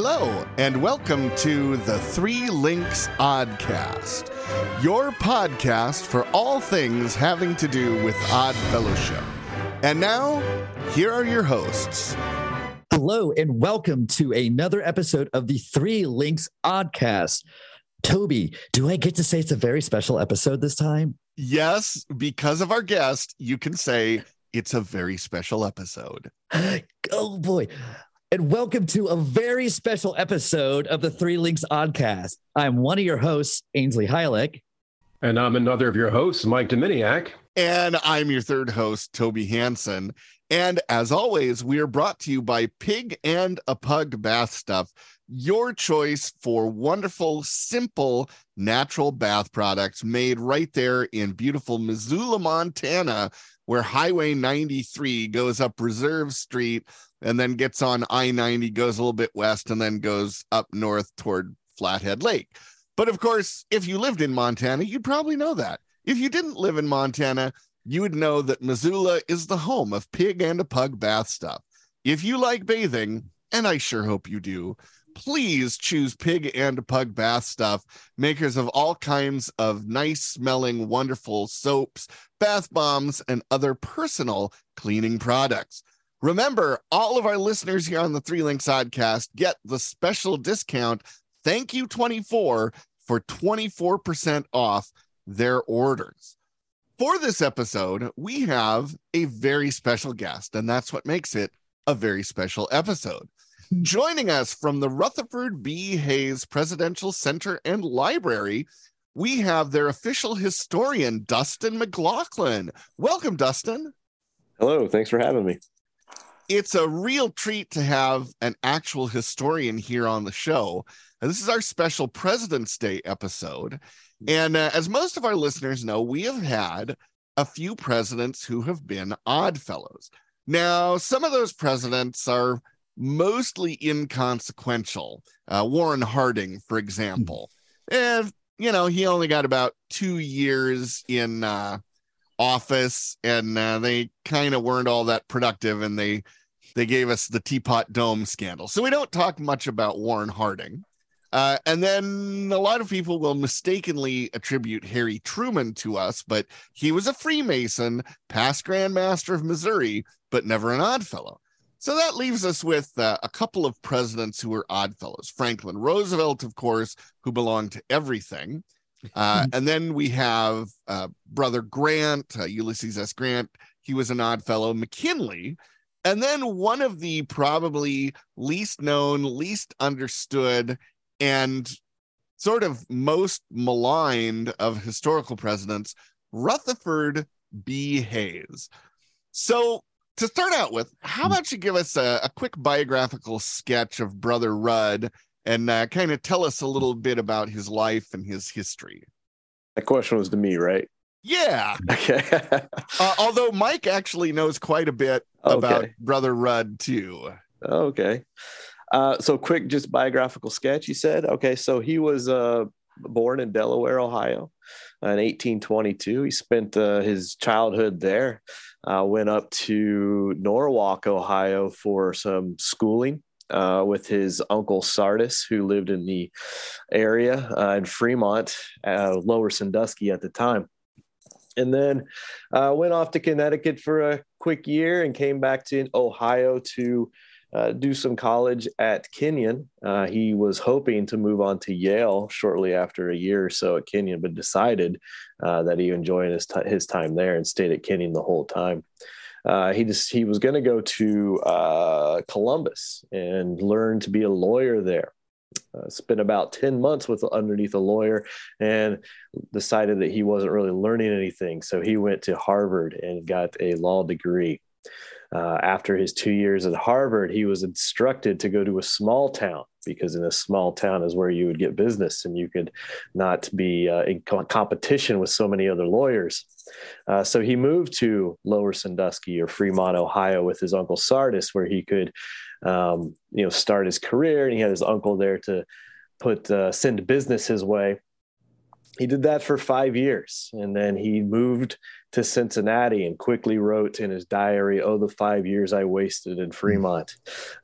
Hello, and welcome to the Three Links Oddcast, your podcast for all things having to do with Odd Fellowship. And now, here are your hosts. Hello, and welcome to another episode of the Three Links Oddcast. Toby, do I get to say it's a very special episode this time? Yes, because of our guest, you can say it's a very special episode. Oh boy. And welcome to a very special episode of the Three Links Oddcast. I'm one of your hosts, Ainsley Heilich. And I'm another of your hosts, Mike Dominiak. And I'm your third host, Toby Hanson. And as always, we are brought to you by Pig and a Pug Bath Stuff, your choice for wonderful, simple, natural bath products made right there in beautiful Missoula, Montana, where Highway 93 goes up Reserve Street and then gets on I 90, goes a little bit west, and then goes up north toward Flathead Lake. But of course, if you lived in Montana, you'd probably know that. If you didn't live in Montana, you would know that Missoula is the home of pig and a pug bath stuff. If you like bathing, and I sure hope you do, please choose pig and a pug bath stuff, makers of all kinds of nice smelling, wonderful soaps, bath bombs, and other personal cleaning products. Remember, all of our listeners here on the Three Links podcast get the special discount. Thank you, 24 for 24% off their orders. For this episode, we have a very special guest, and that's what makes it a very special episode. Joining us from the Rutherford B. Hayes Presidential Center and Library, we have their official historian, Dustin McLaughlin. Welcome, Dustin. Hello, thanks for having me it's a real treat to have an actual historian here on the show. This is our special President's Day episode. And uh, as most of our listeners know, we have had a few presidents who have been odd fellows. Now, some of those presidents are mostly inconsequential. Uh, Warren Harding, for example. And, you know, he only got about two years in uh, office and uh, they kind of weren't all that productive and they they gave us the teapot dome scandal so we don't talk much about warren harding uh, and then a lot of people will mistakenly attribute harry truman to us but he was a freemason past grand master of missouri but never an oddfellow so that leaves us with uh, a couple of presidents who were oddfellows franklin roosevelt of course who belonged to everything uh, and then we have uh, Brother Grant, uh, Ulysses S. Grant. He was an odd fellow. McKinley. And then one of the probably least known, least understood, and sort of most maligned of historical presidents, Rutherford B. Hayes. So, to start out with, how hmm. about you give us a, a quick biographical sketch of Brother Rudd and uh, kind of tell us a little bit about his life and his history. That question was to me, right? Yeah. Okay. uh, although Mike actually knows quite a bit okay. about Brother Rudd too. Okay. Uh, so quick, just biographical sketch. You said, okay. So he was uh, born in Delaware, Ohio, in 1822. He spent uh, his childhood there. Uh, went up to Norwalk, Ohio, for some schooling uh, with his uncle Sardis, who lived in the area uh, in Fremont, uh, Lower Sandusky at the time. And then uh, went off to Connecticut for a quick year and came back to Ohio to uh, do some college at Kenyon. Uh, he was hoping to move on to Yale shortly after a year or so at Kenyon, but decided uh, that he enjoyed his, t- his time there and stayed at Kenyon the whole time uh, he just he was going to go to uh, Columbus and learn to be a lawyer there. Uh, spent about 10 months with underneath a lawyer and decided that he wasn't really learning anything. So he went to harvard and got a law degree uh, after his two years at Harvard, he was instructed to go to a small town because in a small town is where you would get business and you could not be uh, in competition with so many other lawyers. Uh, so he moved to Lower Sandusky or Fremont, Ohio, with his uncle Sardis, where he could, um, you know, start his career. And he had his uncle there to put uh, send business his way he did that for five years and then he moved to Cincinnati and quickly wrote in his diary, "Oh, the five years I wasted in Fremont,"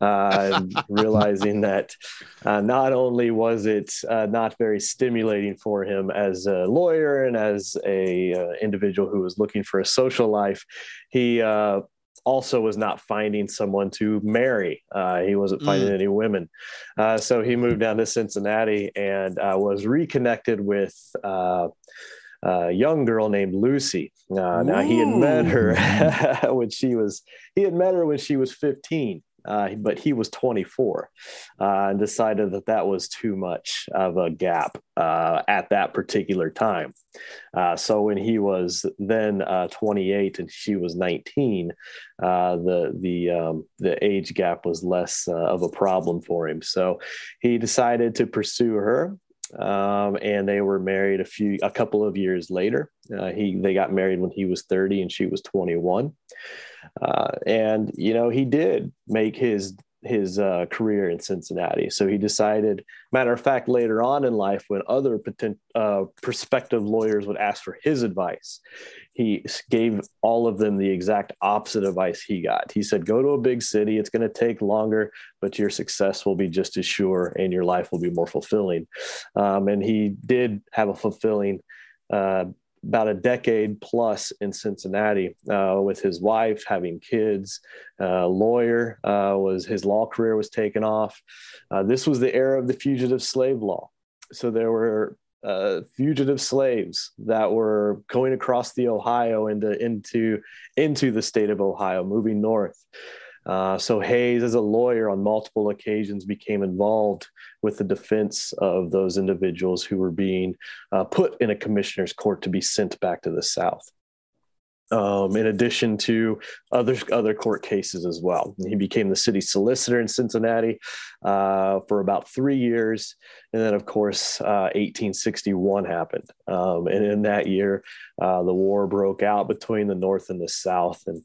uh, realizing that uh, not only was it uh, not very stimulating for him as a lawyer and as a uh, individual who was looking for a social life, he uh, also was not finding someone to marry. Uh, he wasn't finding mm. any women. Uh, so he moved down to Cincinnati and uh, was reconnected with uh, a young girl named Lucy. Uh, now he had met her when she was he had met her when she was 15 uh, but he was 24 uh, and decided that that was too much of a gap uh, at that particular time. Uh, so when he was then uh, 28 and she was 19, uh, the the um, the age gap was less of a problem for him. So he decided to pursue her. Um, and they were married a few, a couple of years later. he they got married when he was 30 and she was 21. Uh, and you know he did make his his uh, career in Cincinnati. So he decided. Matter of fact, later on in life, when other potent, uh, prospective lawyers would ask for his advice, he gave all of them the exact opposite advice he got. He said, "Go to a big city. It's going to take longer, but your success will be just as sure, and your life will be more fulfilling." Um, and he did have a fulfilling uh, about a decade plus in Cincinnati uh, with his wife, having kids. Uh, lawyer uh, was his law career was taken off. Uh, this was the era of the fugitive slave law, so there were uh, fugitive slaves that were going across the Ohio into into into the state of Ohio, moving north. Uh, so Hayes, as a lawyer, on multiple occasions became involved with the defense of those individuals who were being uh, put in a commissioner's court to be sent back to the South. Um, in addition to other other court cases as well, he became the city solicitor in Cincinnati uh, for about three years, and then of course 1861 uh, happened, um, and in that year uh, the war broke out between the North and the South, and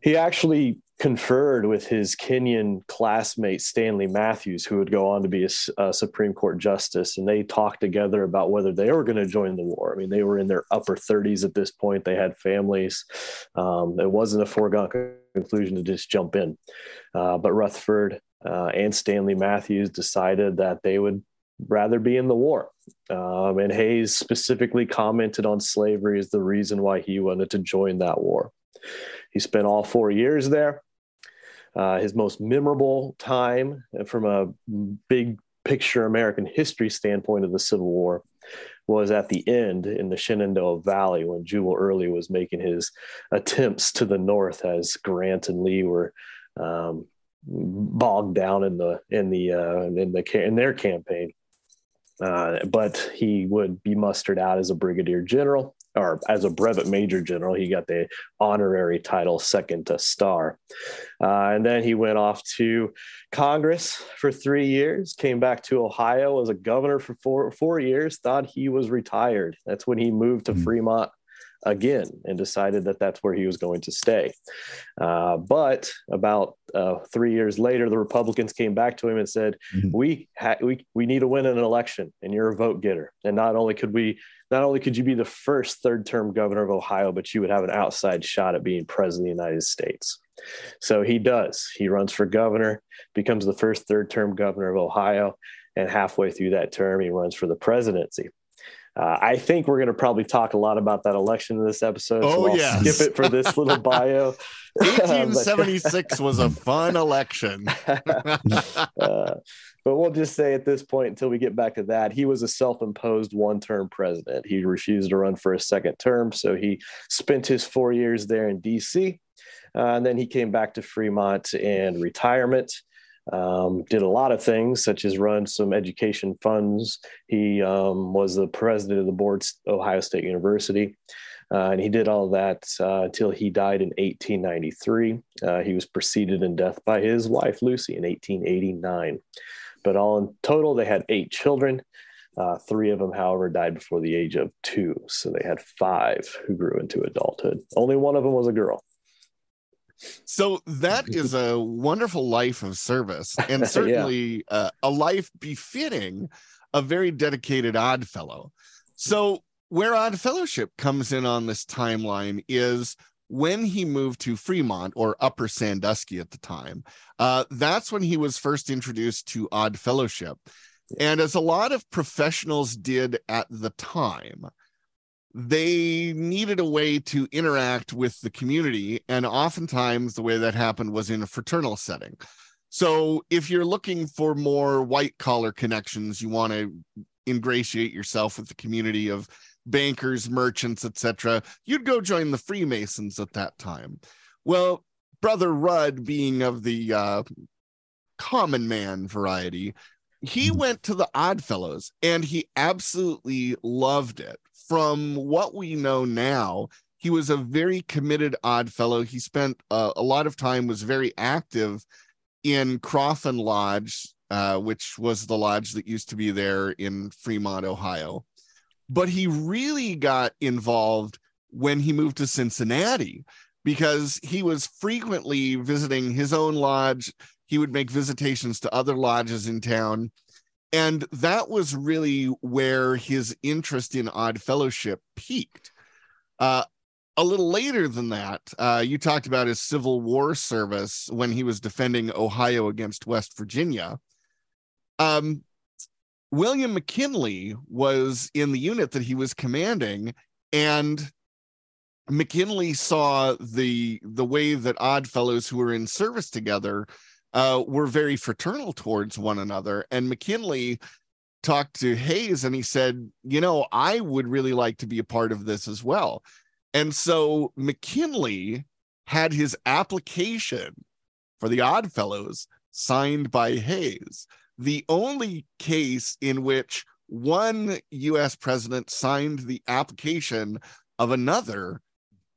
he actually conferred with his Kenyon classmate Stanley Matthews, who would go on to be a, a Supreme Court justice, and they talked together about whether they were going to join the war. I mean, they were in their upper 30s at this point; they had families. Um, it wasn't a foregone conclusion to just jump in, uh, but Rutherford uh, and Stanley Matthews decided that they would rather be in the war. Um, and Hayes specifically commented on slavery as the reason why he wanted to join that war. He spent all four years there. Uh, his most memorable time from a big picture American history standpoint of the Civil War was at the end in the Shenandoah Valley when Jubal Early was making his attempts to the north as Grant and Lee were um, bogged down in the in the uh, in the in their campaign. Uh, but he would be mustered out as a brigadier general or as a brevet major general, he got the honorary title second to star. Uh, and then he went off to Congress for three years, came back to Ohio as a governor for four, four years, thought he was retired. That's when he moved to mm-hmm. Fremont again and decided that that's where he was going to stay. Uh, but about uh, three years later, the Republicans came back to him and said, mm-hmm. "We ha- we we need to win an election, and you're a vote getter. And not only could we, not only could you be the first third-term governor of Ohio, but you would have an outside shot at being president of the United States." So he does. He runs for governor, becomes the first third-term governor of Ohio, and halfway through that term, he runs for the presidency. Uh, I think we're going to probably talk a lot about that election in this episode. Oh, so I'll yes. skip it for this little bio. 1876 was a fun election. uh, but we'll just say at this point, until we get back to that, he was a self imposed one term president. He refused to run for a second term. So he spent his four years there in DC. Uh, and then he came back to Fremont in retirement. Um, did a lot of things, such as run some education funds. He um, was the president of the board Ohio State University. Uh, and he did all that uh, until he died in 1893. Uh, he was preceded in death by his wife, Lucy, in 1889. But all in total, they had eight children. Uh, three of them, however, died before the age of two. So they had five who grew into adulthood. Only one of them was a girl. So that is a wonderful life of service and certainly yeah. uh, a life befitting a very dedicated odd fellow. So where Odd Fellowship comes in on this timeline is when he moved to Fremont or Upper Sandusky at the time. Uh, that's when he was first introduced to Odd Fellowship. And as a lot of professionals did at the time, they needed a way to interact with the community. And oftentimes, the way that happened was in a fraternal setting. So, if you're looking for more white collar connections, you want to ingratiate yourself with the community of bankers, merchants, etc., you'd go join the Freemasons at that time. Well, Brother Rudd, being of the uh, common man variety, he Mm. went to the Oddfellows and he absolutely loved it. From what we know now, he was a very committed odd fellow. He spent uh, a lot of time, was very active in Coffin Lodge, uh, which was the lodge that used to be there in Fremont, Ohio. But he really got involved when he moved to Cincinnati because he was frequently visiting his own lodge. He would make visitations to other lodges in town. And that was really where his interest in Odd Fellowship peaked. Uh, a little later than that, uh, you talked about his Civil War service when he was defending Ohio against West Virginia. Um, William McKinley was in the unit that he was commanding, and McKinley saw the the way that odd fellows who were in service together uh, were very fraternal towards one another. And McKinley talked to Hayes and he said, You know, I would really like to be a part of this as well. And so McKinley had his application for the Odd Fellows signed by Hayes. The only case in which one US president signed the application of another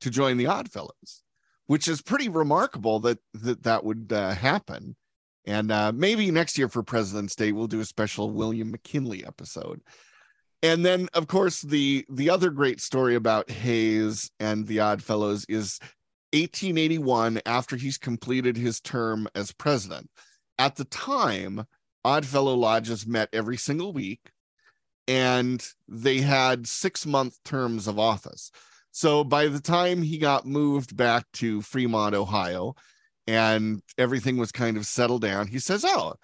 to join the Odd Fellows, which is pretty remarkable that that, that would uh, happen. And uh, maybe next year for President's Day, we'll do a special William McKinley episode. And then, of course, the the other great story about Hayes and the Odd Fellows is 1881, after he's completed his term as president. At the time, Oddfellow lodges met every single week, and they had six month terms of office. So by the time he got moved back to Fremont, Ohio, and everything was kind of settled down, he says, "Oh,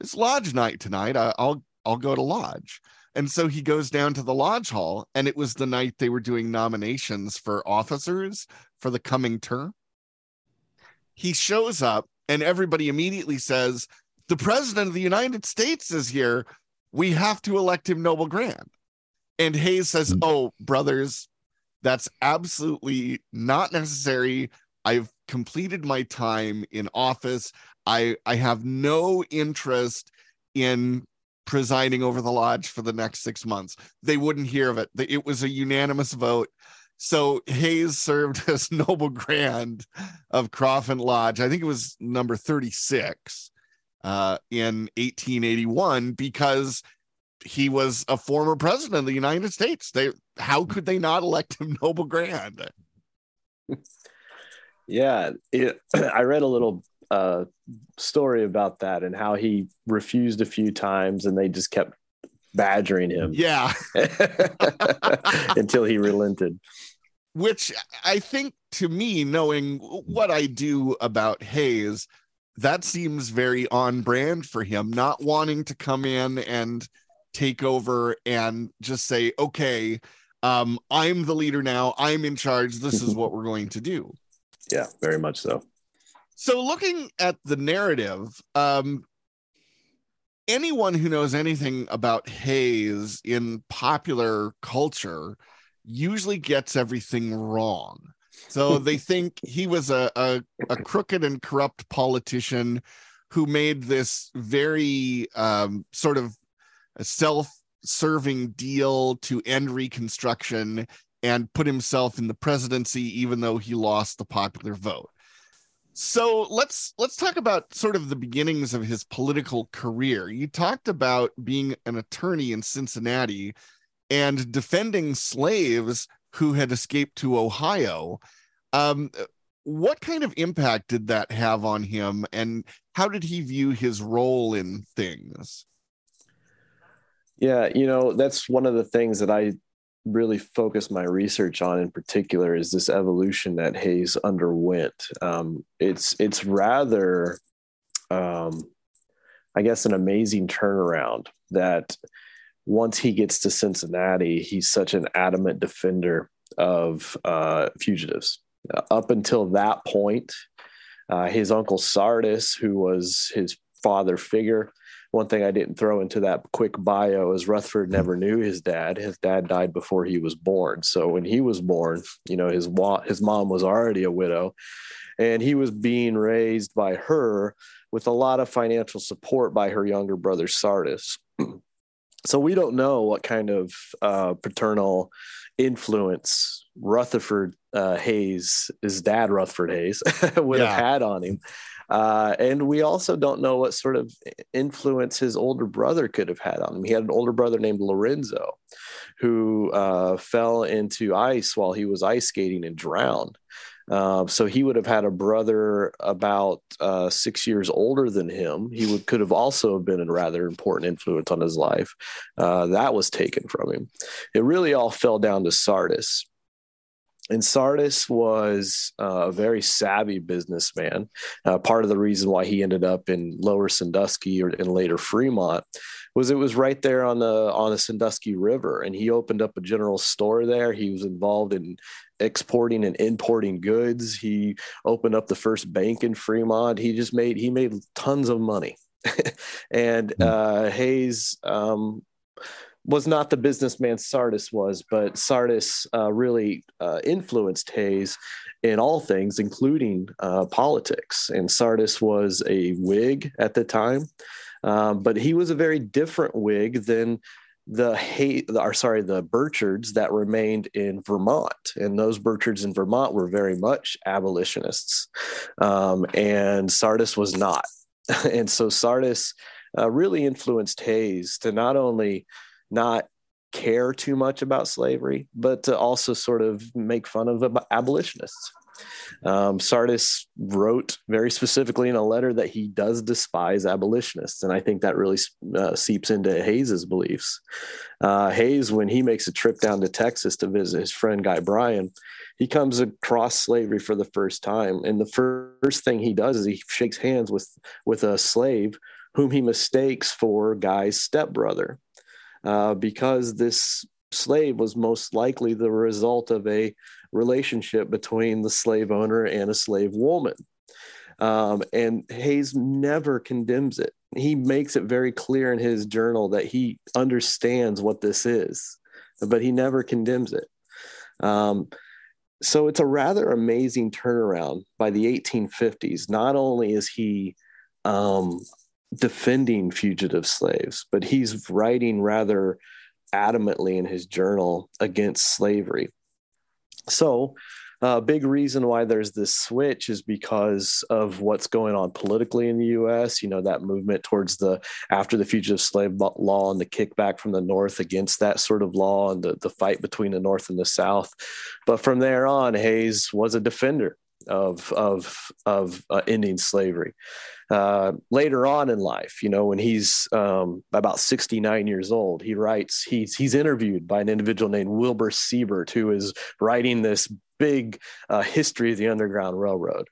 it's lodge night tonight. I, I'll I'll go to lodge." And so he goes down to the lodge hall, and it was the night they were doing nominations for officers for the coming term. He shows up, and everybody immediately says, "The president of the United States is here. We have to elect him Noble Grand." And Hayes says, Hmm. "Oh, brothers, that's absolutely not necessary. I've completed my time in office. I I have no interest in presiding over the lodge for the next six months. They wouldn't hear of it. It was a unanimous vote. So Hayes served as Noble Grand of Coffin Lodge. I think it was number 36 uh, in 1881 because he was a former president of the United States. They how could they not elect him Noble Grand? Yeah, it, I read a little uh, story about that and how he refused a few times, and they just kept badgering him Yeah. until he relented. which I think to me, knowing what I do about Hayes, that seems very on brand for him, not wanting to come in and take over and just say, okay, um, I'm the leader now, I'm in charge, this is what we're going to do. Yeah, very much so. So, looking at the narrative, um, anyone who knows anything about Hayes in popular culture usually gets everything wrong. So they think he was a, a, a crooked and corrupt politician who made this very um, sort of self serving deal to end Reconstruction and put himself in the presidency, even though he lost the popular vote. So let's let's talk about sort of the beginnings of his political career. You talked about being an attorney in Cincinnati and defending slaves who had escaped to Ohio. Um, what kind of impact did that have on him, and how did he view his role in things? Yeah, you know, that's one of the things that I really focus my research on in particular is this evolution that Hayes underwent. Um, it's it's rather, um, I guess, an amazing turnaround that once he gets to Cincinnati, he's such an adamant defender of uh, fugitives. Uh, up until that point, uh, his uncle Sardis, who was his father figure, one thing I didn't throw into that quick bio is Rutherford never knew his dad. His dad died before he was born. So when he was born, you know, his his mom was already a widow, and he was being raised by her with a lot of financial support by her younger brother Sardis. so we don't know what kind of uh, paternal influence Rutherford uh, Hayes, his dad Rutherford Hayes, would yeah. have had on him. Uh, and we also don't know what sort of influence his older brother could have had on him. He had an older brother named Lorenzo who uh, fell into ice while he was ice skating and drowned. Uh, so he would have had a brother about uh, six years older than him. He would could have also been a rather important influence on his life. Uh, that was taken from him. It really all fell down to Sardis and Sardis was uh, a very savvy businessman. Uh, part of the reason why he ended up in Lower Sandusky or and later Fremont was it was right there on the on the Sandusky River, and he opened up a general store there. He was involved in exporting and importing goods. He opened up the first bank in Fremont. He just made he made tons of money. and hmm. uh, Hayes um, was not the businessman Sardis was, but Sardis uh, really uh, influenced Hayes in all things, including uh, politics. And Sardis was a Whig at the time, um, but he was a very different Whig than the hate, or sorry, the Birchards that remained in Vermont, and those Birchards in Vermont were very much abolitionists, um, and Sardis was not. and so Sardis uh, really influenced Hayes to not only not care too much about slavery, but to also sort of make fun of abolitionists. Um, Sardis wrote very specifically in a letter that he does despise abolitionists, and I think that really uh, seeps into Hayes's beliefs. Uh, Hayes, when he makes a trip down to Texas to visit his friend Guy Bryan, he comes across slavery for the first time, and the first thing he does is he shakes hands with with a slave whom he mistakes for Guy's stepbrother uh, because this slave was most likely the result of a relationship between the slave owner and a slave woman. Um, and Hayes never condemns it. He makes it very clear in his journal that he understands what this is, but he never condemns it. Um, so it's a rather amazing turnaround by the 1850s. Not only is he um, defending fugitive slaves, but he's writing rather adamantly in his journal against slavery. So, a uh, big reason why there's this switch is because of what's going on politically in the US. You know, that movement towards the after the fugitive slave law and the kickback from the North against that sort of law and the, the fight between the North and the South. But from there on, Hayes was a defender of, of, of uh, ending slavery. Uh, later on in life, you know, when he's um, about 69 years old, he writes, he's, he's interviewed by an individual named Wilbur Siebert, who is writing this big uh, history of the Underground Railroad.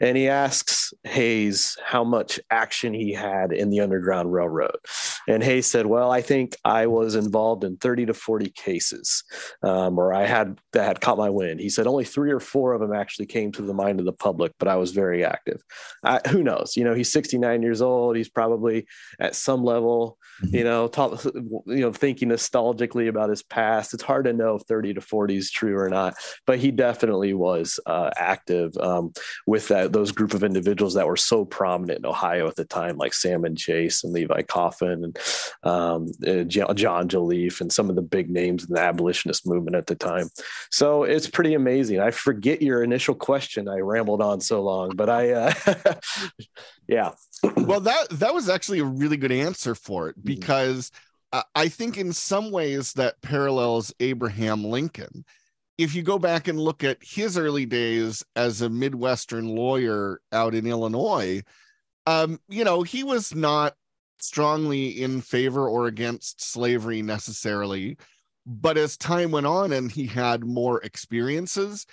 And he asks Hayes how much action he had in the Underground Railroad. And Hayes said, Well, I think I was involved in 30 to 40 cases, um, or I had that had caught my wind. He said only three or four of them actually came to the mind of the public, but I was very active. I, who knows? You know, he's 69 years old. He's probably at some level, mm-hmm. you know, talk, you know, thinking nostalgically about his past. It's hard to know if 30 to 40 is true or not, but he definitely was uh, active um, with that those group of individuals that were so prominent in Ohio at the time, like Salmon Chase and Levi Coffin and um, uh, John Jolliffe and some of the big names in the abolitionist movement at the time. So it's pretty amazing. I forget your initial question. I rambled on so long, but I, uh, yeah. well, that that was actually a really good answer for it mm-hmm. because. Uh, I think in some ways that parallels Abraham Lincoln if you go back and look at his early days as a Midwestern lawyer out in Illinois, um, you know, he was not strongly in favor or against slavery necessarily, But as time went on and he had more experiences,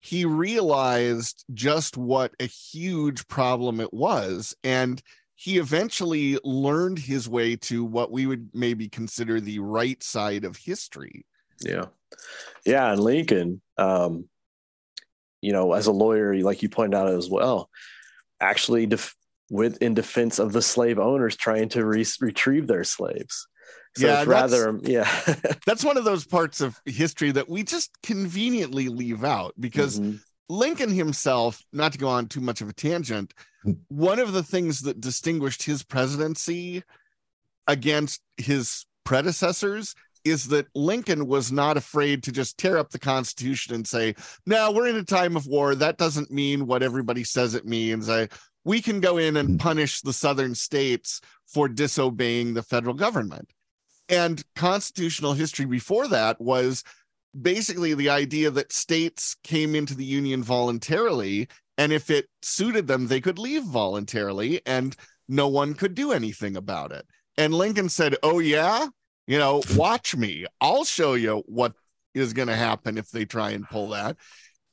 he realized just what a huge problem it was. And he eventually learned his way to what we would maybe consider the right side of history. Yeah. Yeah. And Lincoln, um, you know, as a lawyer, like you pointed out as well, actually def- with in defense of the slave owners trying to re- retrieve their slaves. So yeah, rather, yeah. that's one of those parts of history that we just conveniently leave out because mm-hmm. Lincoln himself, not to go on too much of a tangent, one of the things that distinguished his presidency against his predecessors is that Lincoln was not afraid to just tear up the Constitution and say, "No, we're in a time of war. That doesn't mean what everybody says it means." I, we can go in and mm. punish the southern states for disobeying the federal government. And constitutional history before that was basically the idea that states came into the union voluntarily and if it suited them they could leave voluntarily and no one could do anything about it and lincoln said oh yeah you know watch me. I'll show you what is going to happen if they try and pull that.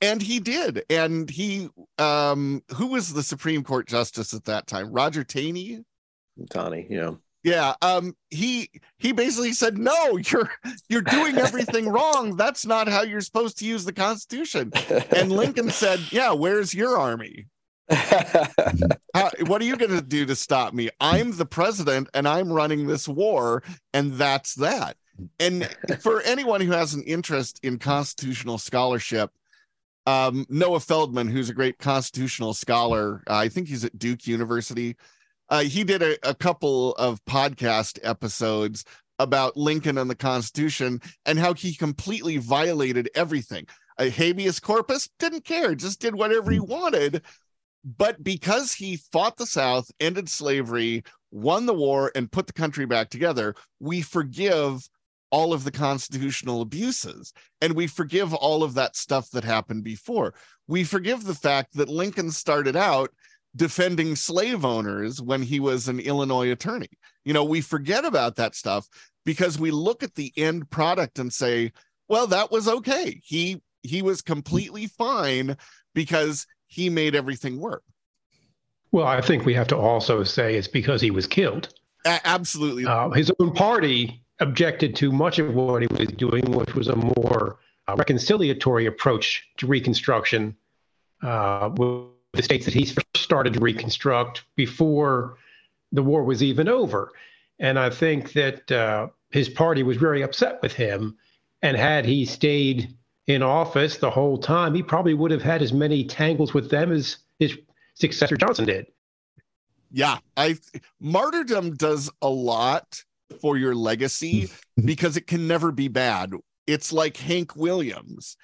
And he did. And he um who was the supreme court justice at that time? Roger taney? Taney yeah. Yeah um he he basically said no you're you're doing everything wrong. That's not how you're supposed to use the constitution. And lincoln said yeah where's your army how, what are you going to do to stop me? I'm the president and i'm running this war and that's that. And for anyone who has an interest in constitutional scholarship um, noah feldman who's a great constitutional scholar uh, i think he's at duke university uh, he did a, a couple of podcast episodes about Lincoln and the Constitution and how he completely violated everything. A habeas corpus? Didn't care, just did whatever he wanted. But because he fought the South, ended slavery, won the war, and put the country back together, we forgive all of the constitutional abuses and we forgive all of that stuff that happened before. We forgive the fact that Lincoln started out defending slave owners when he was an Illinois attorney. You know, we forget about that stuff because we look at the end product and say, well, that was okay. He he was completely fine because he made everything work. Well, I think we have to also say it's because he was killed. A- absolutely. Uh, his own party objected to much of what he was doing, which was a more uh, reconciliatory approach to Reconstruction. Uh, the states that he started to reconstruct before the war was even over. And I think that uh, his party was very upset with him. And had he stayed in office the whole time, he probably would have had as many tangles with them as his successor Johnson did. Yeah, I martyrdom does a lot for your legacy because it can never be bad. It's like Hank Williams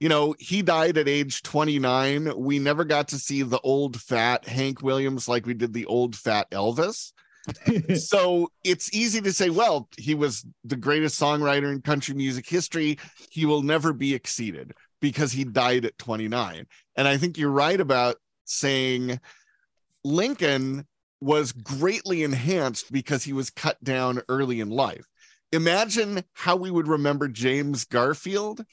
you know, he died at age 29. We never got to see the old fat Hank Williams like we did the old fat Elvis. so it's easy to say, well, he was the greatest songwriter in country music history. He will never be exceeded because he died at 29. And I think you're right about saying Lincoln was greatly enhanced because he was cut down early in life. Imagine how we would remember James Garfield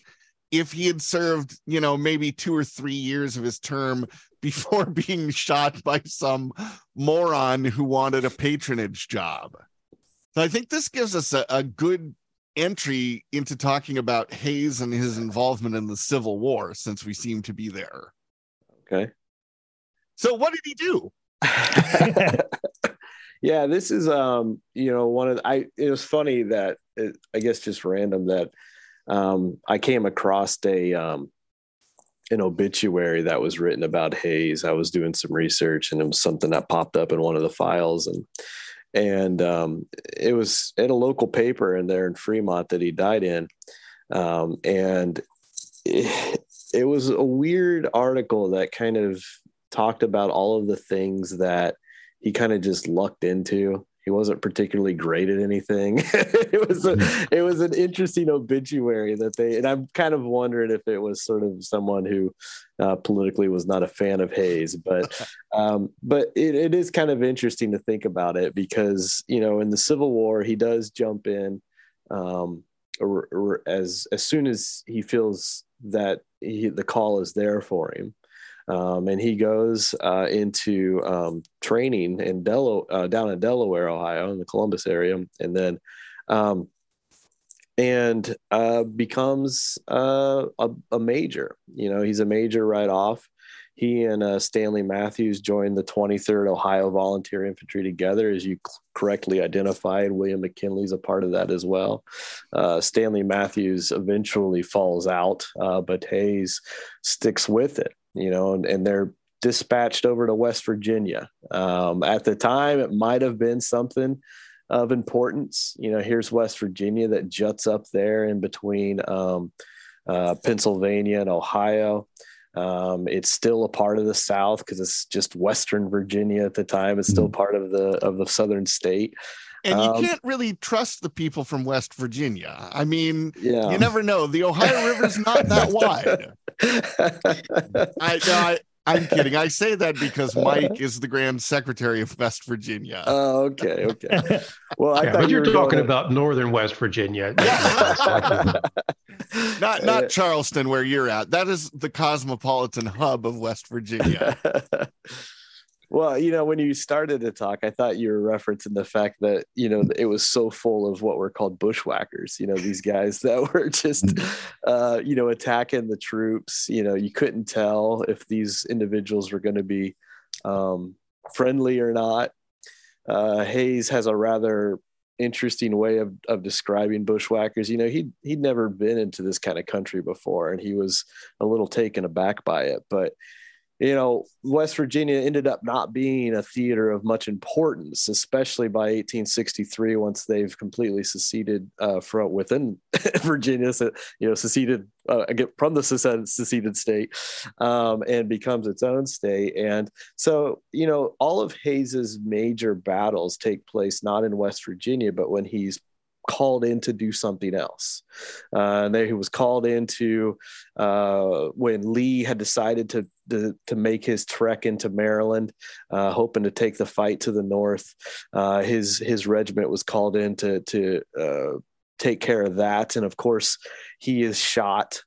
if he had served, you know, maybe two or three years of his term before being shot by some moron who wanted a patronage job. So I think this gives us a, a good entry into talking about Hayes and his involvement in the Civil War, since we seem to be there. Okay. So what did he do? yeah, this is um, you know, one of the, I it was funny that it, I guess just random that um, I came across a um, an obituary that was written about Hayes. I was doing some research, and it was something that popped up in one of the files, and and um, it was at a local paper in there in Fremont that he died in, um, and it, it was a weird article that kind of talked about all of the things that he kind of just lucked into he wasn't particularly great at anything. it was a, it was an interesting obituary that they and I'm kind of wondering if it was sort of someone who uh, politically was not a fan of Hayes, but um, but it, it is kind of interesting to think about it because you know in the Civil War he does jump in. Um, as as soon as he feels that he, the call is there for him, um, and he goes uh, into um, training in Del- uh, down in Delaware, Ohio, in the Columbus area, and then um, and uh, becomes uh, a, a, major. You know, he's a major right off. He and uh, Stanley Matthews joined the 23rd Ohio Volunteer Infantry together, as you correctly identified. William McKinley's a part of that as well. Uh, Stanley Matthews eventually falls out, uh, but Hayes sticks with it. You know, and, and they're dispatched over to West Virginia. Um, at the time, it might have been something of importance. You know, here's West Virginia that juts up there in between um, uh, Pennsylvania and Ohio. Um, it's still a part of the South because it's just Western Virginia at the time. It's still mm-hmm. part of the of the Southern state. And you um, can't really trust the people from West Virginia. I mean, yeah. you never know. The Ohio River's not that wide. I, I I'm kidding. I say that because Mike is the Grand Secretary of West Virginia. Oh, okay, okay. Well, I yeah, but you're you talking about Northern West Virginia. not not Charleston, where you're at. That is the cosmopolitan hub of West Virginia. Well, you know, when you started to talk, I thought you were referencing the fact that, you know, it was so full of what were called bushwhackers, you know, these guys that were just, uh, you know, attacking the troops. You know, you couldn't tell if these individuals were going to be um, friendly or not. Uh, Hayes has a rather interesting way of, of describing bushwhackers. You know, he'd, he'd never been into this kind of country before, and he was a little taken aback by it. But you know, West Virginia ended up not being a theater of much importance, especially by 1863, once they've completely seceded uh, from within Virginia, so, you know, seceded uh, from the seceded state um, and becomes its own state. And so, you know, all of Hayes's major battles take place not in West Virginia, but when he's called in to do something else. Uh, then he was called into uh, when Lee had decided to, to, to make his trek into Maryland, uh, hoping to take the fight to the north. Uh, his his regiment was called in to to uh, take care of that, and of course, he is shot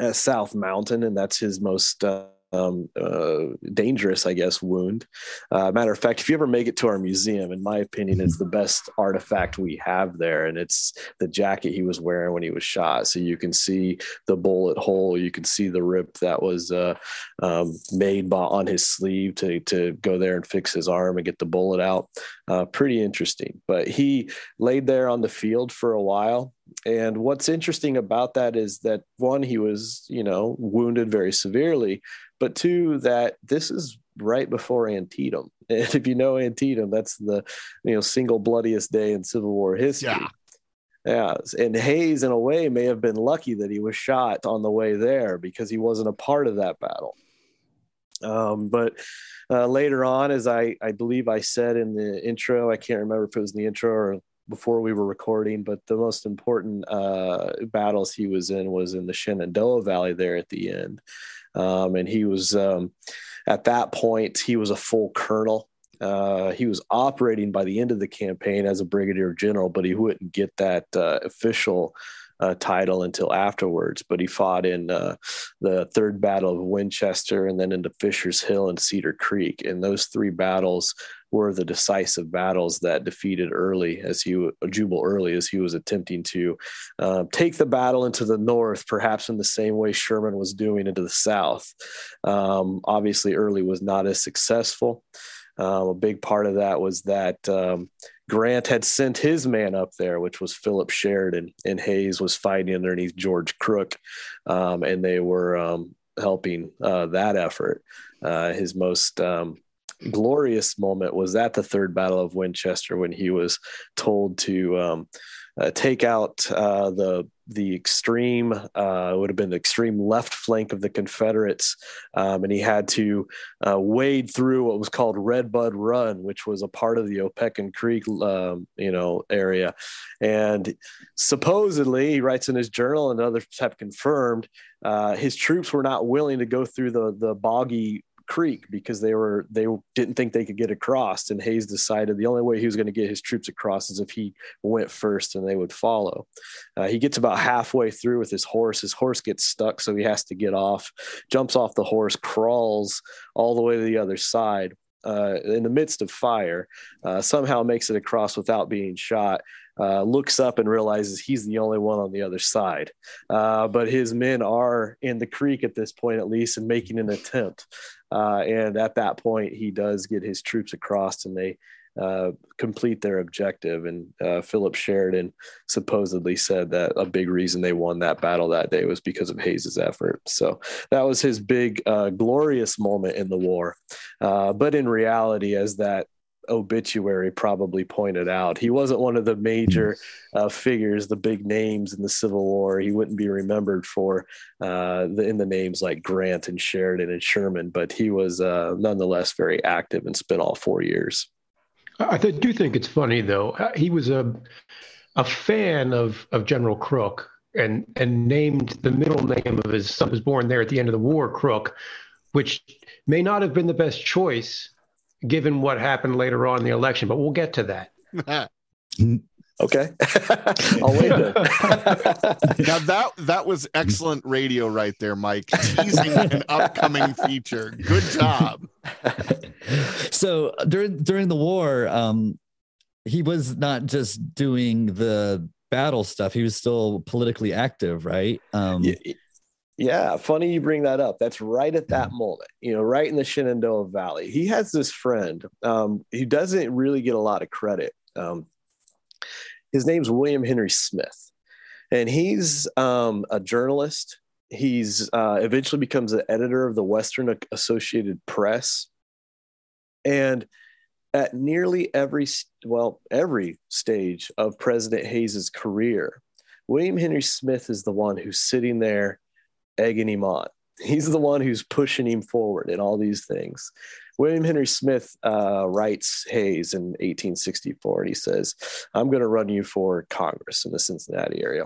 at South Mountain, and that's his most uh, um, uh, dangerous, I guess, wound. Uh, matter of fact, if you ever make it to our museum, in my opinion, it's the best artifact we have there, and it's the jacket he was wearing when he was shot. So you can see the bullet hole, you can see the rip that was uh, um, made by, on his sleeve to to go there and fix his arm and get the bullet out. Uh, pretty interesting. But he laid there on the field for a while. And what's interesting about that is that one, he was, you know, wounded very severely, but two, that this is right before Antietam. And if you know Antietam, that's the you know single bloodiest day in Civil War history. Yeah. Yeah, and Hayes, in a way, may have been lucky that he was shot on the way there because he wasn't a part of that battle. Um, but uh, later on, as I, I believe I said in the intro, I can't remember if it was in the intro or before we were recording, but the most important uh, battles he was in was in the Shenandoah Valley there at the end. Um, and he was um, at that point he was a full colonel. Uh, he was operating by the end of the campaign as a brigadier general, but he wouldn't get that uh, official uh, title until afterwards. But he fought in uh, the Third Battle of Winchester and then into Fisher's Hill and Cedar Creek. And those three battles were the decisive battles that defeated Early as he Jubal Early as he was attempting to uh, take the battle into the north, perhaps in the same way Sherman was doing into the south. Um, obviously, Early was not as successful. Um, a big part of that was that um, Grant had sent his man up there, which was Philip Sheridan, and Hayes was fighting underneath George Crook, um, and they were um, helping uh, that effort. Uh, his most um, glorious moment was at the third battle of winchester when he was told to um, uh, take out uh, the the extreme uh, would have been the extreme left flank of the Confederates, um, and he had to uh, wade through what was called Red Bud Run, which was a part of the Opequon Creek, um, you know, area. And supposedly, he writes in his journal, and others have confirmed, uh, his troops were not willing to go through the the boggy creek because they were they didn't think they could get across and hayes decided the only way he was going to get his troops across is if he went first and they would follow uh, he gets about halfway through with his horse his horse gets stuck so he has to get off jumps off the horse crawls all the way to the other side uh, in the midst of fire, uh, somehow makes it across without being shot. Uh, looks up and realizes he's the only one on the other side. Uh, but his men are in the creek at this point, at least, and making an attempt. Uh, and at that point, he does get his troops across, and they uh, complete their objective. And uh, Philip Sheridan supposedly said that a big reason they won that battle that day was because of Hayes's effort. So that was his big, uh, glorious moment in the war. But in reality, as that obituary probably pointed out. He wasn't one of the major uh, figures, the big names in the Civil War. He wouldn't be remembered for uh, the, in the names like Grant and Sheridan and Sherman, but he was uh, nonetheless very active and spent all four years. I do think it's funny though. Uh, he was a a fan of of General Crook and and named the middle name of his son was born there at the end of the war, Crook, which may not have been the best choice given what happened later on in the election, but we'll get to that. okay, I'll wait then. now that that was excellent radio right there, Mike. Teasing an upcoming feature. Good job. so during during the war, um, he was not just doing the battle stuff; he was still politically active, right? Um, yeah, yeah, funny you bring that up. That's right at that moment, you know, right in the Shenandoah Valley. He has this friend um, who doesn't really get a lot of credit. Um, his name's William Henry Smith, and he's um, a journalist. He's uh, eventually becomes an editor of the Western Associated Press, and at nearly every well every stage of President Hayes's career, William Henry Smith is the one who's sitting there egging him on. He's the one who's pushing him forward in all these things. William Henry Smith uh, writes Hayes in 1864, and he says, I'm going to run you for Congress in the Cincinnati area.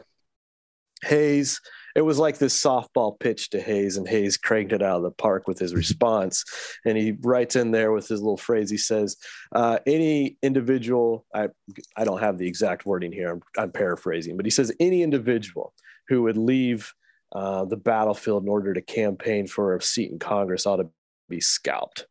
Hayes, it was like this softball pitch to Hayes, and Hayes cranked it out of the park with his response. And he writes in there with his little phrase. He says, uh, "Any individual, I I don't have the exact wording here. I'm, I'm paraphrasing, but he says any individual who would leave uh, the battlefield in order to campaign for a seat in Congress ought to be scalped.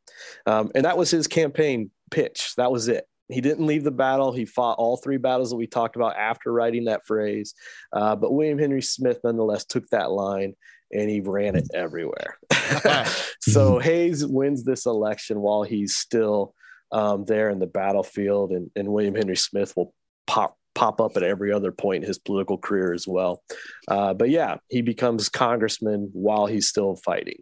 Um, and that was his campaign pitch. That was it. He didn't leave the battle. He fought all three battles that we talked about after writing that phrase. Uh, but William Henry Smith, nonetheless, took that line and he ran it everywhere. so Hayes wins this election while he's still um, there in the battlefield, and, and William Henry Smith will pop pop up at every other point in his political career as well. Uh, but yeah, he becomes congressman while he's still fighting.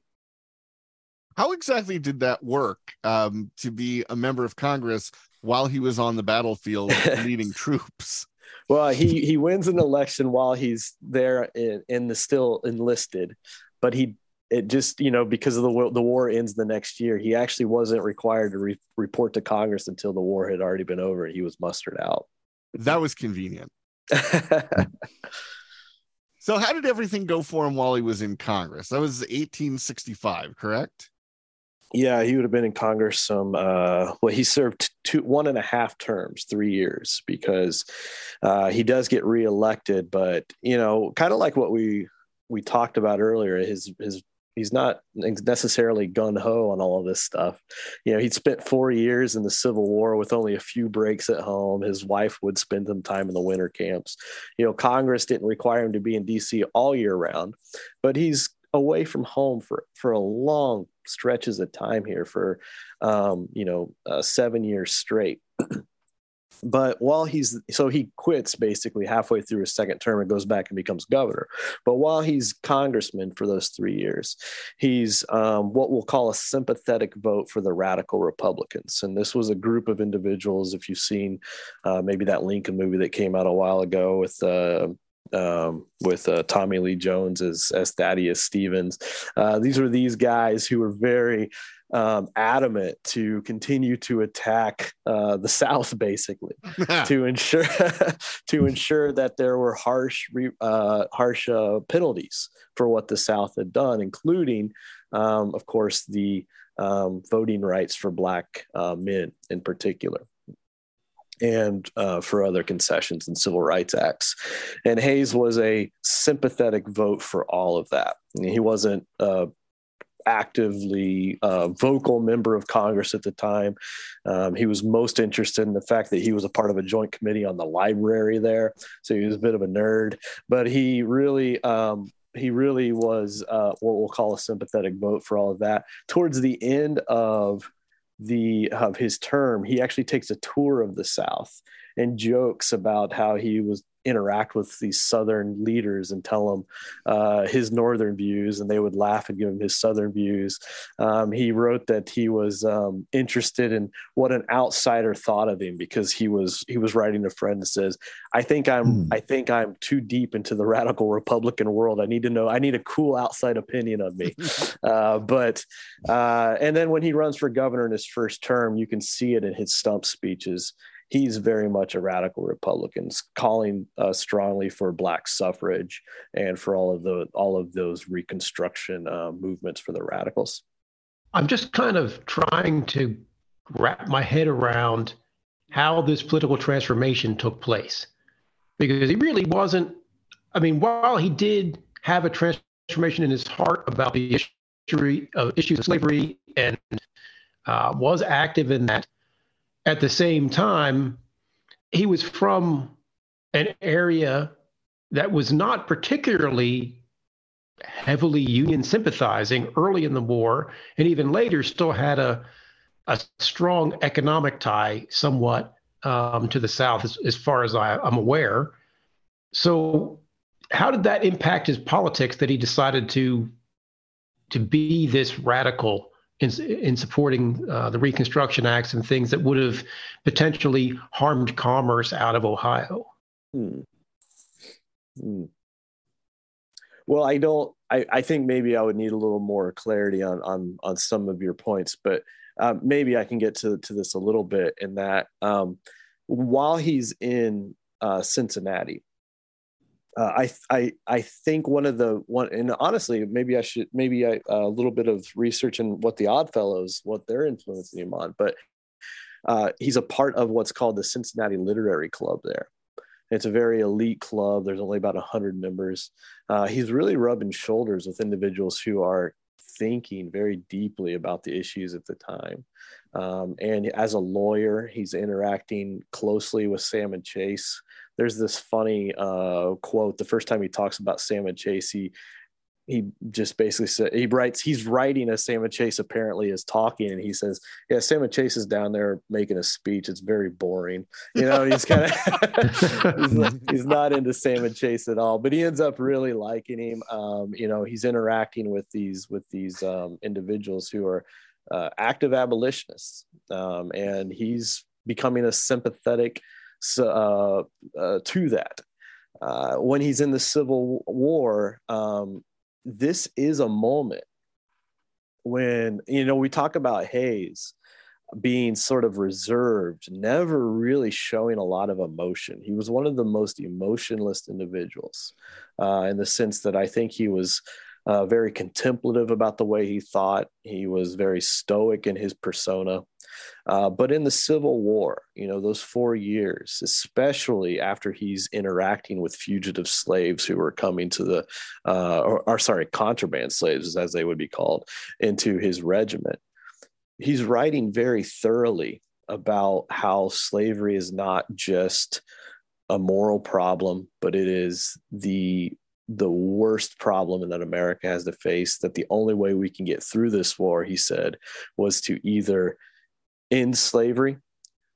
How exactly did that work um, to be a member of Congress while he was on the battlefield leading troops? Well, he he wins an election while he's there in, in the still enlisted, but he it just you know because of the the war ends the next year he actually wasn't required to re- report to congress until the war had already been over and he was mustered out that was convenient. so, how did everything go for him while he was in Congress? That was 1865, correct? Yeah, he would have been in Congress some. Uh, well, he served two, one and a half terms, three years, because uh, he does get reelected. But you know, kind of like what we we talked about earlier, his his he's not necessarily gun ho on all of this stuff. You know, he'd spent four years in the Civil War with only a few breaks at home. His wife would spend some time in the winter camps. You know, Congress didn't require him to be in D.C. all year round, but he's away from home for for a long stretches of time here for um, you know uh, seven years straight. But while he's so he quits basically halfway through his second term and goes back and becomes governor. But while he's congressman for those three years, he's um, what we'll call a sympathetic vote for the radical Republicans. And this was a group of individuals. If you've seen uh, maybe that Lincoln movie that came out a while ago with uh, um, with uh, Tommy Lee Jones as, as Thaddeus Stevens. Uh, these were these guys who were very um, adamant to continue to attack uh, the South, basically, to ensure to ensure that there were harsh uh, harsh uh, penalties for what the South had done, including, um, of course, the um, voting rights for Black uh, men in particular and uh, for other concessions and civil rights acts. And Hayes was a sympathetic vote for all of that. He wasn't uh, actively uh, vocal member of Congress at the time. Um, he was most interested in the fact that he was a part of a joint committee on the library there, so he was a bit of a nerd. But he really. Um, he really was uh, what we'll call a sympathetic vote for all of that. Towards the end of the of his term, he actually takes a tour of the South and jokes about how he was interact with these southern leaders and tell them uh, his northern views and they would laugh and give him his southern views. Um, he wrote that he was um, interested in what an outsider thought of him because he was he was writing a friend that says i think i'm mm. i think i'm too deep into the radical republican world. I need to know i need a cool outside opinion of me. Uh, but uh, and then when he runs for governor in his first term you can see it in his stump speeches he's very much a radical Republican, calling uh, strongly for black suffrage and for all of the all of those Reconstruction uh, movements for the radicals. I'm just kind of trying to wrap my head around how this political transformation took place, because he really wasn't. I mean, while he did have a transformation in his heart about the issue of issues of slavery and uh, was active in that at the same time, he was from an area that was not particularly heavily Union sympathizing early in the war, and even later still had a, a strong economic tie somewhat um, to the South, as, as far as I, I'm aware. So, how did that impact his politics that he decided to to be this radical in, in supporting uh, the Reconstruction Acts and things that would have potentially harmed commerce out of Ohio. Hmm. Hmm. Well, I don't. I, I think maybe I would need a little more clarity on on on some of your points, but uh, maybe I can get to to this a little bit. In that, um, while he's in uh, Cincinnati, uh, I I I think one of the one and honestly maybe I should maybe a little bit of research in what the Oddfellows what they're influencing him on, but uh, he's a part of what's called the Cincinnati Literary Club there. It's a very elite club. There's only about hundred members. Uh, he's really rubbing shoulders with individuals who are thinking very deeply about the issues at the time. Um, and as a lawyer, he's interacting closely with Salmon Chase, there's this funny uh, quote the first time he talks about Salmon Chase. He he just basically said he writes he's writing as Salmon Chase apparently is talking and he says yeah Salmon Chase is down there making a speech. It's very boring. You know he's kind of he's, he's, not into Salmon Chase at all but he ends up really liking him. Um, you know he's interacting with these with these um, individuals who are uh, active abolitionists. Um, and he's becoming a sympathetic uh, uh, to that. Uh, when he's in the Civil War, um, this is a moment when, you know, we talk about Hayes being sort of reserved, never really showing a lot of emotion. He was one of the most emotionless individuals uh, in the sense that I think he was uh, very contemplative about the way he thought. He was very stoic in his persona. Uh, but in the Civil War, you know, those four years, especially after he's interacting with fugitive slaves who were coming to the, uh, or, or sorry, contraband slaves, as they would be called, into his regiment, he's writing very thoroughly about how slavery is not just a moral problem, but it is the the worst problem that America has to face. That the only way we can get through this war, he said, was to either end slavery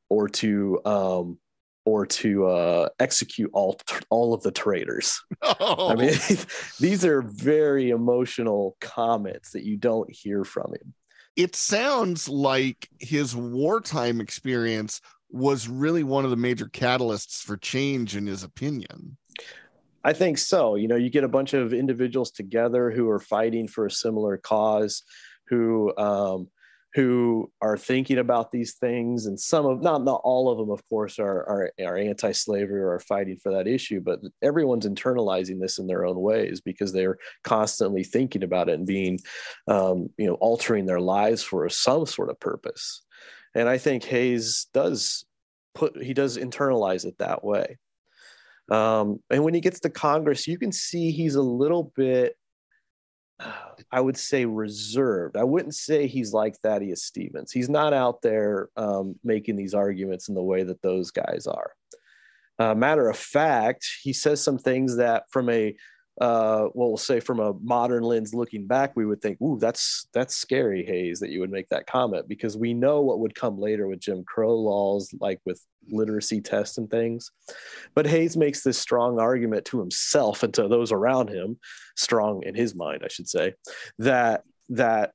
or to um, or to uh, execute all all of the traitors. Oh. I mean, these are very emotional comments that you don't hear from him. It sounds like his wartime experience was really one of the major catalysts for change in his opinion. I think so. You know, you get a bunch of individuals together who are fighting for a similar cause, who um, who are thinking about these things, and some of not not all of them, of course, are are, are anti-slavery or are fighting for that issue, but everyone's internalizing this in their own ways because they're constantly thinking about it and being, um, you know, altering their lives for some sort of purpose. And I think Hayes does put he does internalize it that way. Um, and when he gets to Congress, you can see he's a little bit, I would say, reserved. I wouldn't say he's like Thaddeus Stevens. He's not out there um, making these arguments in the way that those guys are. Uh, matter of fact, he says some things that, from a uh, well, we'll say from a modern lens looking back, we would think, "Ooh, that's that's scary, Hayes, that you would make that comment," because we know what would come later with Jim Crow laws, like with literacy tests and things. But Hayes makes this strong argument to himself and to those around him, strong in his mind, I should say, that that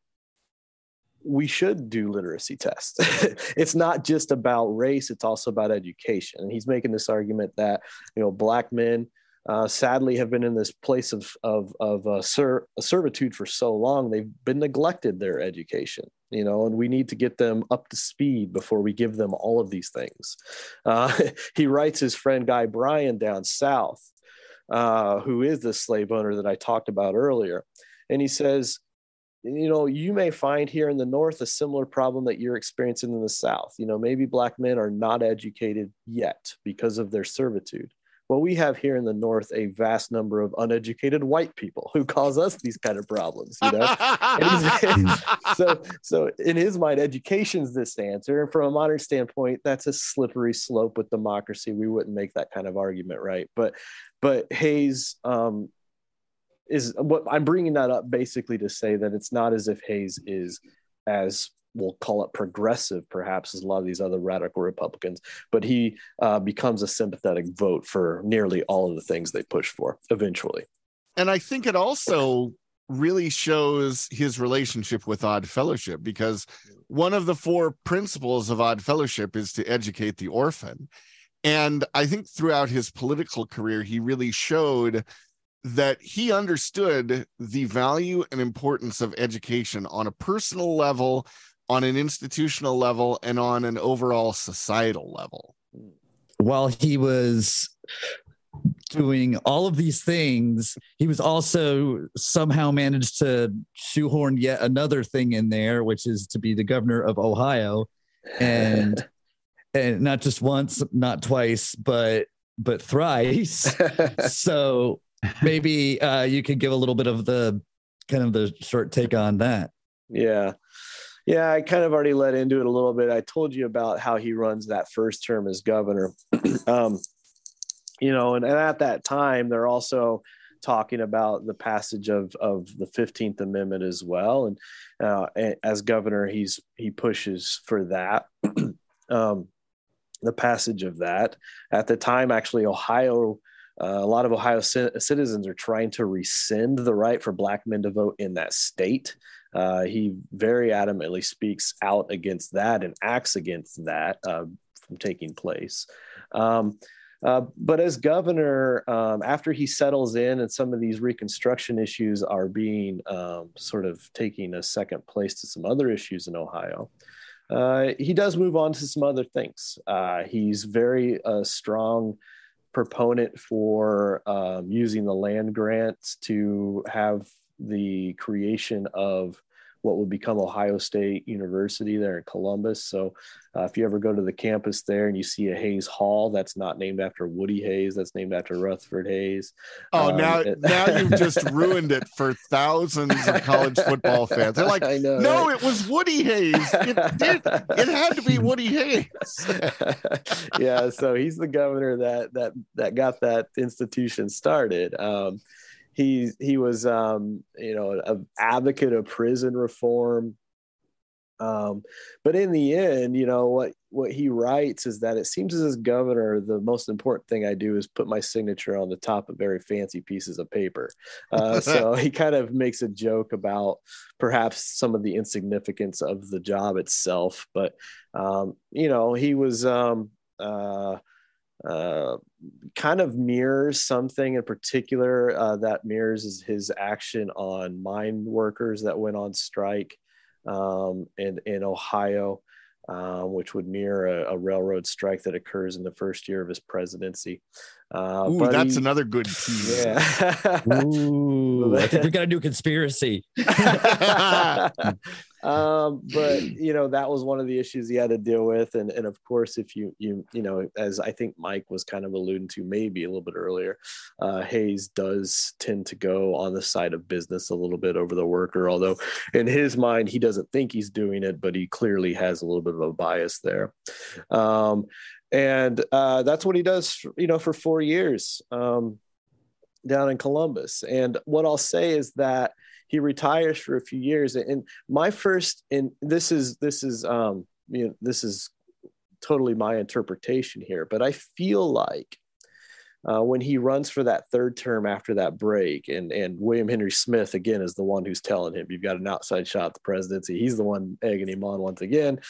we should do literacy tests. it's not just about race; it's also about education. And he's making this argument that you know black men uh, sadly have been in this place of of, of uh, ser- servitude for so long they've been neglected their education you know and we need to get them up to speed before we give them all of these things. Uh, he writes his friend guy bryan down south uh, who is the slave owner that i talked about earlier and he says you know you may find here in the north a similar problem that you're experiencing in the south. You know maybe black men are not educated yet because of their servitude well, we have here in the North a vast number of uneducated white people who cause us these kind of problems, you know. so, so in his mind, education's this answer, and from a modern standpoint, that's a slippery slope with democracy. We wouldn't make that kind of argument, right? But, but Hayes um, is what I'm bringing that up basically to say that it's not as if Hayes is as we'll call it progressive, perhaps, as a lot of these other radical Republicans, but he uh, becomes a sympathetic vote for nearly all of the things they push for eventually. And I think it also really shows his relationship with Odd Fellowship because one of the four principles of Odd Fellowship is to educate the orphan. And I think throughout his political career, he really showed that he understood the value and importance of education on a personal level, on an institutional level and on an overall societal level. While he was doing all of these things, he was also somehow managed to shoehorn yet another thing in there, which is to be the governor of Ohio. And and not just once, not twice, but but thrice. so maybe uh, you could give a little bit of the kind of the short take on that. Yeah. Yeah, I kind of already led into it a little bit. I told you about how he runs that first term as governor. um, you know, and, and at that time, they're also talking about the passage of of the 15th amendment as well and uh, as governor he's he pushes for that um, the passage of that at the time actually ohio uh, a lot of ohio c- citizens are trying to rescind the right for black men to vote in that state uh, he very adamantly speaks out against that and acts against that uh, from taking place. Um, uh, but as governor, um, after he settles in and some of these reconstruction issues are being um, sort of taking a second place to some other issues in Ohio, uh, he does move on to some other things. Uh, he's very uh, strong proponent for um, using the land grants to have the creation of what would become Ohio State University there in Columbus. So, uh, if you ever go to the campus there and you see a Hayes Hall, that's not named after Woody Hayes, that's named after Rutherford Hayes. Oh, um, now it, now you've just ruined it for thousands of college football fans. They're like, know, no, right? it was Woody Hayes. It, did, it had to be Woody Hayes. yeah, so he's the governor that that that got that institution started. Um, he he was um, you know an advocate of prison reform. Um, but in the end you know what what he writes is that it seems as governor the most important thing i do is put my signature on the top of very fancy pieces of paper. Uh, so he kind of makes a joke about perhaps some of the insignificance of the job itself. But um, you know he was um, uh, uh, kind of mirrors something in particular uh, that mirrors his action on mine workers that went on strike um, in, in Ohio, um, which would mirror a, a, railroad strike that occurs in the first year of his presidency. Uh, Ooh, that's he, another good tease. Yeah. Ooh, I think we got a new conspiracy. um, but you know that was one of the issues he had to deal with, and and of course, if you you you know, as I think Mike was kind of alluding to maybe a little bit earlier, uh, Hayes does tend to go on the side of business a little bit over the worker, although in his mind he doesn't think he's doing it, but he clearly has a little bit of a bias there. Um, and uh, that's what he does, you know, for four years um, down in Columbus. And what I'll say is that he retires for a few years. And my first, and this is this is um, you know this is totally my interpretation here, but I feel like uh, when he runs for that third term after that break, and and William Henry Smith again is the one who's telling him you've got an outside shot at the presidency. He's the one egging him on once again,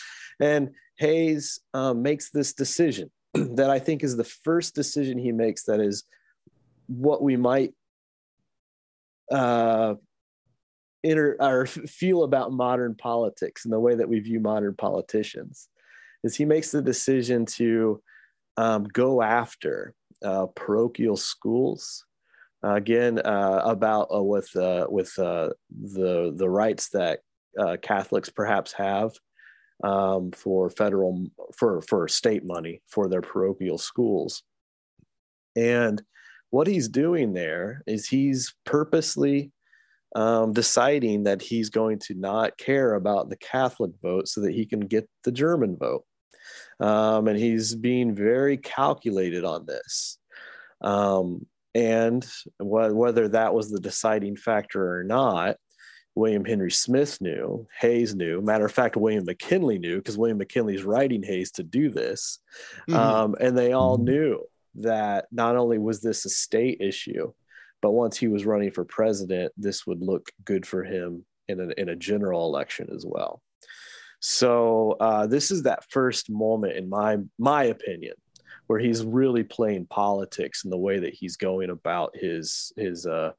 and Hayes um, makes this decision that I think is the first decision he makes that is what we might uh, inter, or feel about modern politics and the way that we view modern politicians. Is he makes the decision to um, go after uh, parochial schools uh, again uh, about uh, with uh, with uh, the the rights that Catholics perhaps have um, for federal for for state money for their parochial schools. And what he's doing there is he's purposely um, deciding that he's going to not care about the Catholic vote so that he can get the German vote. Um, and he's being very calculated on this. Um, and wh- whether that was the deciding factor or not, William Henry Smith knew, Hayes knew. Matter of fact, William McKinley knew because William McKinley's writing Hayes to do this. Mm-hmm. Um, and they all mm-hmm. knew that not only was this a state issue, but once he was running for president, this would look good for him in a, in a general election as well. So uh, this is that first moment, in my my opinion, where he's really playing politics in the way that he's going about his his uh,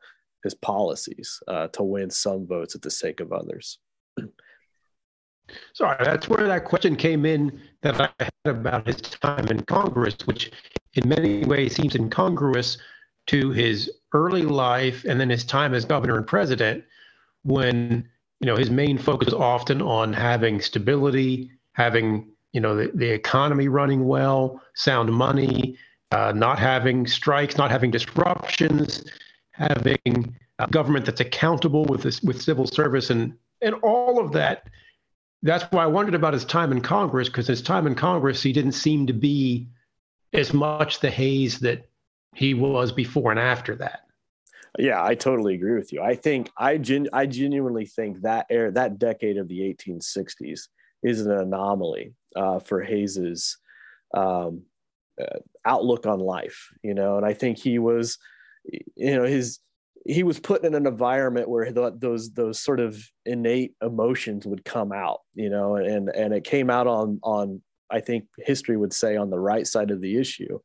his policies uh, to win some votes at the sake of others. Sorry, that's where that question came in that I had about his time in Congress, which in many ways seems incongruous to his early life and then his time as governor and president, when you know his main focus is often on having stability, having you know the, the economy running well, sound money, uh, not having strikes, not having disruptions, having a government that's accountable with this with civil service and and all of that. That's why I wondered about his time in Congress because his time in Congress he didn't seem to be as much the Hayes that he was before and after that. Yeah, I totally agree with you. I think I gen, I genuinely think that era, that decade of the 1860s is an anomaly uh, for Hayes's um, uh, outlook on life. You know, and I think he was, you know, his he was put in an environment where those those sort of innate emotions would come out. You know, and and it came out on on I think history would say on the right side of the issue,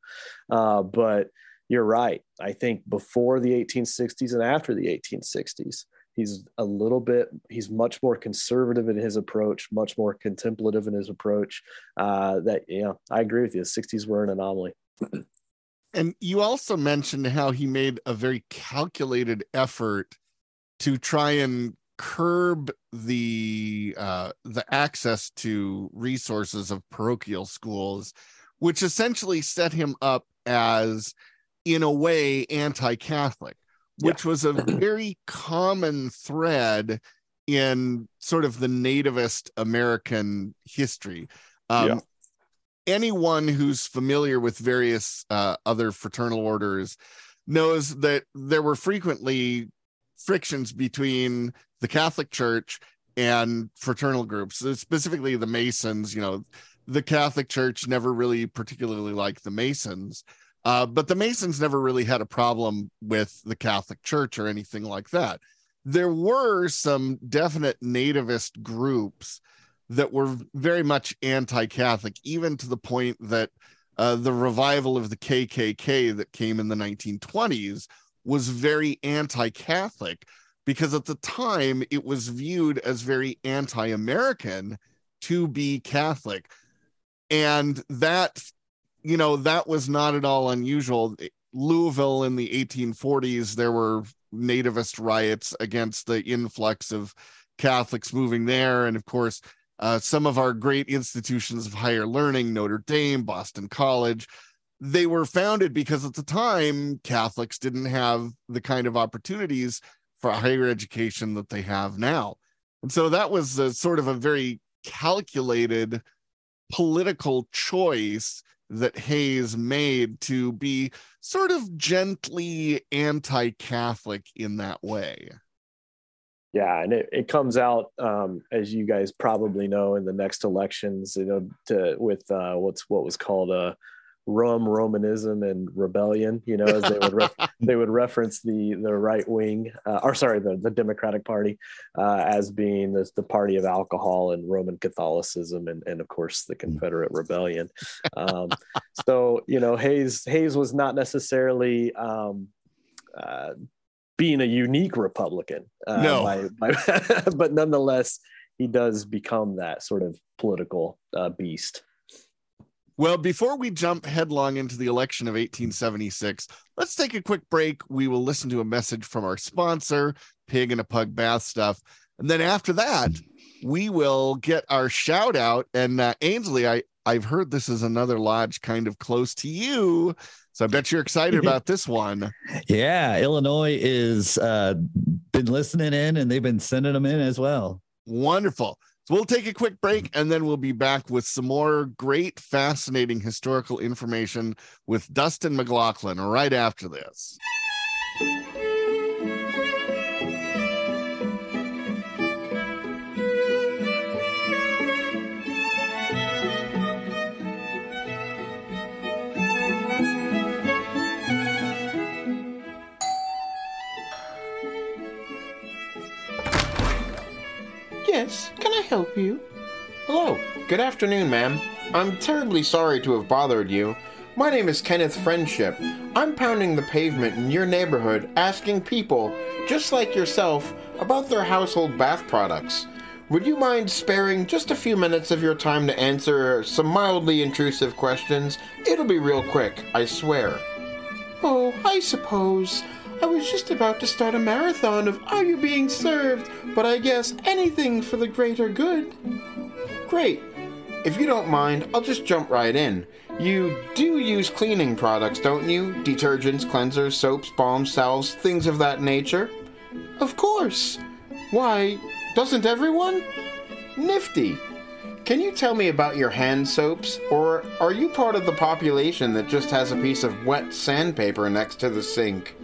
uh, but you're right. I think before the 1860s and after the 1860s, he's a little bit, he's much more conservative in his approach, much more contemplative in his approach. Uh, that, yeah, I agree with you. The 60s were an anomaly. and you also mentioned how he made a very calculated effort to try and curb the uh, the access to resources of parochial schools, which essentially set him up as in a way anti-catholic which yeah. was a very common thread in sort of the nativist american history um, yeah. anyone who's familiar with various uh, other fraternal orders knows that there were frequently frictions between the catholic church and fraternal groups specifically the masons you know the catholic church never really particularly liked the masons uh, but the Masons never really had a problem with the Catholic Church or anything like that. There were some definite nativist groups that were very much anti Catholic, even to the point that uh, the revival of the KKK that came in the 1920s was very anti Catholic because at the time it was viewed as very anti American to be Catholic. And that, you know, that was not at all unusual. Louisville in the 1840s, there were nativist riots against the influx of Catholics moving there. And of course, uh, some of our great institutions of higher learning, Notre Dame, Boston College, they were founded because at the time Catholics didn't have the kind of opportunities for higher education that they have now. And so that was a, sort of a very calculated political choice that Hayes made to be sort of gently anti Catholic in that way. Yeah, and it, it comes out um, as you guys probably know in the next elections, you know, to, with uh, what's what was called a Rum, Romanism, and rebellion. You know, as they would ref- they would reference the the right wing, uh, or sorry, the, the Democratic Party, uh, as being the, the party of alcohol and Roman Catholicism, and and of course the Confederate Rebellion. Um, so you know, Hayes Hayes was not necessarily. Um, uh, being a unique Republican, uh, no, by, by, but nonetheless, he does become that sort of political uh, beast. Well, before we jump headlong into the election of 1876, let's take a quick break. We will listen to a message from our sponsor, Pig and a Pug Bath Stuff. And then after that, we will get our shout out. And uh, Ainsley, I, I've heard this is another lodge kind of close to you. So I bet you're excited about this one. Yeah, Illinois is uh, been listening in and they've been sending them in as well. Wonderful. We'll take a quick break and then we'll be back with some more great, fascinating historical information with Dustin McLaughlin right after this. Yes, can I help you? Hello, good afternoon, ma'am. I'm terribly sorry to have bothered you. My name is Kenneth Friendship. I'm pounding the pavement in your neighborhood asking people, just like yourself, about their household bath products. Would you mind sparing just a few minutes of your time to answer some mildly intrusive questions? It'll be real quick, I swear. Oh, I suppose. I was just about to start a marathon of Are You Being Served? But I guess anything for the greater good. Great. If you don't mind, I'll just jump right in. You do use cleaning products, don't you? Detergents, cleansers, soaps, balms, salves, things of that nature? Of course. Why, doesn't everyone? Nifty. Can you tell me about your hand soaps? Or are you part of the population that just has a piece of wet sandpaper next to the sink?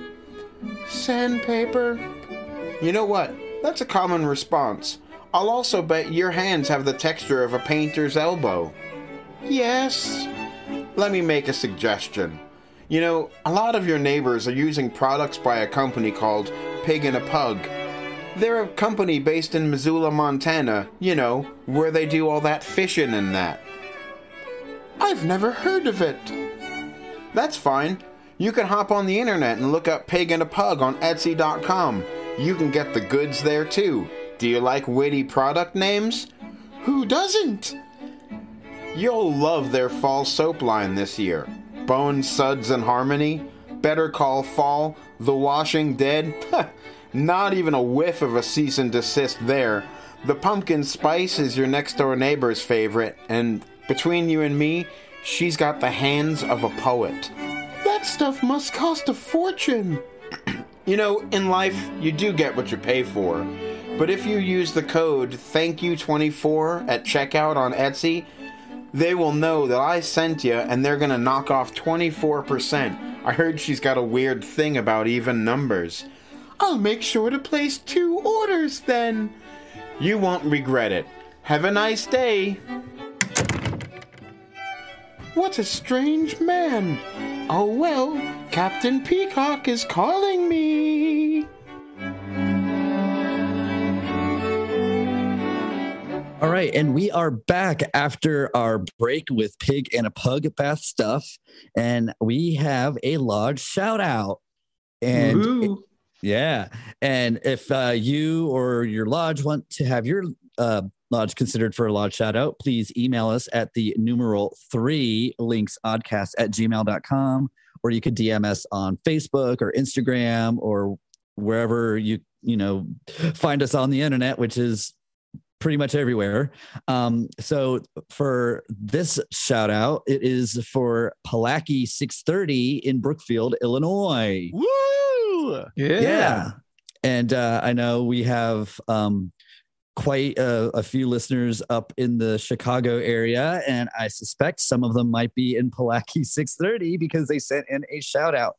Sandpaper? You know what? That's a common response. I'll also bet your hands have the texture of a painter's elbow. Yes. Let me make a suggestion. You know, a lot of your neighbors are using products by a company called Pig and a Pug. They're a company based in Missoula, Montana, you know, where they do all that fishing and that. I've never heard of it. That's fine. You can hop on the internet and look up Pig and a Pug on Etsy.com. You can get the goods there too. Do you like witty product names? Who doesn't? You'll love their fall soap line this year. Bone Suds, and Harmony, Better Call Fall, The Washing Dead. Not even a whiff of a cease and desist there. The pumpkin spice is your next door neighbor's favorite, and between you and me, she's got the hands of a poet. That stuff must cost a fortune. you know, in life, you do get what you pay for. But if you use the code ThankYou24 at checkout on Etsy, they will know that I sent you and they're going to knock off 24%. I heard she's got a weird thing about even numbers. I'll make sure to place two orders then. You won't regret it. Have a nice day. What a strange man. Oh well, Captain Peacock is calling me. All right, and we are back after our break with Pig and a Pug bath stuff, and we have a lodge shout out. And yeah, and if uh, you or your lodge want to have your uh, lodge considered for a lodge shout out, please email us at the numeral three links oddcast at gmail.com, or you could DM us on Facebook or Instagram or wherever you you know find us on the internet, which is pretty much everywhere. Um, so for this shout out, it is for Palaki 630 in Brookfield, Illinois. Woo! Yeah. And uh, I know we have um, quite a, a few listeners up in the Chicago area, and I suspect some of them might be in Palaki 630 because they sent in a shout out.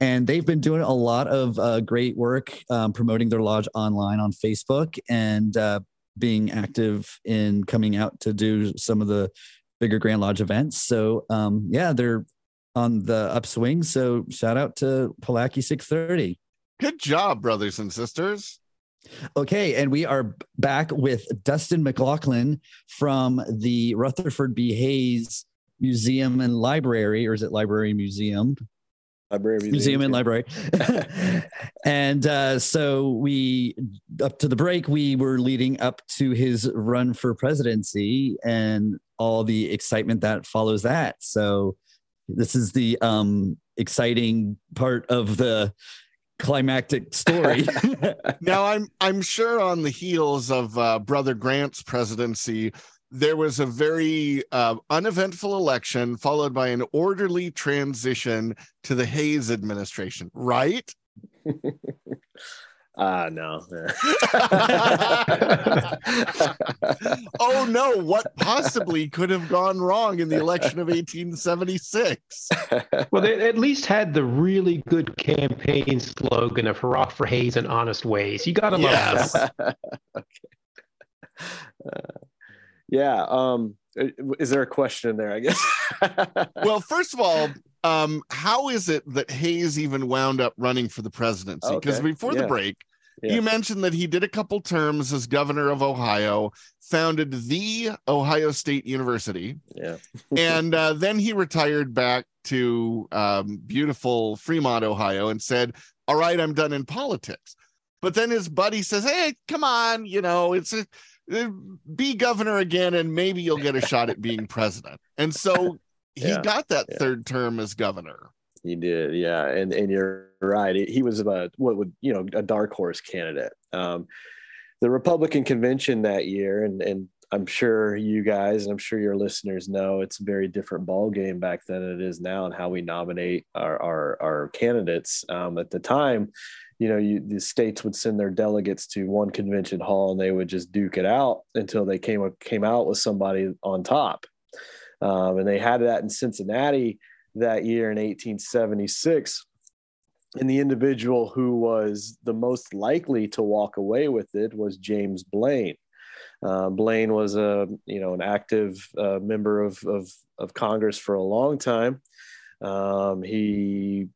And they've been doing a lot of uh, great work um, promoting their lodge online on Facebook and uh, being active in coming out to do some of the bigger Grand Lodge events. So, um, yeah, they're on the upswing. So, shout out to Palaki 630. Good job, brothers and sisters. Okay, and we are back with Dustin McLaughlin from the Rutherford B. Hayes Museum and Library, or is it Library Museum? Library Museum and yeah. Library. and uh, so we, up to the break, we were leading up to his run for presidency and all the excitement that follows that. So this is the um, exciting part of the climactic story. Now I'm I'm sure on the heels of uh, Brother Grant's presidency, there was a very uh, uneventful election followed by an orderly transition to the Hayes administration, right? Ah, no. oh no, what possibly could have gone wrong in the election of 1876? Well, they at least had the really good campaign slogan of "Hurrah for Hayes and honest ways." You got to love Yes. that. yeah. Um, is there a question in there? I guess. Well, first of all, um, how is it that Hayes even wound up running for the presidency? Because Okay, before yeah. the break, Yeah. you mentioned that he did a couple terms as governor of Ohio, founded the Ohio State University, yeah. and uh, then he retired back to um, beautiful Fremont, Ohio, and said, "All right, I'm done in politics." But then his buddy says, "Hey, come on, you know, it's a, uh, be governor again, and maybe you'll get a shot at being president." And so he Yeah, got that yeah. third term as governor. He did, yeah, and and you're right. He was a what would you know a dark horse candidate. Um, the Republican convention that year, and and I'm sure you guys and I'm sure your listeners know it's a very different ball game back then than it is now, and how we nominate our our, our candidates. Um, at the time, you know, you, the states would send their delegates to one convention hall, and they would just duke it out until they came came out with somebody on top. Um, and they had that in Cincinnati that year in 1876 and the individual who was the most likely to walk away with it was james blaine. Uh, blaine was a you know an active uh, member of, of, of congress for a long time. Um, he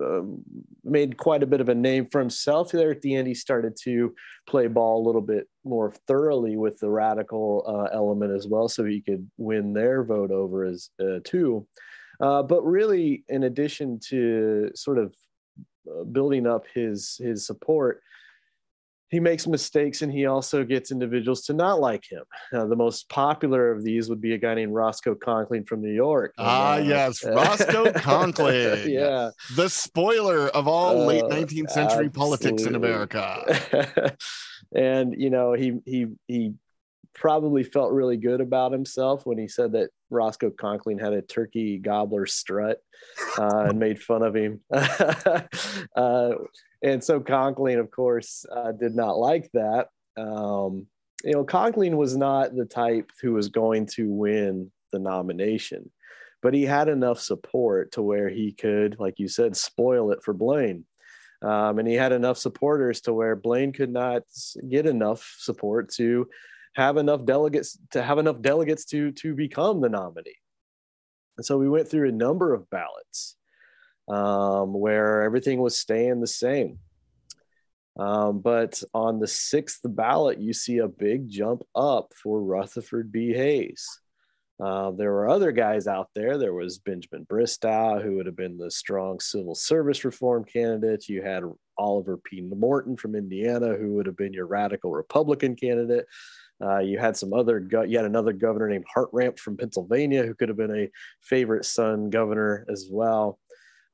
um, made quite a bit of a name for himself there at the end. He started to play ball a little bit more thoroughly with the radical uh, element as well so he could win their vote over as uh, too uh, but really, in addition to sort of building up his his support, he makes mistakes and he also gets individuals to not like him. Uh, the most popular of these would be a guy named Roscoe Conkling from New York. Ah, uh, yes, Roscoe Conkling. yeah, The spoiler of all late Uh, 19th century politics in. America. and you know, he he he probably felt really good about himself when he said that Roscoe Conkling had a turkey gobbler strut uh, and made fun of him. uh, and so Conkling, of course, uh, did not like that. Um, you know, Conkling was not the type who was going to win the nomination, but he had enough support to where he could, like you said, spoil it for Blaine. Um, and he had enough supporters to where Blaine could not get enough support to have enough delegates to have enough delegates to to become the nominee. And so we went through a number of ballots um, where everything was staying the same. Um, but on the sixth ballot, you see a big jump up for Rutherford B. Hayes. Uh, there were other guys out there. There was Benjamin Bristow, who would have been the strong civil service reform candidate. You had Oliver P. Morton from Indiana, who would have been your radical Republican candidate. Uh, you had some other, go- you had another governor named Hartranft from Pennsylvania, who could have been a favorite son governor as well.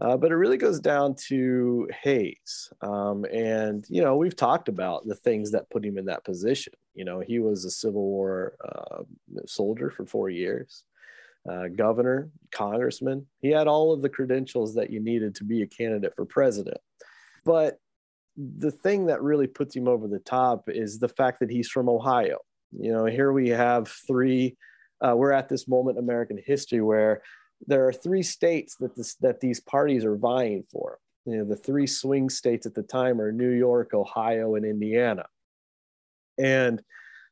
Uh, but it really goes down to Hayes. Um, and, you know, we've talked about the things that put him in that position. You know, he was a Civil War uh, soldier for four years, uh, governor, congressman. He had all of the credentials that you needed to be a candidate for president. But the thing that really puts him over the top is the fact that he's from Ohio. You know, here we have three, uh, we're at this moment in American history where there are three states that this, that these parties are vying for. You know, the three swing states at the time are New York, Ohio, and Indiana. And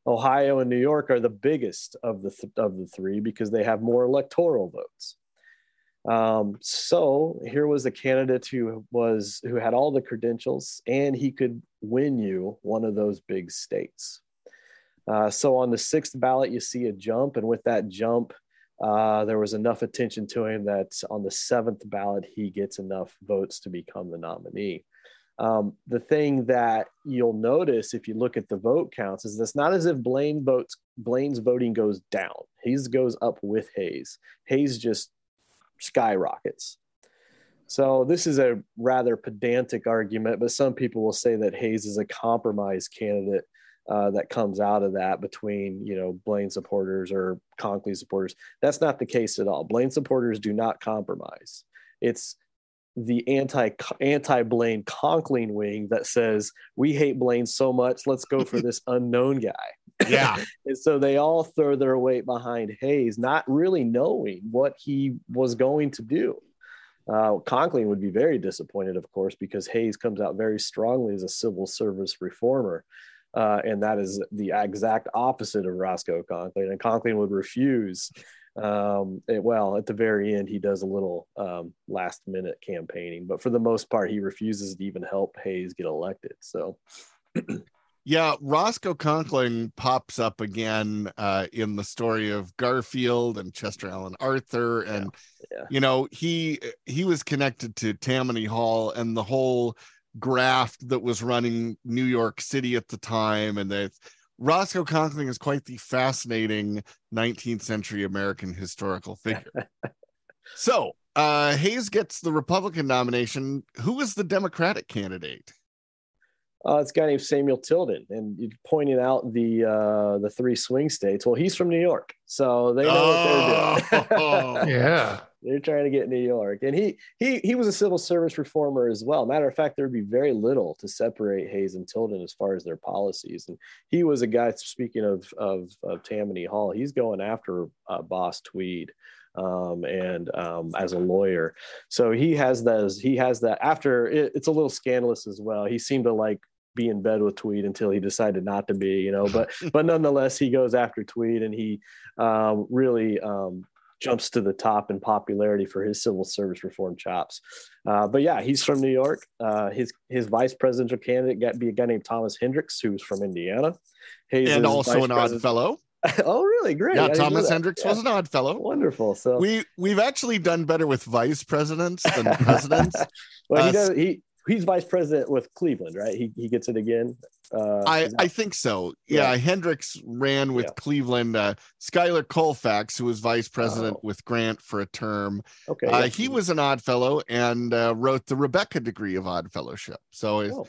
Ohio and New York are the biggest of the th- of the three because they have more electoral votes. Um, so here was a candidate who was who had all the credentials and he could win you one of those big states. Uh, so on the sixth ballot, you see a jump, and with that jump, uh, there was enough attention to him that on the seventh ballot, he gets enough votes to become the nominee. Um, the thing that you'll notice if you look at the vote counts is it's not as if Blaine votes Blaine's voting goes down. Hayes goes up with Hayes. Hayes just skyrockets. So this is a rather pedantic argument, but some people will say that Hayes is a compromise candidate uh, that comes out of that between you know Blaine supporters or Conkling supporters. That's not the case at all. Blaine supporters do not compromise. It's the anti anti Blaine Conkling wing that says we hate Blaine so much, let's go for this unknown guy. Yeah. and so they all throw their weight behind Hayes, not really knowing what he was going to do. Uh, Conklin would be very disappointed, of course, because Hayes comes out very strongly as a civil service reformer. Uh, and that is the exact opposite of Roscoe Conkling. And Conkling would refuse. Um, it, well, at the very end, he does a little um, last minute campaigning, but for the most part, he refuses to even help Hayes get elected. So, yeah, Roscoe Conkling pops up again uh, in the story of Garfield and Chester Alan Arthur, and Yeah, yeah. you know he he was connected to Tammany Hall and the whole graft that was running New York City at the time, and that Roscoe Conkling is quite the fascinating 19th century American historical figure. so uh, Hayes gets the Republican nomination. Who is the Democratic candidate? Uh, it's a guy named Samuel Tilden, and you pointed out the uh, the three swing states. Well, he's from New York, so they know what they're doing. Oh. Yeah. They're trying to get New York, and he he he was a civil service reformer as well. Matter of fact, there would be very little to separate Hayes and Tilden as far as their policies. And he was a guy. Speaking of of, of Tammany Hall, he's going after uh, Boss Tweed um, and um, as a lawyer. So he has those. He has that. After it, it's a little scandalous as well. He seemed to like be in bed with Tweed until he decided not to be. You know, but but nonetheless, he goes after Tweed and he um, really. Um, jumps to the top in popularity for his civil service reform chops. Uh, but yeah, he's from New York. Uh, his his vice presidential candidate got to be a guy named Thomas Hendricks, who's from Indiana. Hayes and also an odd fellow. oh, really? Great. Yeah, Thomas. Hendricks Yeah. was an odd fellow. wonderful. So We we've actually done better with vice presidents than presidents. well, he uh, does. He he's vice president with Cleveland, right? He he gets it again. Uh, I, that- I think so. Yeah, Yeah. Hendricks ran with Yeah. Cleveland. Uh, Schuyler Colfax, who was vice president Oh. with Grant for a term, okay. uh, he was an odd fellow and uh, wrote the Rebekah degree of odd fellowship. So, Oh.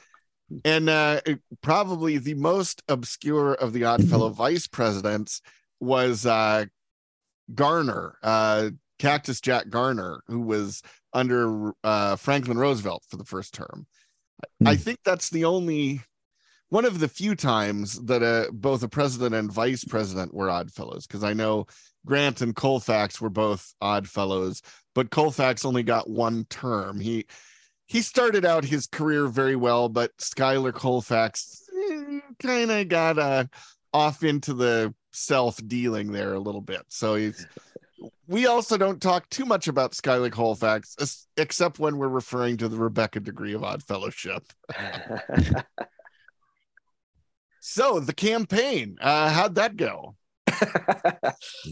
and uh, probably the most obscure of the odd fellow vice presidents was uh, Garner, uh, Cactus Jack Garner, who was under uh, Franklin Roosevelt for the first term. I Hmm. think that's the only one of the few times that uh, both a president and vice president were odd fellows because I know Grant and Colfax were both odd fellows, but Colfax only got one term. He he started out his career very well, but Schuyler Colfax kind of got uh, off into the self dealing there a little bit. So he's we also don't talk too much about Schuyler Colfax, except when we're referring to the Rebekah degree of odd fellowship. So the campaign, uh, how'd that go?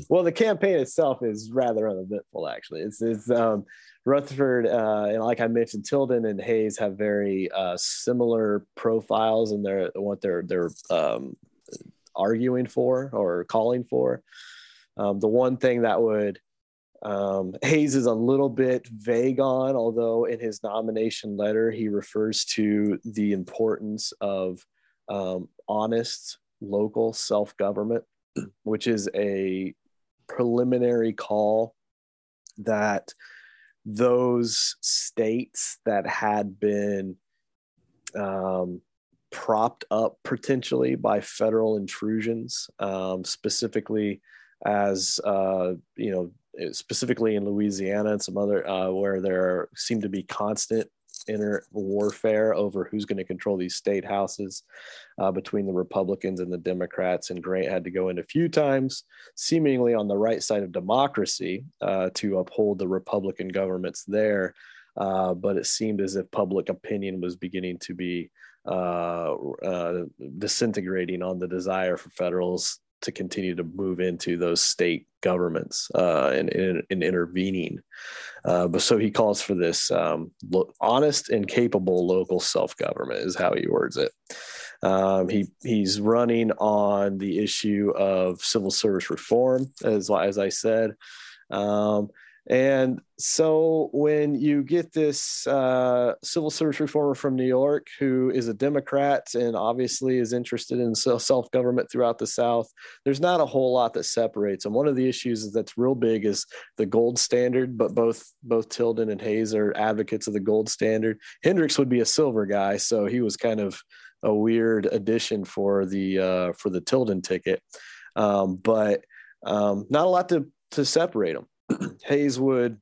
well, the campaign itself is rather uneventful, actually. It's, it's um, Rutherford, uh, and like I mentioned, Tilden and Hayes have very uh, similar profiles in their what they're they're um, arguing for or calling for. Um, the one thing that would um, Hayes is a little bit vague on, although in his nomination letter he refers to the importance of um, honest local self government, which is a preliminary call that those states that had been um, propped up potentially by federal intrusions, um, specifically as uh, you know, specifically in Louisiana and some other uh, where there seem to be constant inner warfare over who's going to control these state houses uh, between the Republicans and the Democrats. And Grant had to go in a few times, seemingly on the right side of democracy, uh, to uphold the Republican governments there. Uh, but it seemed as if public opinion was beginning to be uh, uh, disintegrating on the desire for federals to continue to move into those state governments uh, and, and, and, intervening. Uh, but so he calls for this um, lo- honest and capable local self government, is how he words it. Um, he he's running on the issue of civil service reform, as as I said. Um, and so when you get this uh, civil service reformer from New York who is a Democrat and obviously is interested in self government throughout the South, there's not a whole lot that separates them. One of the issues that's real big is the gold standard, but both both Tilden and Hayes are advocates of the gold standard. Hendricks would be a silver guy, so he was kind of a weird addition for the uh, for the Tilden ticket, um, but um, not a lot to to separate them. Hayes would.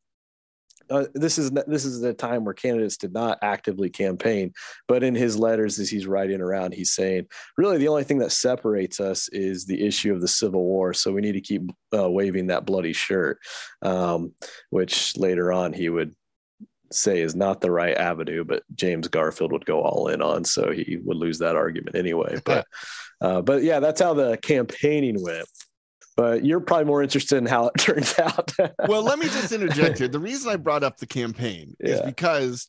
Uh, this is this is the time where candidates did not actively campaign, but in his letters as he's writing around, he's saying, really, the only thing that separates us is the issue of the Civil War. So we need to keep uh, waving that bloody shirt, um, which later on he would say is not the right avenue, but James Garfield would go all in on, so he would lose that argument anyway. But uh, but yeah, that's how the campaigning went but you're probably more interested in how it turns out. well, let me just interject here. The reason I brought up the campaign yeah. is because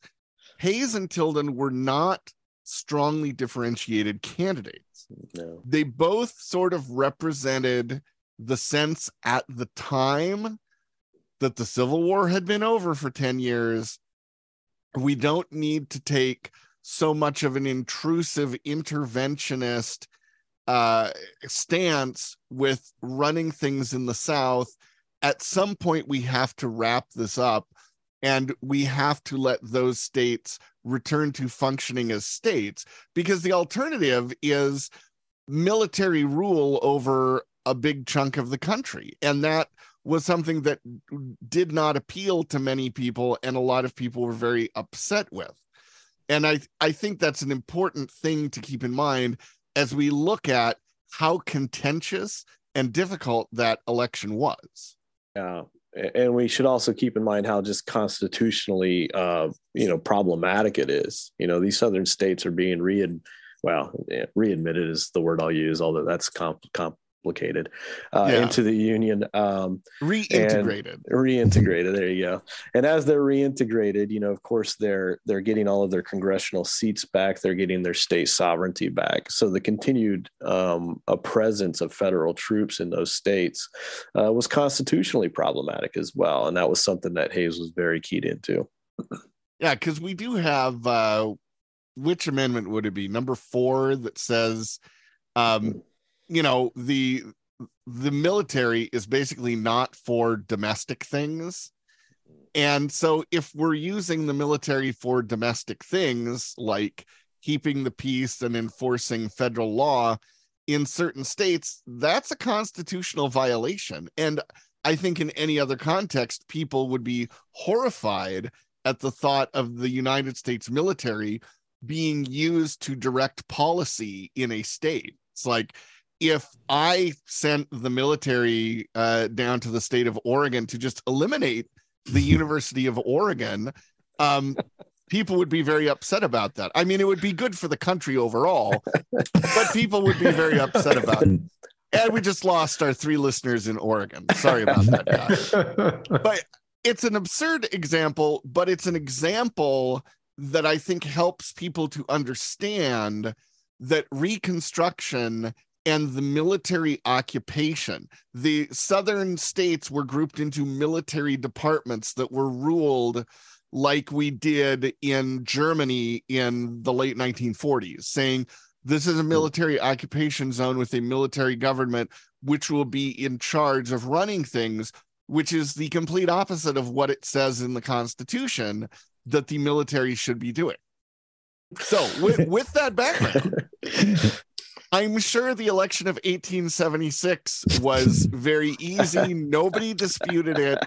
Hayes and Tilden were not strongly differentiated candidates. No. They both sort of represented the sense at the time that the Civil War had been over for 10 years. We don't need to take so much of an intrusive interventionist uh, stance with running things in the South, at some point we have to wrap this up and we have to let those states return to functioning as states because the alternative is military rule over a big chunk of the country. And that was something that did not appeal to many people and a lot of people were very upset with. And I I think that's an important thing to keep in mind as we look at how contentious and difficult that election was. Yeah. And we should also keep in mind how just constitutionally, uh, you know, problematic it is. You know, these southern states are being re, well, readmitted is the word I'll use, although that's comp, comp replicated uh, yeah. into the union. Um, reintegrated. Reintegrated. There you go. And as they're reintegrated, you know, of course, they're they're getting all of their congressional seats back. They're getting their state sovereignty back. So the continued um, a presence of federal troops in those states uh, was constitutionally problematic as well, and that was something that Hayes was very keyed into. Yeah, because we do have. Uh, which amendment would it be? Number four that says um, you know the the military is basically not for domestic things. And so if we're using the military for domestic things like keeping the peace and enforcing federal law in certain states that's a constitutional violation. And i think in any other context people would be horrified at the thought of the united states military being used to direct policy in a state. It's like if I sent the military uh, down to the state of Oregon to just eliminate the University of Oregon, um, people would be very upset about that. I mean, it would be good for the country overall, but people would be very upset about it. And we just lost our three listeners in Oregon. Sorry about that, guys. But it's an absurd example, but it's an example that I think helps people to understand that Reconstruction and the military occupation. The southern states were grouped into military departments that were ruled like we did in Germany in the late 1940s, saying this is a hmm. military occupation zone with a military government which will be in charge of running things, which is the complete opposite of what it says in the Constitution that the military should be doing. So, with, with that background, I'm sure the election of 1876 was very easy. Nobody disputed it.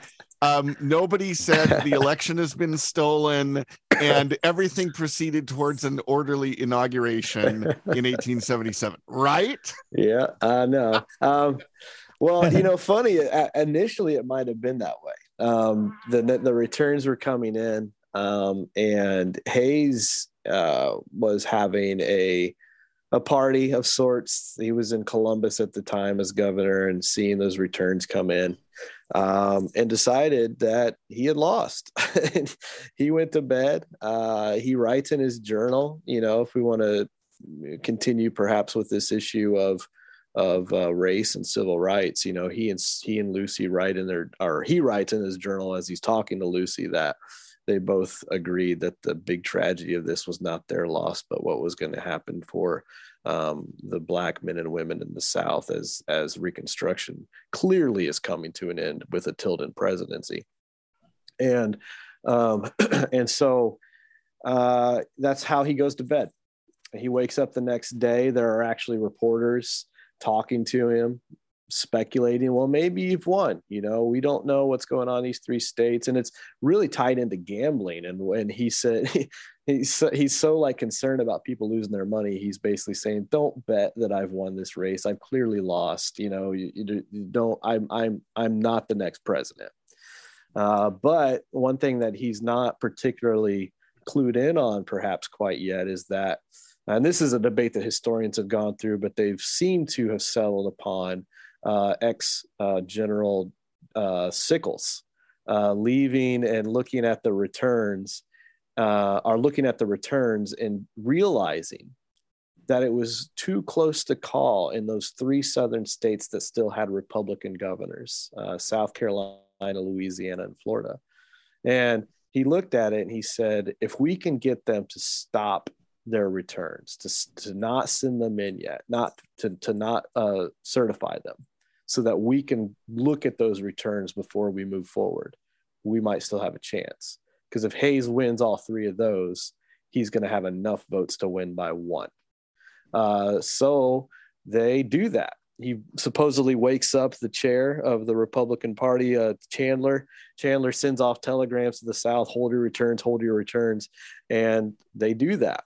Um, nobody said the election has been stolen, and everything proceeded towards an orderly inauguration in 1877. Right? Yeah, I know. Um, well, you know, funny. Initially, it might have been that way. Um, the the returns were coming in, um, and Hayes uh, was having a a party of sorts. He was in Columbus at the time as governor and seeing those returns come in um, and decided that he had lost. he went to bed. Uh, he writes in his journal, you know, if we want to continue perhaps with this issue of of uh, race and civil rights, you know, he and he and Lucy write in their or he writes in his journal as he's talking to Lucy that they both agreed that the big tragedy of this was not their loss, but what was going to happen for um, the black men and women in the South as as Reconstruction clearly is coming to an end with a Tilden presidency, and um, and so uh, that's how he goes to bed. He wakes up the next day. There are actually reporters talking to him, speculating, well, maybe you've won. You know, we don't know what's going on in these three states, and it's really tied into gambling. And when he said he's so, he's so like concerned about people losing their money, he's basically saying, "Don't bet that I've won this race. I've clearly lost. You know, you, you don't. I'm I'm I'm not the next president." Uh, but one thing that he's not particularly clued in on, perhaps quite yet, is that. And this is a debate that historians have gone through, but they've seemed to have settled upon uh, ex uh, General uh, Sickles, uh, leaving and looking at the returns, uh, are looking at the returns and realizing that it was too close to call in those three southern states that still had Republican governors South Carolina, Louisiana, and Florida. And he looked at it and he said, if we can get them to stop their returns, to, to not send them in yet, not to, to not uh, certify them, so that we can look at those returns before we move forward. We might still have a chance. Because if Hayes wins all three of those, he's going to have enough votes to win by one. Uh, so they do that. He supposedly wakes up the chair of the Republican Party, uh, Chandler. Chandler sends off telegrams to the South hold your returns, hold your returns. And they do that.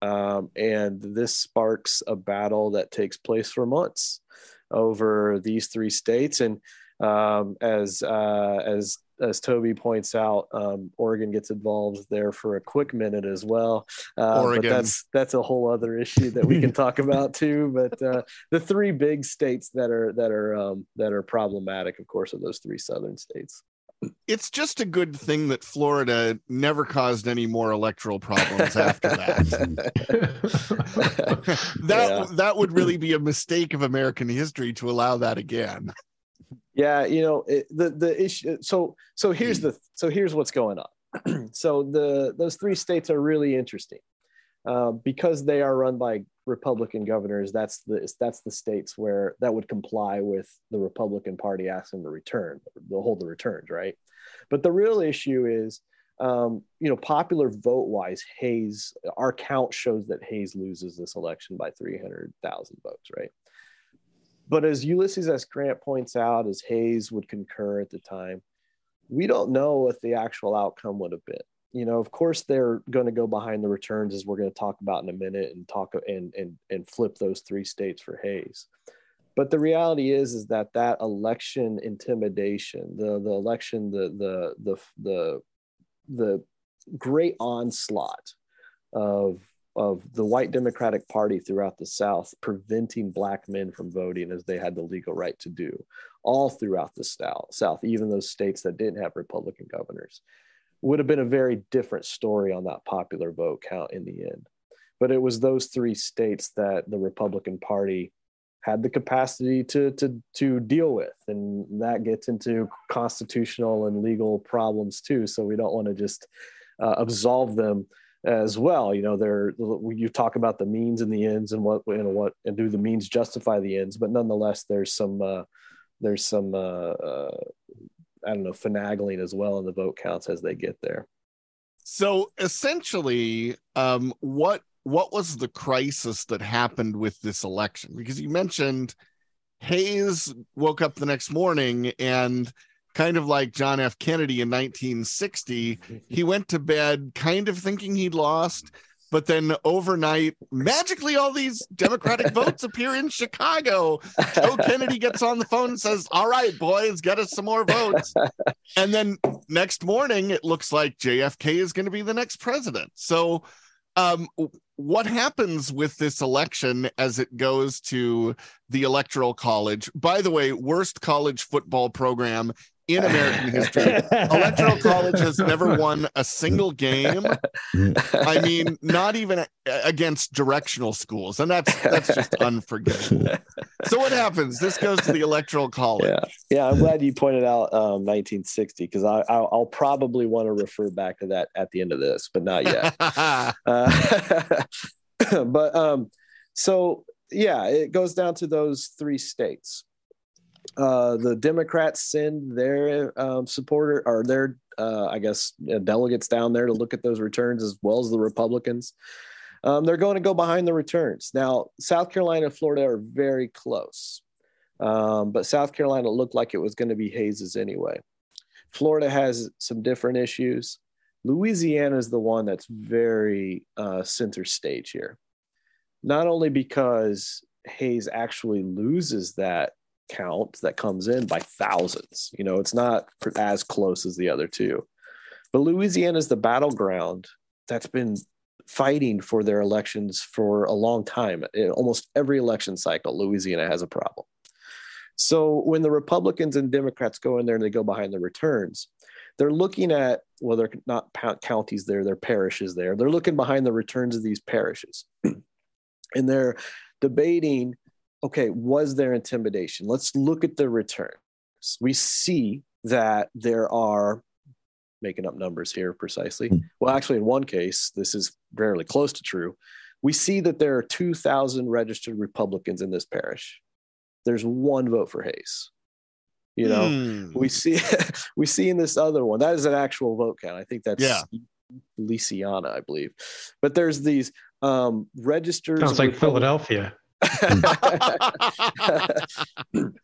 Um, and this sparks a battle that takes place for months over these three states. And um, as uh, as as Toby points out, um, Oregon gets involved there for a quick minute as well. Uh, Oregon. But that's that's a whole other issue that we can talk about too. But uh, the three big states that are that are um, that are problematic, of course, are those three southern states it's just a good thing that Florida never caused any more electoral problems after that. that yeah. that would really be a mistake of American history to allow that again. Yeah, you know it, the the issue. So so here's the so here's what's going on. so the those three states are really interesting uh, because they are run by Republican governors. That's the that's the states where that would comply with the Republican Party asking to return. They'll hold the returns, right? But the real issue is, um, you know, popular vote wise, Hayes. Our count shows that Hayes loses this election by three hundred thousand votes, right? But as Ulysses S. Grant points out, as Hayes would concur at the time, we don't know what the actual outcome would have been you know, of course, they're going to go behind the returns, as we're going to talk about in a minute, and talk and and and flip those three states for Hayes. But the reality is, is that that election intimidation, the the election, the the the the the great onslaught of of the white Democratic Party throughout the South preventing black men from voting as they had the legal right to do, all throughout the South, even those states that didn't have Republican governors would have been a very different story on that popular vote count in the end. But it was those three states that the Republican Party had the capacity to to to deal with, and that gets into constitutional and legal problems too. So we don't want to just uh, absolve them as well. You know, there you talk about the means and the ends, and what you know what and do the means justify the ends, but nonetheless, there's some uh, there's some uh, uh I don't know, finagling as well in the vote counts as they get there. So essentially, um, what what was the crisis that happened with this election? Because you mentioned Hayes woke up the next morning and kind of like John F. Kennedy in 1960, he went to bed kind of thinking he'd lost, but then overnight, magically, all these Democratic votes appear in Chicago. Joe Kennedy gets on the phone and says, All right, boys, get us some more votes. And then next morning, it looks like JFK is going to be the next president. So, um, what happens with this election as it goes to the electoral college by the way worst college football program in American history. Electoral College has never won a single game. I mean, not even against directional schools, and that's that's just unforgivable. So what happens? This goes to the Electoral College. Yeah, yeah. I'm glad you pointed out um, 1960 because I I'll, I'll, probably want to refer back to that at the end of this, but not yet. uh, but um, so yeah, it goes down to those three states uh, the Democrats send their um, supporter or their, uh, I guess, uh, delegates down there to look at those returns as well as the Republicans. Um, they're going to go behind the returns. Now, South Carolina and Florida are very close, um, but South Carolina looked like it was going to be Hayes's anyway. Florida has some different issues. Louisiana is the one that's very uh, center stage here, not only because Hayes actually loses that count that comes in by thousands. You know, it's not as close as the other two. But Louisiana is the battleground that's been fighting for their elections for a long time. In almost every election cycle, Louisiana has a problem. So when the Republicans and Democrats go in there and they go behind the returns, they're looking at, well, they're not counties there, they're parishes there. They're looking behind the returns of these parishes. and they're debating okay, was there intimidation? Let's look at the returns. We see that there are making up numbers here precisely. Hmm. Well, actually, in one case, this is rarely close to true. We see that there are 2,000 registered Republicans in this parish. There's one vote for Hayes. You know, mm. we see we see in this other one that is an actual vote count. I think that's yeah. Feliciana, I believe. But there's these um, registered. Sounds like Philadelphia.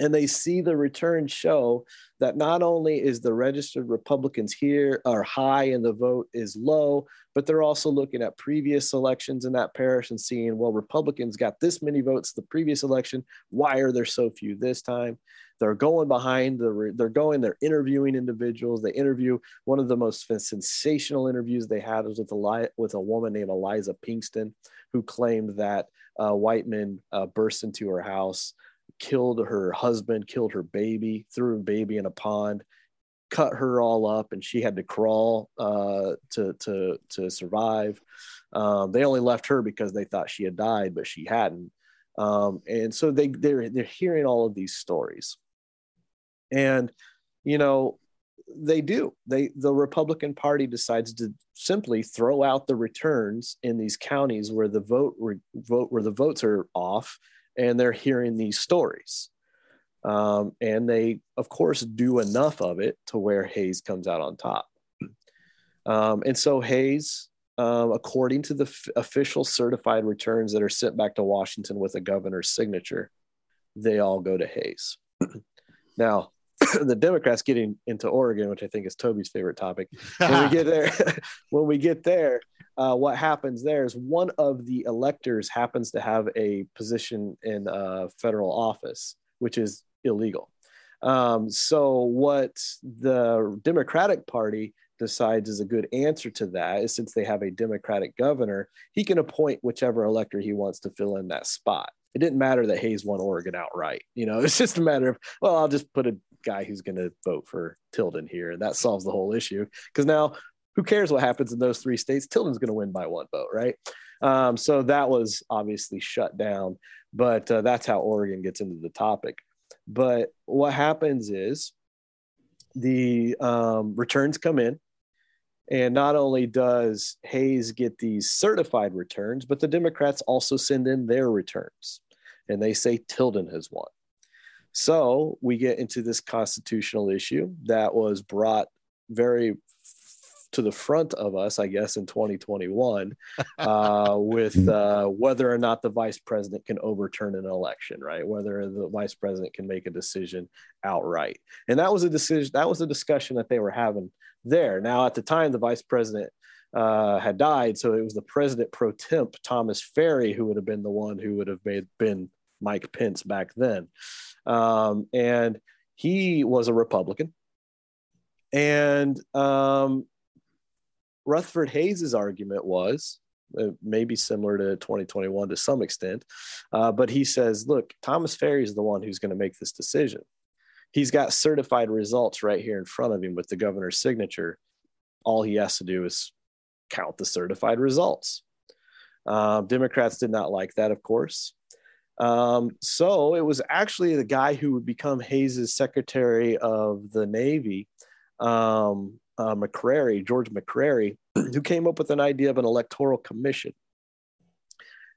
and they see the return show that not only is the registered Republicans here are high and the vote is low, but they're also looking at previous elections in that parish and seeing, well, Republicans got this many votes the previous election. Why are there so few this time? They're going behind the, they're going, they're interviewing individuals. They interview one of the most sensational interviews they had was with a, with a woman named Eliza Pinkston, who claimed that uh, white men uh, burst into her house, killed her husband, killed her baby, threw her baby in a pond, cut her all up, and she had to crawl uh, to to to survive. Um, they only left her because they thought she had died, but she hadn't. Um, and so they they're they're hearing all of these stories, and you know they do. They the Republican Party decides to simply throw out the returns in these counties where the vote re, vote where the votes are off, and they're hearing these stories. Um, and they, of course, do enough of it to where Hayes comes out on top. Um, and so Hayes, um, according to the f- official certified returns that are sent back to Washington with a governor's signature, they all go to Hayes. now, the Democrats getting into Oregon, which I think is Toby's favorite topic. When we get there, when we get there, uh, what happens there is one of the electors happens to have a position in uh, federal office, which is illegal. Um, so what the Democratic Party decides is a good answer to that is since they have a Democratic governor, he can appoint whichever elector he wants to fill in that spot. It didn't matter that Hayes won Oregon outright. You know, it's just a matter of, well, I'll just put a guy who's going to vote for Tilden here. And that solves the whole issue. Because now, who cares what happens in those three states? Tilden's going to win by one vote, right? Um, so that was obviously shut down. But uh, that's how Oregon gets into the topic. But what happens is the um, returns come in and not only does Hayes get these certified returns, but the Democrats also send in their returns and they say Tilden has won. So we get into this constitutional issue that was brought very to the front of us, I guess, in 2021, uh, with uh, whether or not the vice president can overturn an election, right? Whether the vice president can make a decision outright, and that was a decision. That was a discussion that they were having there. Now, at the time, the vice president uh, had died, so it was the president pro temp, Thomas Ferry, who would have been the one who would have made, been Mike Pence back then. Um, and he was a Republican. And um, Rutherford Hayes's argument was uh, maybe similar to 2021 to some extent, uh, but he says, look, Thomas Ferry is the one who's going to make this decision he's got certified results right here in front of him with the governor's signature. All he has to do is count the certified results. Um, Democrats did not like that, of course. Um, so it was actually the guy who would become Hayes's Secretary of the Navy, um, uh, McCrary, George McCrary, who came up with an idea of an electoral commission.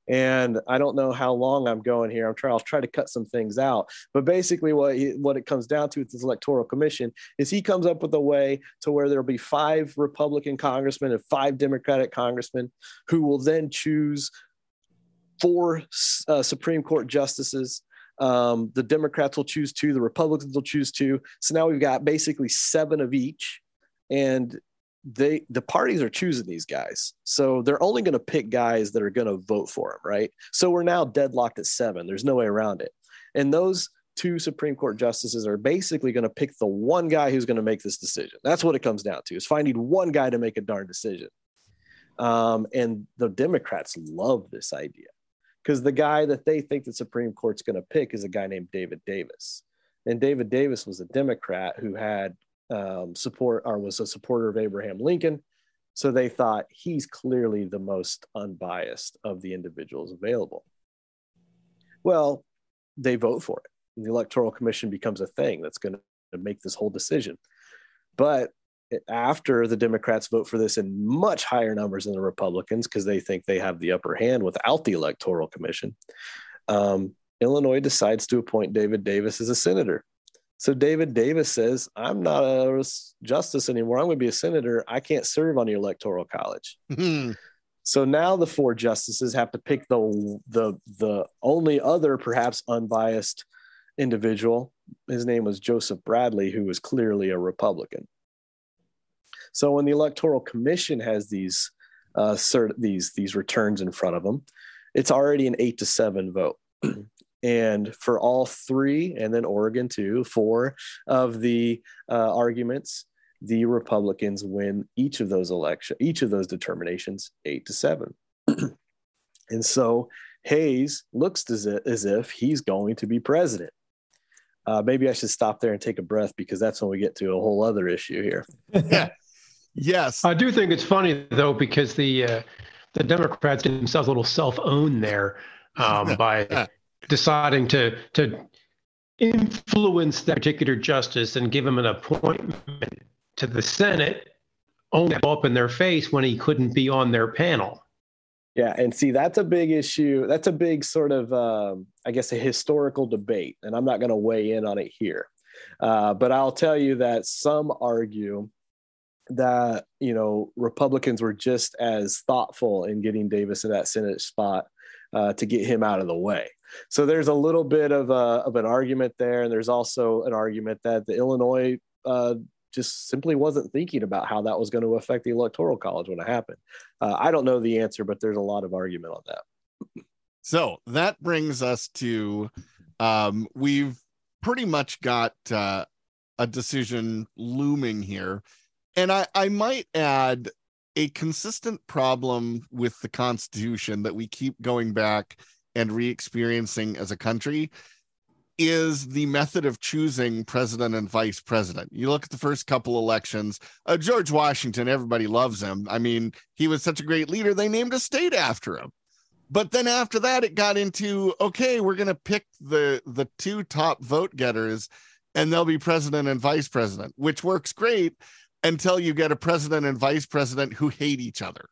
And I don't know how long I'm going here. I'm trying. I'll try to cut some things out. But basically, what he, what it comes down to with this electoral commission is he comes up with a way to where there'll be five Republican congressmen and five Democratic congressmen who will then choose four uh, Supreme Court justices. Um, the Democrats will choose two. The Republicans will choose two. So now we've got basically seven of each. And they the parties are choosing these guys so they're only going to pick guys that are going to vote for them right so we're now deadlocked at seven there's no way around it and those two supreme court justices are basically going to pick the one guy who's going to make this decision that's what it comes down to is finding one guy to make a darn decision um, and the democrats love this idea because the guy that they think the supreme court's going to pick is a guy named david davis and david davis was a democrat who had um, support or was a supporter of Abraham Lincoln. So they thought he's clearly the most unbiased of the individuals available. Well, they vote for it. The Electoral Commission becomes a thing that's going to make this whole decision. But after the Democrats vote for this in much higher numbers than the Republicans, because they think they have the upper hand without the Electoral Commission, um, Illinois decides to appoint David Davis as a senator. So David Davis says, I'm not a justice anymore. I'm going to be a senator. I can't serve on the electoral college. so now the four justices have to pick the the the only other perhaps unbiased individual. His name was Joseph Bradley, who was clearly a Republican. So when the electoral commission has these uh, cert- these these returns in front of them, it's already an eight to seven vote. And for all three, and then Oregon too, four of the uh, arguments, the Republicans win each of those election, each of those determinations, eight to seven. and so Hayes looks as if, as if he's going to be president. Uh, maybe I should stop there and take a breath because that's when we get to a whole other issue here. yeah. Yes. I do think it's funny though because the uh, the Democrats did themselves a little self own there um, by deciding to to influence that particular justice and give him an appointment to the Senate only up in their face when he couldn't be on their panel. Yeah, and see that's a big issue. That's a big sort of, um, I guess, a historical debate, and I'm not going to weigh in on it here. Uh, but I'll tell you that some argue that you know Republicans were just as thoughtful in getting Davis in that Senate spot uh, to get him out of the way. So there's a little bit of a, of an argument there, and there's also an argument that the Illinois uh, just simply wasn't thinking about how that was going to affect the electoral college when it happened. Uh, I don't know the answer, but there's a lot of argument on that. So that brings us to um, we've pretty much got uh, a decision looming here. And I, I might add a consistent problem with the Constitution that we keep going back and re experiencing as a country is the method of choosing president and vice president. You look at the first couple elections, uh, George Washington, everybody loves him. I mean, he was such a great leader, they named a state after him. But then after that, it got into okay, we're going to pick the the two top vote getters, and they'll be president and vice president, which works great until you get a president and vice president who hate each other,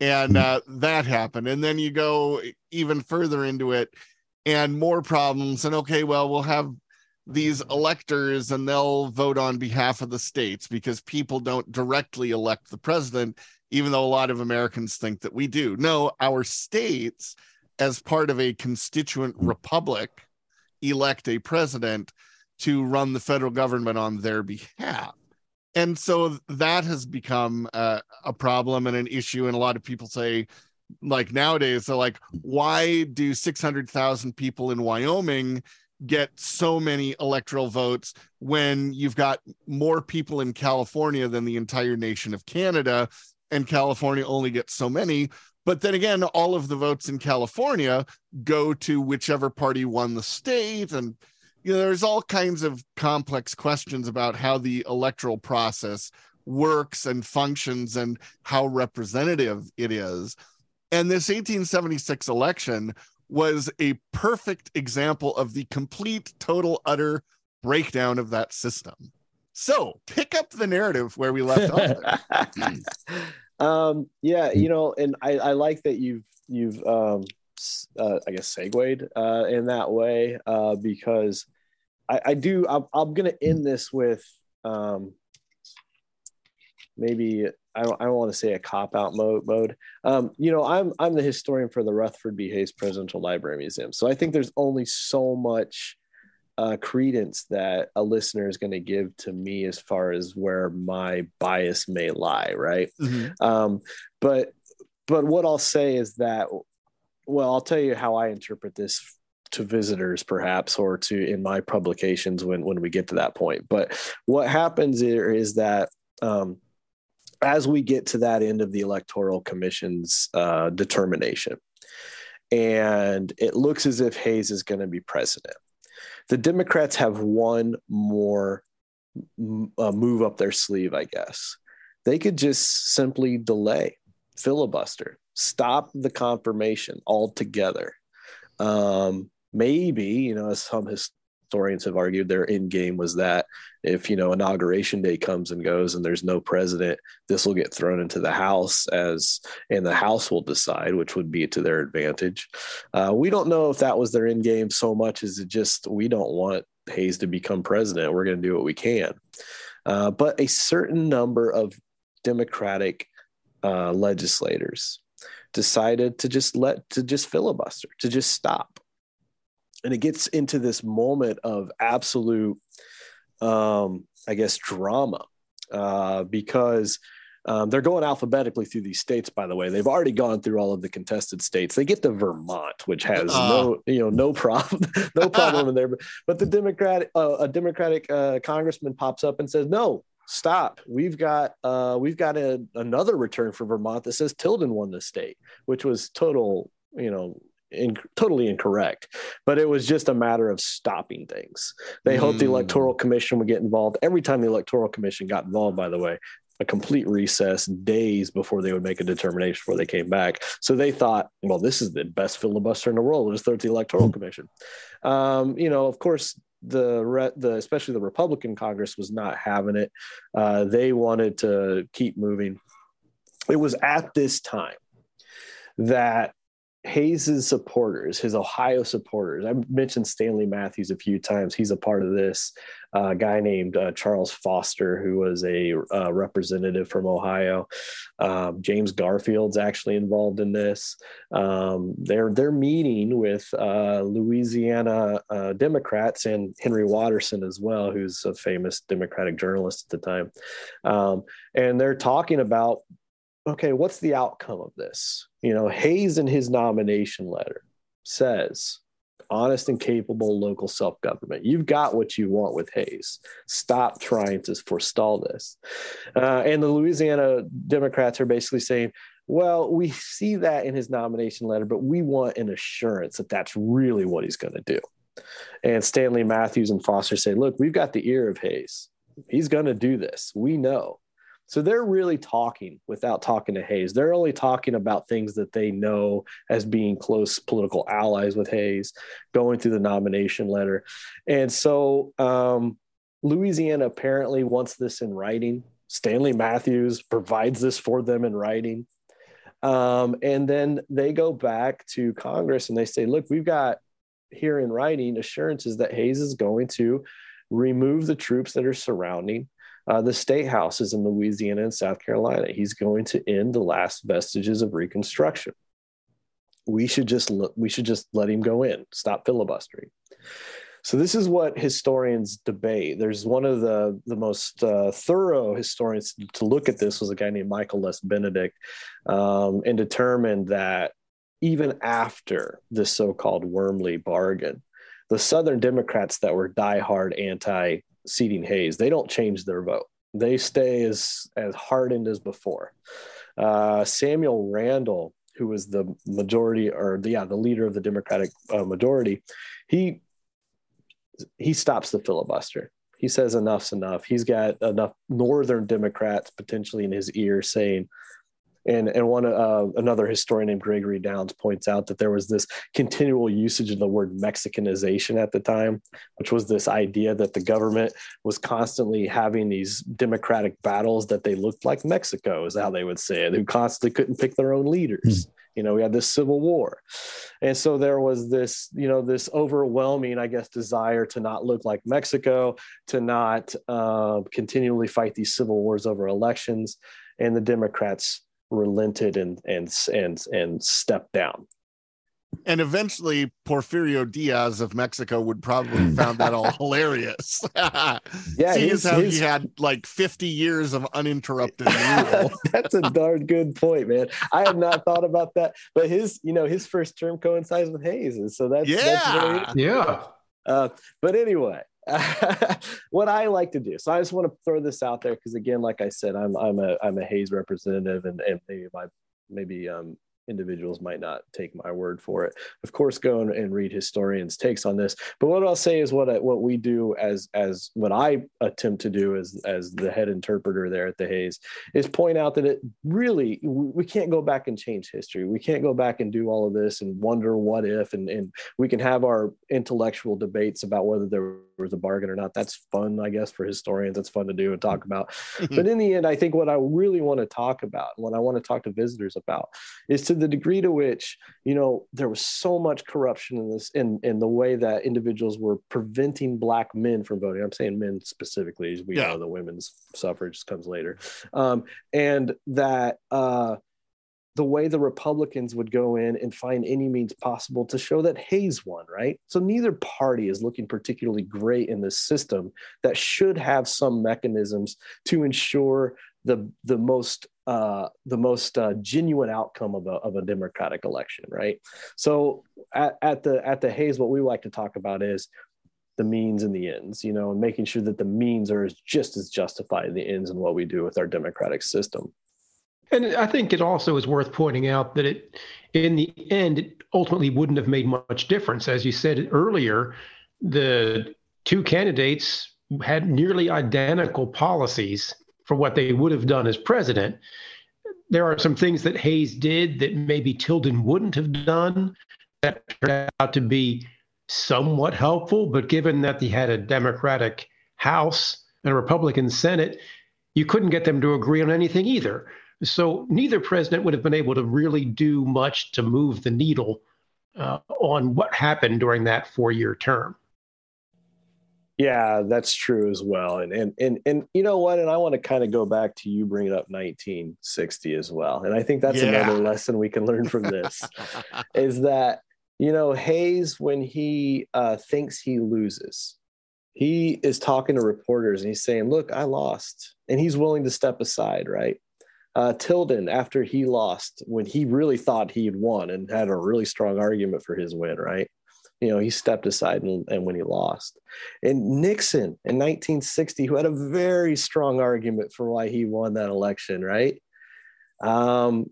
and uh, that happened. And then you go even further into it, and more problems. And okay, well, we'll have these electors and they'll vote on behalf of the states because people don't directly elect the president even though a lot of Americans think that we do. No, our states, as part of a constituent republic, elect a president to run the federal government on their behalf. And so that has become uh, a problem and an issue. And a lot of people say, like nowadays, they're like, why do 600,000 people in Wyoming get so many electoral votes when you've got more people in California than the entire nation of Canada? and California only gets so many. But then again, all of the votes in California go to whichever party won the state. And, you know, there's all kinds of complex questions about how the electoral process works and functions and how representative it is. And this 1876 election was a perfect example of the complete, total, utter breakdown of that system. So pick up the narrative where we left off. um, yeah, you know, and I, I like that you've you've um, uh, I guess segued uh, in that way uh, because I, I do. I'm, I'm going to end this with um, maybe I don't, I don't want to say a cop out mode. Mode. Um, you know, I'm I'm the historian for the Rutherford B. Hayes Presidential Library Museum, so I think there's only so much uh, credence that a listener is going to give to me as far as where my bias may lie, right? Mm-hmm. Um, but but what I'll say is that, well, I'll tell you how I interpret this to visitors perhaps or to in my publications when when we get to that point but what happens here is that um, as we get to that end of the electoral commission's uh, determination and it looks as if hayes is going to be president the Democrats have one more uh, move up their sleeve, I guess. They could just simply delay, filibuster, stop the confirmation altogether. Um, maybe, you know, as some historians have argued their end game was that if you know inauguration day comes and goes and there's no president this will get thrown into the house as and the house will decide which would be to their advantage. Uh, we don't know if that was their end game so much as it just we don't want hayes to become president. We're going to do what we can. Uh, but a certain number of democratic uh, legislators decided to just let to just filibuster to just stop and it gets into this moment of absolute um, i guess drama uh, because um, they're going alphabetically through these states by the way. They've already gone through all of the contested states. They get to vermont which has uh. no you know no problem no problem in there. But, but the democratic uh, a democratic uh, congressman pops up and says no stop. We've got uh, we've got a, another return for vermont that says tilden won the state which was total you know in, totally incorrect, but it was just a matter of stopping things. They mm. hoped the Electoral Commission would get involved. Every time the Electoral Commission got involved, by the way, a complete recess days before they would make a determination before they came back. So they thought, well, this is the best filibuster in the world. We'll just throw it to the Electoral Commission. Um, you know, of course, the the especially the Republican Congress was not having it. Uh, they wanted to keep moving. It was at this time that Hayes's supporters, his Ohio supporters. I mentioned Stanley Matthews a few times. He's a part of this. Uh, guy named uh, Charles Foster, who was a uh, representative from Ohio. Um, James Garfield's actually involved in this. Um, they're they're meeting with uh, Louisiana uh, Democrats and Henry Watterson as well, who's a famous Democratic journalist at the time, um, and they're talking about okay, what's the outcome of this? You know, Hayes in his nomination letter says, honest and capable local self government. You've got what you want with Hayes. Stop trying to forestall this. Uh, and the Louisiana Democrats are basically saying, well, we see that in his nomination letter, but we want an assurance that that's really what he's going to do. And Stanley Matthews and Foster say, look, we've got the ear of Hayes. He's going to do this. We know. So they're really talking without talking to Hayes. They're only talking about things that they know as being close political allies with Hayes, going through the nomination letter. And so um, Louisiana apparently wants this in writing. Stanley Matthews provides this for them in writing. Um, and then they go back to Congress and they say, look, we've got here in writing assurances that Hayes is going to remove the troops that are surrounding uh, the state houses in Louisiana and South Carolina. He's going to end the last vestiges of Reconstruction. We should just we should just let him go in. Stop filibustering. So this is what historians debate. There's one of the the most uh, thorough historians to look at this was a guy named Michael Les Benedict, um, and determined that even after this so-called Wormley bargain, the Southern Democrats that were diehard anti seating Hayes. They don't change their vote. They stay as as hardened as before. Uh, Samuel Randall, who was the majority or the, yeah the leader of the Democratic uh, majority, he he stops the filibuster. He says enough's enough. He's got enough Northern Democrats potentially in his ear saying, and and one uh, another historian named Gregory Downs points out that there was this continual usage of the word Mexicanization at the time, which was this idea that the government was constantly having these democratic battles that they looked like Mexico, is how they would say it, who constantly couldn't pick their own leaders. Mm. You know, we had this civil war. And so there was this, you know, this overwhelming, I guess, desire to not look like Mexico, to not uh, continually fight these civil wars over elections. And the Democrats relented and and and and stepped down. And eventually, Porfirio Diaz of Mexico would probably found that all hilarious. yeah, seeing his, how his... he had like 50 years of uninterrupted rule. That's a darn good point, man. I had not thought about that, but his, you know, his first term coincides with Hayes, and so that's yeah, that's really, yeah. Uh, but anyway, what I like to do. So I just want to throw this out there because again, like I said, I'm I'm a I'm a Hayes representative, and, and maybe my maybe um individuals might not take my word for it. Of course, go and, and read historians' takes on this. But what I'll say is what I, what we do as as what I attempt to do as as the head interpreter there at the Hayes is point out that it really we can't go back and change history. We can't go back and do all of this and wonder what if and and we can have our intellectual debates about whether there was a bargain or not. That's fun, I guess, for historians. That's fun to do and talk about. but in the end, I think what I really want to talk about, what I want to talk to visitors about, is to the degree to which you know there was so much corruption in this in in the way that individuals were preventing black men from voting i'm saying men specifically as we yeah. know the women's suffrage comes later um, and that uh, the way the Republicans would go in and find any means possible to show that Hayes won, right? So neither party is looking particularly great in this system that should have some mechanisms to ensure the the most uh, the most uh, genuine outcome of a, of a democratic election, right? So at, at the at the Hayes, what we like to talk about is the means and the ends, you know, and making sure that the means are just as justified the ends and what we do with our democratic system. And I think it also is worth pointing out that it, in the end, it ultimately wouldn't have made much difference. As you said earlier, the two candidates had nearly identical policies for what they would have done as president. There are some things that Hayes did that maybe Tilden wouldn't have done that turned out to be somewhat helpful. But given that he had a Democratic House and a Republican Senate, you couldn't get them to agree on anything either. So neither president would have been able to really do much to move the needle uh, on what happened during that four year term. Yeah, that's true as well. And and and and you know what? And I want to kind of go back to you bringing up 1960 as well. And I think that's Yeah. another lesson we can learn from this is that you know Hayes when he uh, thinks he loses, he is talking to reporters and he's saying, "Look, I lost," and he's willing to step aside, right? Uh, Tilden, after he lost, when he really thought he had won and had a really strong argument for his win, right? You know, he stepped aside and, and when he lost. And Nixon in 1960, who had a very strong argument for why he won that election, right? Um,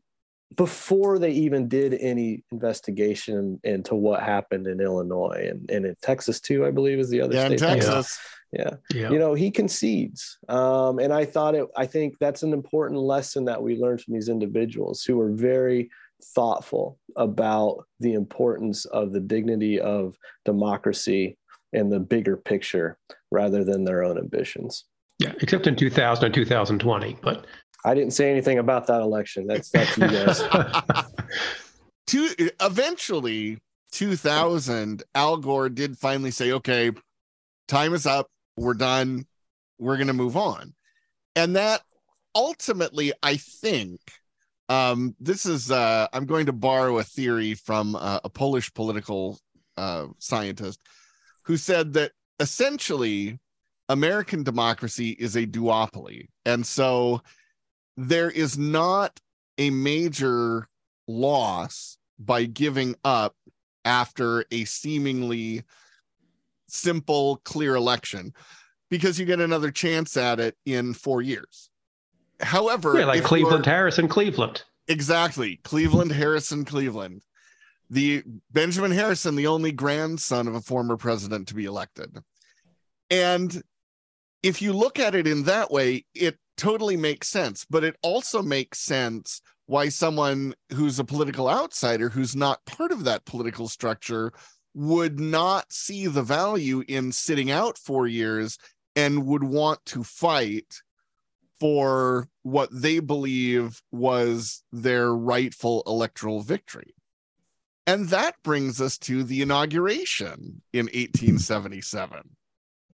before they even did any investigation into what happened in Illinois and, and in Texas too, I believe is the other yeah, in state. Texas. Yeah Yeah. you know he concedes um, and i thought it i think that's an important lesson that we learned from these individuals who were very thoughtful about the importance of the dignity of democracy and the bigger picture rather than their own ambitions yeah, except in 2000 and 2020. But i didn't say anything about that election that's that's you guys Two, eventually, 2000, Al Gore did finally say, okay, time is up. We're done. We're going to move on. And that ultimately, I think, um, this is, uh, I'm going to borrow a theory from uh, a Polish political uh, scientist who said that essentially American democracy is a duopoly. And so there is not a major loss by giving up after a seemingly simple, clear election because you get another chance at it in four years. However, yeah, like Cleveland you're- Harris and Cleveland. Exactly. Cleveland, Harrison, Cleveland. The Benjamin Harrison, the only grandson of a former president to be elected. And if you look at it in that way, it totally makes sense. But it also makes sense why someone who's a political outsider, who's not part of that political structure, would not see the value in sitting out four years and would want to fight for what they believe was their rightful electoral victory. And that brings us to the inauguration in 1877.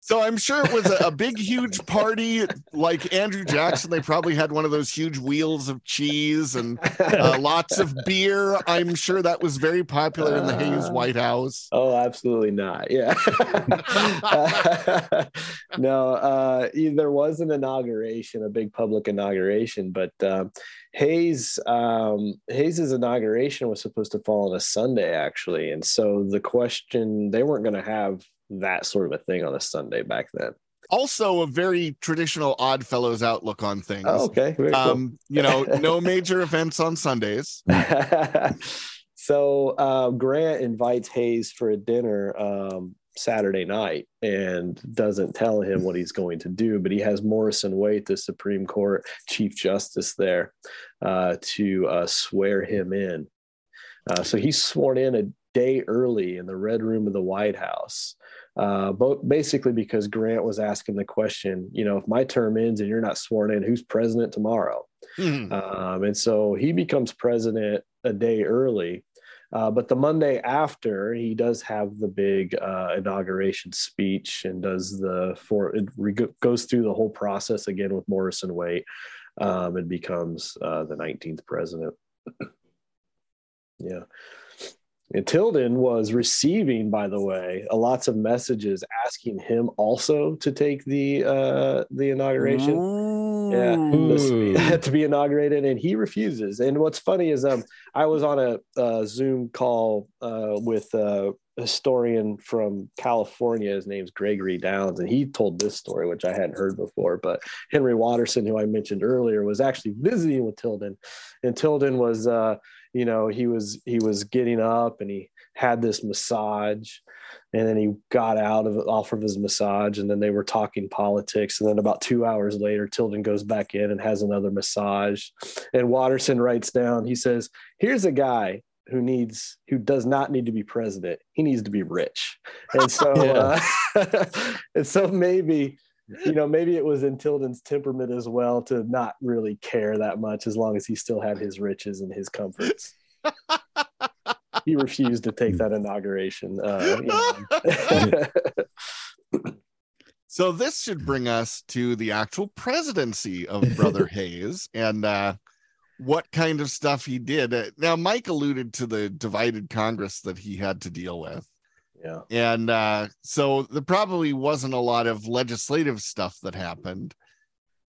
So I'm sure it was a, a big, huge party like Andrew Jackson. They probably had one of those huge wheels of cheese and uh, lots of beer. I'm sure that was very popular in the Hayes White House. Oh, absolutely not. Yeah. no, uh, there was an inauguration, a big public inauguration, but uh, Hayes um, Hayes's inauguration was supposed to fall on a Sunday, actually, and so the question they weren't going to have that sort of a thing on a Sunday back then. Also, a very traditional Odd Fellows outlook on things. Oh, okay. Very cool. Um, you know, no major events on Sundays. so uh, Grant invites Hayes for a dinner um, Saturday night and doesn't tell him what he's going to do, but he has Morrison Waite, the Supreme Court Chief Justice, there uh, to uh, swear him in. Uh, so he's sworn in a day early in the Red Room of the White House. Uh, but basically because Grant was asking the question, you know, if my term ends and you're not sworn in, who's president tomorrow? Hmm. Um, and so he becomes president a day early. Uh, but the Monday after, he does have the big uh, inauguration speech and does the for it re- goes through the whole process again with Morrison Waite um, and becomes uh, the 19th president. yeah. And Tilden was receiving, by the way, a lots of messages asking him also to take the uh, the inauguration yeah, this- to be inaugurated, and he refuses. And what's funny is, um, I was on a, uh Zoom call uh, with a historian from California. His name's Gregory Downs, and he told this story, which I hadn't heard before. But Henry Watterson, who I mentioned earlier, was actually visiting with Tilden, and Tilden was, uh, you know, he was he was getting up, and he had this massage and then he got out of off of his massage and then they were talking politics. And then about two hours later tilden goes back in and has another massage. And watterson writes down he says here's a guy who needs who does not need to be president. He needs to be rich. And so uh, and so maybe you know, maybe it was in Tilden's temperament as well to not really care that much as long as he still had his riches and his comforts. he refused to take that inauguration. Uh, you know. so this should bring us to the actual presidency of Brother Hayes and uh, what kind of stuff he did. Uh, now, Mike alluded to the divided Congress that he had to deal with. Yeah. And uh, so there probably wasn't a lot of legislative stuff that happened,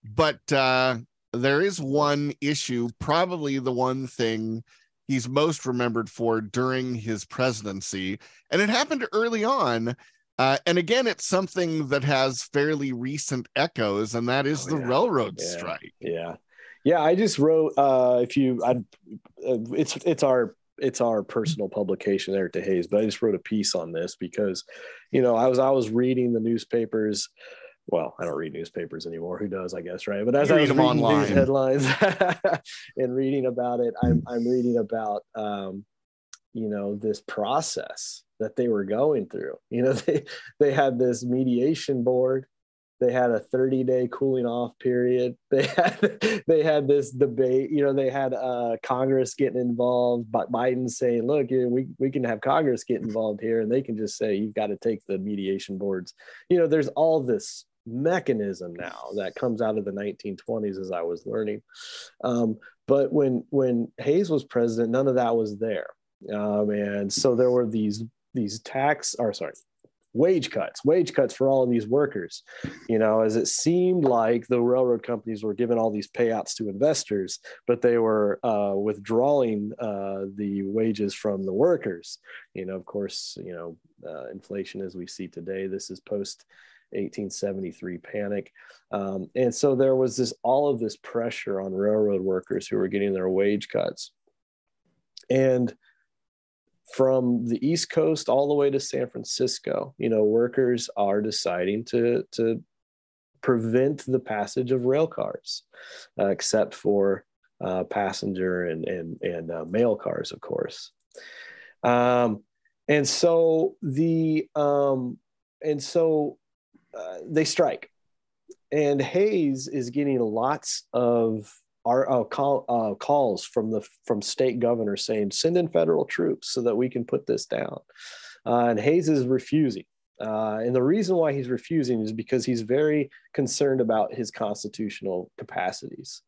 but uh, there is one issue, probably the one thing he's most remembered for during his presidency. And it happened early on. Uh, and again, it's something that has fairly recent echoes, and that is oh, the yeah. railroad yeah. strike. Yeah, yeah. I just wrote. Uh, if you, I, uh, it's it's our it's our personal publication there to Hayes, but I just wrote a piece on this because, you know, I was I was reading the newspapers. Well, I don't read newspapers anymore. Who does? I guess, right? But as you I was reading online. these headlines and reading about it, I'm I'm reading about um, you know this process that they were going through. You know, they they had this mediation board they had a 30 day cooling off period. They had they had this debate you know they had uh, congress getting involved but biden saying look we, we can have congress get involved here and they can just say you've got to take the mediation boards you know there's all this mechanism now that comes out of the 1920s as i was learning. Um, but when when hayes was president none of that was there. Um, and so there were these these tax or sorry wage cuts, wage cuts for all of these workers. You know, as it seemed like the railroad companies were giving all these payouts to investors, but they were uh, withdrawing uh, the wages from the workers. You know, of course, you know, uh, inflation as we see today. This is post 1873 panic, um, and so there was this all of this pressure on railroad workers who were getting their wage cuts, and from the East Coast all the way to San Francisco, you know, workers are deciding to to prevent the passage of rail cars, uh, except for uh, passenger and and and uh, mail cars, of course. Um, and so the um, and so uh, they strike, and Hayes is getting lots of our uh, call, uh, calls from the from state governors saying send in federal troops so that we can put this down, uh, and Hayes is refusing. Uh, and the reason why he's refusing is because he's very concerned about his constitutional capacities,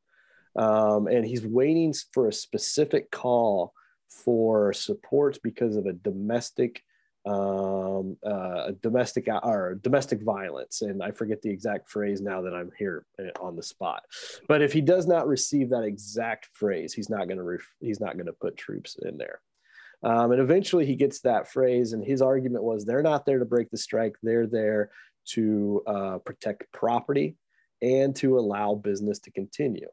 um, and he's waiting for a specific call for support because of a domestic um, uh, domestic or domestic violence, and I forget the exact phrase now that I'm here uh, on the spot. But if he does not receive that exact phrase, he's not going to ref- he's not going to put troops in there. Um, and eventually, he gets that phrase, and his argument was they're not there to break the strike; they're there to uh, protect property and to allow business to continue.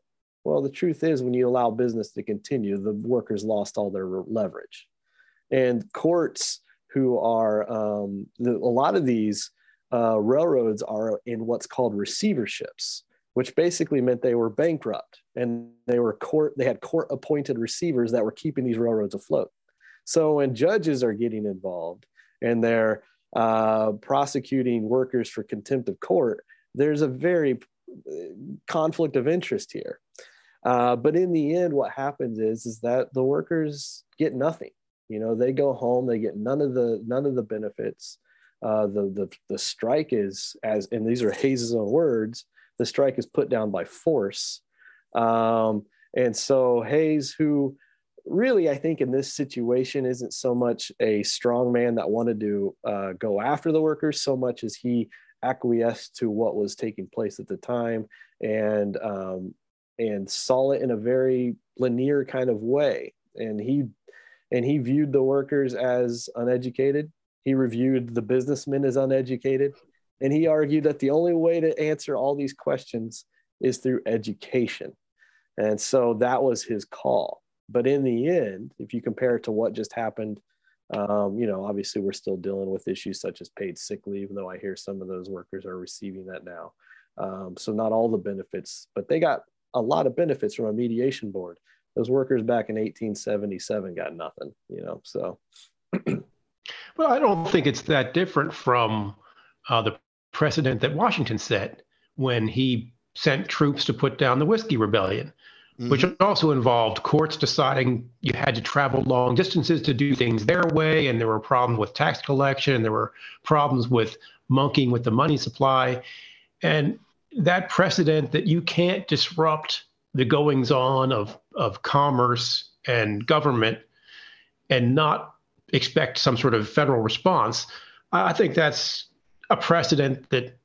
Well, the truth is, when you allow business to continue, the workers lost all their leverage, and courts who are um, the, a lot of these uh, railroads are in what's called receiverships, which basically meant they were bankrupt and they were court they had court appointed receivers that were keeping these railroads afloat. So when judges are getting involved and they're uh, prosecuting workers for contempt of court, there's a very uh, conflict of interest here. Uh, but in the end, what happens is is that the workers get nothing you know, they go home, they get none of the none of the benefits. Uh, the the the strike is as and these are Hayes' own words. The strike is put down by force, um, and so Hayes, who really I think in this situation isn't so much a strong man that wanted to uh, go after the workers, so much as he acquiesced to what was taking place at the time and um, and saw it in a very linear kind of way. And he and he viewed the workers as uneducated. He reviewed the businessmen as uneducated. And he argued that the only way to answer all these questions is through education. And so that was his call. But in the end, if you compare it to what just happened, um, you know, obviously we're still dealing with issues such as paid sick leave, though I hear some of those workers are receiving that now. Um, so not all the benefits, but they got a lot of benefits from a mediation board those workers back in 1877 got nothing, you know. So, well, I don't think it's that different from uh, the precedent that Washington set when he sent troops to put down the Whiskey Rebellion, Mhm. which also involved courts deciding you had to travel long distances to do things their way. And there were problems with tax collection, and there were problems with monkeying with the money supply. And that precedent that you can't disrupt the goings on of, of commerce and government and not expect some sort of federal response, I I think that's a precedent that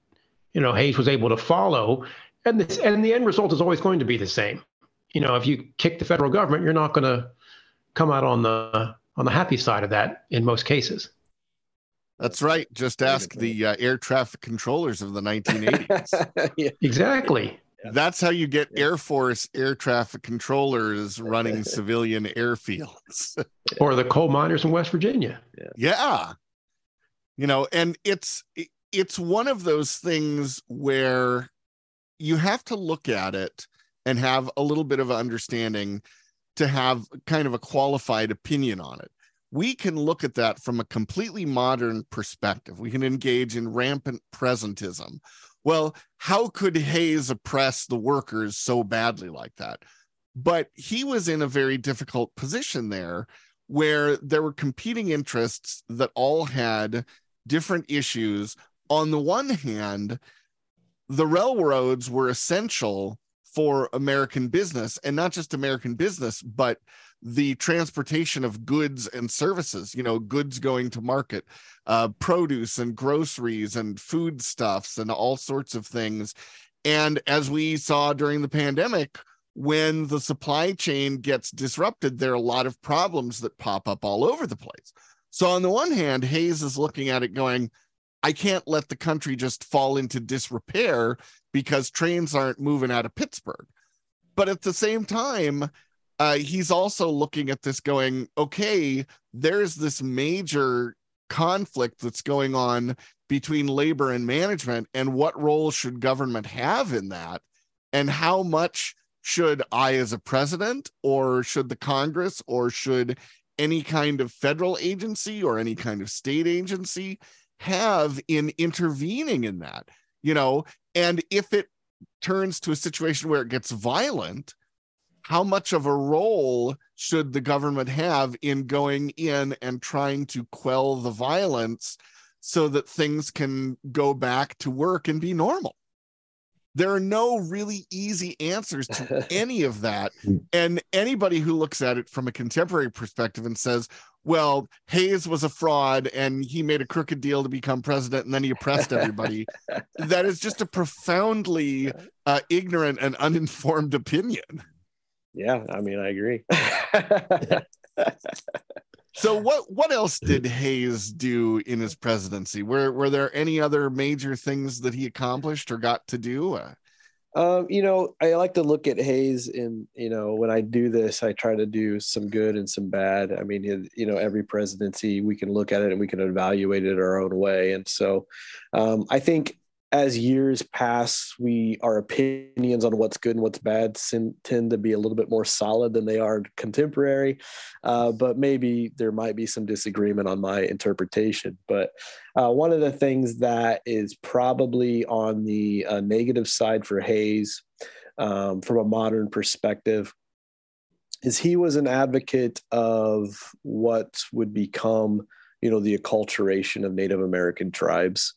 you know Hayes was able to follow, and this, and the end result is always going to be the same. You know, if you kick the federal government, you're not going to come out on the on the happy side of that in most cases. That's right. Just ask the uh, air traffic controllers of the 1980s. yeah. Exactly. That's how you get Yeah. Air Force air traffic controllers running civilian airfields. Or the coal miners in West Virginia. yeah. You know, and it's it's one of those things where you have to look at it and have a little bit of understanding to have kind of a qualified opinion on it. We can look at that from a completely modern perspective. We can engage in rampant presentism. Well, how could Hayes oppress the workers so badly like that? But he was in a very difficult position there where there were competing interests that all had different issues. On the one hand, the railroads were essential for American business, and not just American business, but the transportation of goods and services, you know, goods going to market, uh, produce and groceries and foodstuffs and all sorts of things. And as we saw during the pandemic, when the supply chain gets disrupted, there are a lot of problems that pop up all over the place. So, on the one hand, Hayes is looking at it going, I can't let the country just fall into disrepair because trains aren't moving out of Pittsburgh. But at the same time, uh, he's also looking at this going, okay, there's this major conflict that's going on between labor and management, and what role should government have in that? And how much should I, as a president, or should the Congress, or should any kind of federal agency or any kind of state agency have in intervening in that? You know, and if it turns to a situation where it gets violent, how much of a role should the government have in going in and trying to quell the violence so that things can go back to work and be normal? There are no really easy answers to any of that. And anybody who looks at it from a contemporary perspective and says, well, Hayes was a fraud and he made a crooked deal to become president and then he oppressed everybody, that is just a profoundly uh, ignorant and uninformed opinion. Yeah, I mean, I agree. So what what else did Hayes do in his presidency? Were were there any other major things that he accomplished or got to do? Uh, Um, you know, I like to look at Hayes and, you know, when I do this, I try to do some good and some bad. I mean, you know, every presidency, we can look at it and we can evaluate it our own way. And so um, I think as years pass, we our opinions on what's good and what's bad tend to be a little bit more solid than they are contemporary. Uh, but maybe there might be some disagreement on my interpretation. But uh, one of the things that is probably on the uh, negative side for Hayes um, from a modern perspective is he was an advocate of what would become you know the acculturation of native american tribes.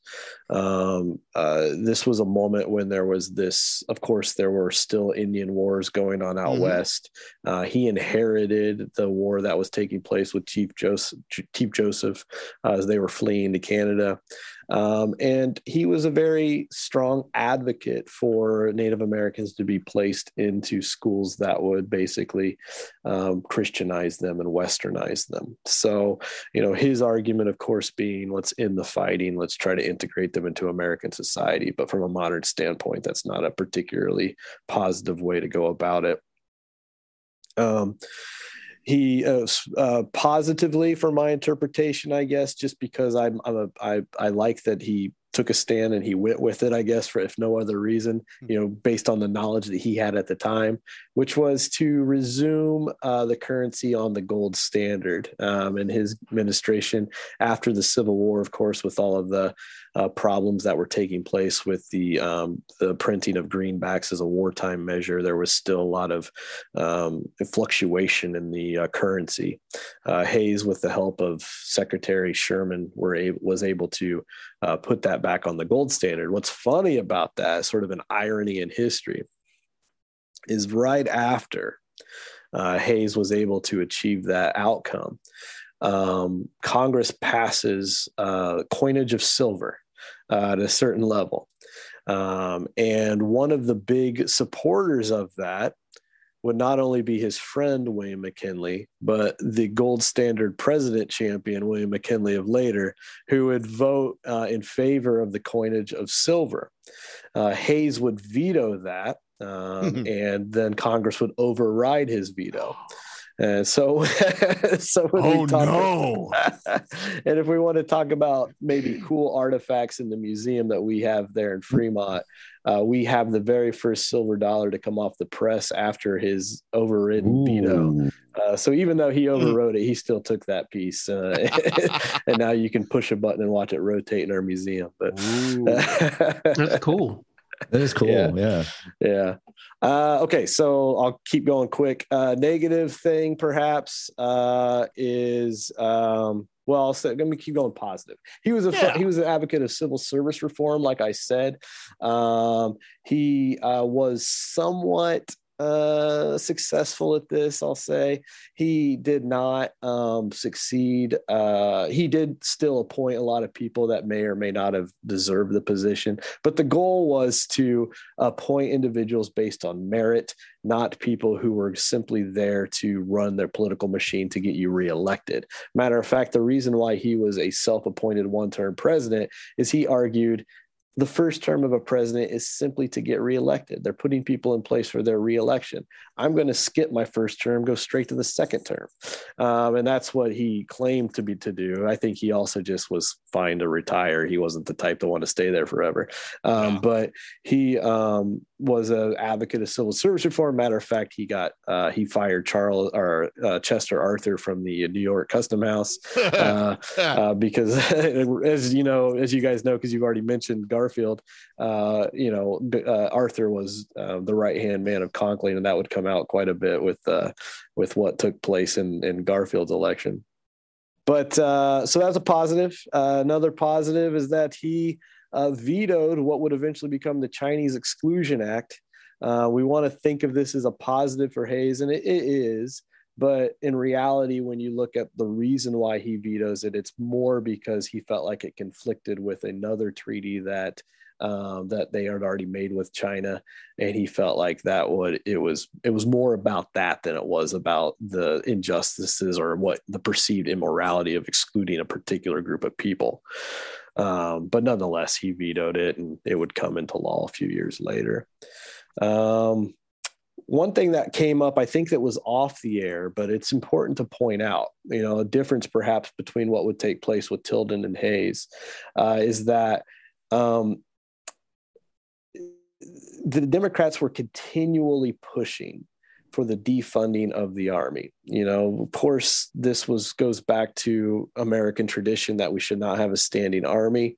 Um, uh, this was a moment when there was this of course there were still indian wars going on out Mhm. west. Uh, he inherited the war that was taking place with chief joseph chief joseph uh, as they were fleeing to canada um, and he was a very strong advocate for Native Americans to be placed into schools that would basically um, Christianize them and Westernize them. So, you know, his argument, of course, being let's end the fighting, let's try to integrate them into American society. But from a modern standpoint, that's not a particularly positive way to go about it. Um, he uh, uh, positively for my interpretation, I guess, just because I'm, I'm a, I, I like that he took a stand and he went with it, I guess, for if no other reason, you know, based on the knowledge that he had at the time, which was to resume uh, the currency on the gold standard. Um, and his administration after the Civil War, of course, with all of the uh, problems that were taking place with the um, the printing of greenbacks as a wartime measure. There was still a lot of um, fluctuation in the uh, currency. Uh, Hayes, with the help of Secretary Sherman, were able, was able to uh, put that back on the gold standard. What's funny about that, sort of an irony in history, is right after uh, Hayes was able to achieve that outcome. Um, Congress passes uh, coinage of silver uh, at a certain level. Um, and one of the big supporters of that would not only be his friend William McKinley, but the gold standard president champion William McKinley of later, who would vote uh, in favor of the coinage of silver. Uh, Hayes would veto that, um, and then Congress would override his veto. And so, so when Oh we talk, no! and if we want to talk about maybe cool artifacts in the museum that we have there in Fremont, uh, we have the very first silver dollar to come off the press after his overridden veto. Uh, so even though he overrode it, he still took that piece, uh, and now you can push a button and watch it rotate in our museum. But That's cool. That is cool. Yeah. Yeah. yeah. Uh, okay, so I'll keep going quick. Uh, negative thing, perhaps, uh, is um, well, so let me keep going positive. He was a Yeah. he was an advocate of civil service reform, like I said. Um, he uh, was somewhat uh successful at this i'll say. He did not um succeed. Uh he did still appoint a lot of people that may or may not have deserved the position but the goal was to appoint individuals based on merit not people who were simply there to run their political machine to get you reelected. Matter of fact the reason why he was a self-appointed one-term president is he argued the first term of a president is simply to get reelected. They're putting people in place for their reelection. I'm going to skip my first term, go straight to the second term, um, and that's what he claimed to be to do. I think he also just was fine to retire. He wasn't the type to want to stay there forever. Um. But he um, was an advocate of civil service reform. Matter of fact, he got uh, he fired Charles or uh, Chester Arthur from the New York Custom House uh, uh, because as you know, as you guys know, because you've already mentioned Garfield, uh, you know, uh, Arthur was uh, the right hand man of Conkling, and that would come out quite a bit with uh, with what took place in in Garfield's election. But uh, so that's a positive. Uh, another positive is that he uh, vetoed what would eventually become the Chinese Exclusion Act. Uh, we want to think of this as a positive for Hayes, and it, it is. But in reality, when you look at the reason why he vetoes it, it's more because he felt like it conflicted with another treaty that um, that they had already made with China, and he felt like that would it was it was more about that than it was about the injustices or what the perceived immorality of excluding a particular group of people. Um, but nonetheless, he vetoed it, and it would come into law a few years later. Um, one thing that came up, I think that was off the air, but it's important to point out, you know, a difference perhaps between what would take place with Tilden and Hayes uh, is that um, the Democrats were continually pushing for the defunding of the army. You know, of course, this was goes back to American tradition that we should not have a standing army,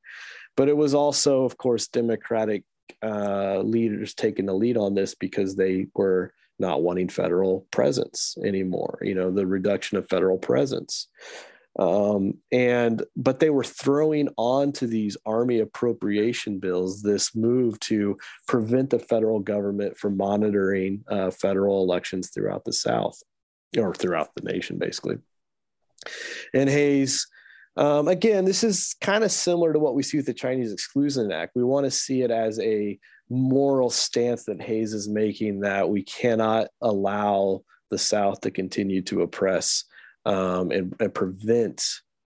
but it was also, of course, Democratic uh, leaders taking the lead on this because they were not wanting federal presence anymore. You know, the reduction of federal presence. Um, and but they were throwing onto these army appropriation bills this move to prevent the federal government from monitoring uh, federal elections throughout the South or throughout the nation, basically. And Hayes, um, again, this is kind of similar to what we see with the Chinese Exclusion Act. We want to see it as a moral stance that Hayes is making that we cannot allow the South to continue to oppress um, and, and, prevent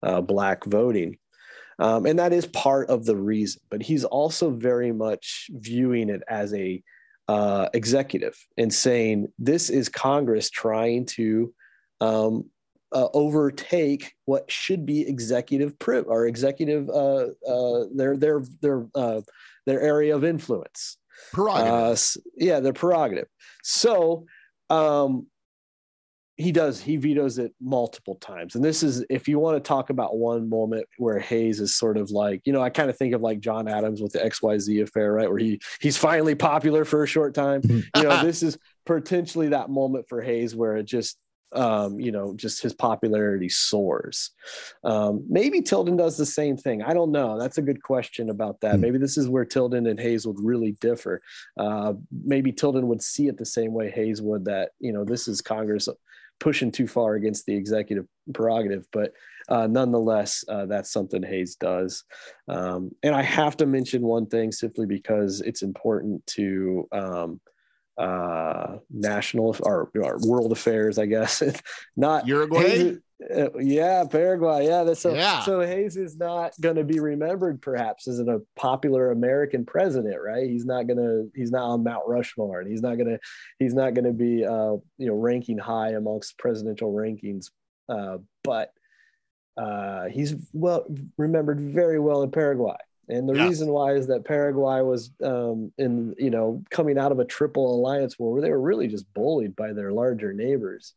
uh, Black voting. Um, and that is part of the reason. But he's also very much viewing it as a uh, executive and saying this is Congress trying to um, uh, overtake what should be executive pri- or executive uh, uh, their their their uh, their area of influence. Prerogative. Uh, yeah, their prerogative. So um, he does. He vetoes it multiple times. And this is, if you want to talk about one moment where Hayes is sort of like, you know, I kind of think of like John Adams with the XYZ affair, right? Where he he's finally popular for a short time. you know, this is potentially that moment for Hayes where it just um, you know, just his popularity soars. Um, maybe Tilden does the same thing. I don't know. That's a good question about that. Mm. Maybe this is where Tilden and Hayes would really differ. Uh, maybe Tilden would see it the same way Hayes would that, you know, this is Congress pushing too far against the executive prerogative, but uh, nonetheless, uh, that's something Hayes does. Um, and I have to mention one thing simply because it's important to um, uh, national or, or, world affairs, I guess. not Uruguay. Hayes, uh, yeah, Paraguay. Yeah, that's so. Yeah. So Hayes is not going to be remembered, perhaps, as a popular American president, right? He's not going to. He's not on Mount Rushmore, and he's not going to. He's not going to be, uh, you know, ranking high amongst presidential rankings. Uh, but uh, he's well remembered very well in Paraguay. And the reason why is that Paraguay was um, in, you know, coming out of a triple alliance war where they were really just bullied by their larger neighbors.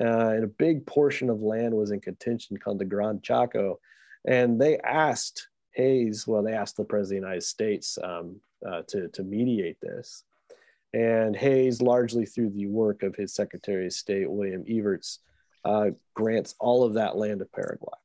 Uh, and a big portion of land was in contention called the Gran Chaco. And they asked Hayes, well, they asked the President of the United States um, uh, to, to mediate this. And Hayes, largely through the work of his Secretary of State, William Evarts, uh, grants all of that land to Paraguay.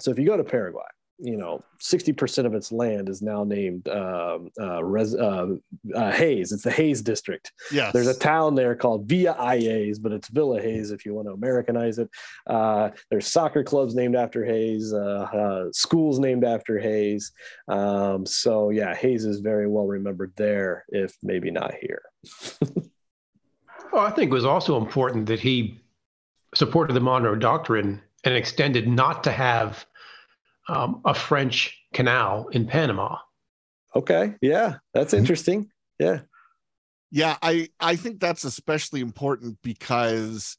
So if you go to Paraguay, you know, 60% of its land is now named um, uh, res, uh, uh, Hayes. It's the Hayes district. Yes. There's a town there called Villa Hayes, but it's Villa Hayes if you want to Americanize it. Uh, there's soccer clubs named after Hayes, uh, uh, schools named after Hayes. Um, so, yeah, Hayes is very well remembered there, if maybe not here. well, I think it was also important that he supported the Monroe Doctrine and extended not to have um, a French canal in Panama. Okay, yeah, that's mm-hmm. interesting. Yeah, yeah, I I think that's especially important because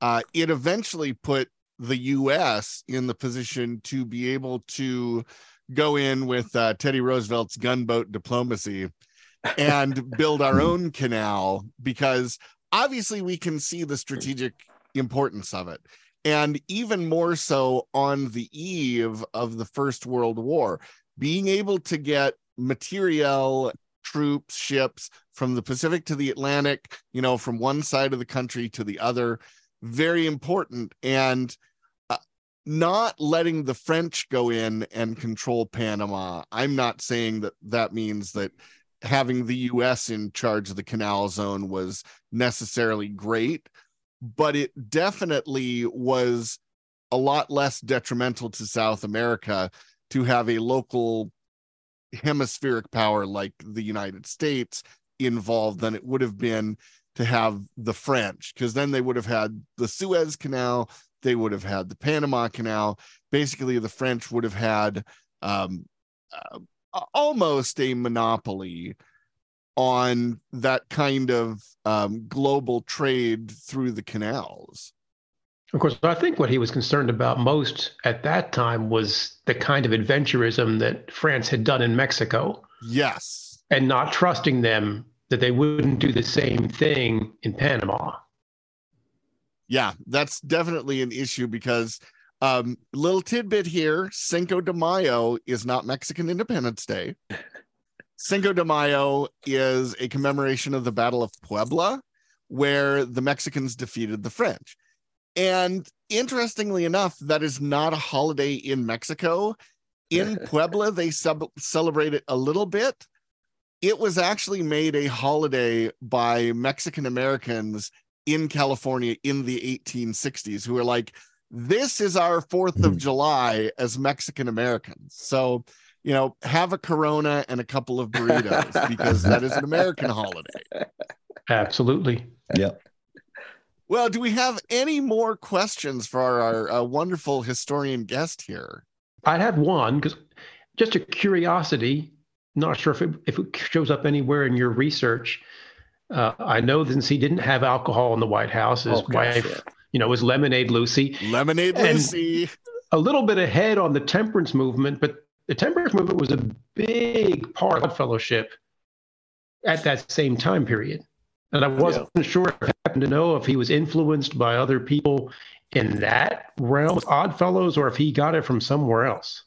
uh, it eventually put the U.S. in the position to be able to go in with uh, Teddy Roosevelt's gunboat diplomacy and build our own canal because obviously we can see the strategic importance of it and even more so on the eve of the First World War, being able to get materiel, troops, ships from the Pacific to the Atlantic, you know, from one side of the country to the other, very important. And uh, not letting the French go in and control Panama. I'm not saying that that means that having the US in charge of the canal zone was necessarily great but it definitely was a lot less detrimental to South America to have a local hemispheric power like the United States involved than it would have been to have the French, because then they would have had the Suez Canal, they would have had the Panama Canal. Basically, the French would have had um, uh, almost a monopoly on that kind of um, global trade through the canals. Of course, I think what he was concerned about most at that time was the kind of adventurism that France had done in Mexico. Yes. And not trusting them that they wouldn't do the same thing in Panama. Yeah, that's definitely an issue because um little tidbit here, Cinco de Mayo is not Mexican Independence Day. Cinco de Mayo is a commemoration of the Battle of Puebla, where the Mexicans defeated the French. And interestingly enough, that is not a holiday in Mexico. In Puebla, they sub- celebrate it a little bit. It was actually made a holiday by Mexican Americans in California in the 1860s who were like, this is our 4th of hmm. July as Mexican Americans. So you know, have a Corona and a couple of burritos because that is an American holiday. Absolutely. Yep. Well, do we have any more questions for our, our uh, wonderful historian guest here? I had one because just a curiosity. Not sure if it, if it shows up anywhere in your research. Uh, I know since he didn't have alcohol in the White House, his oh, wife, yeah. you know, was Lemonade Lucy. Lemonade Lucy. A little bit ahead on the temperance movement, but the temperance movement was a big part of fellowship at that same time period. And I wasn't yeah. sure if I happened to know if he was influenced by other people in that realm, Oddfellows, or if he got it from somewhere else.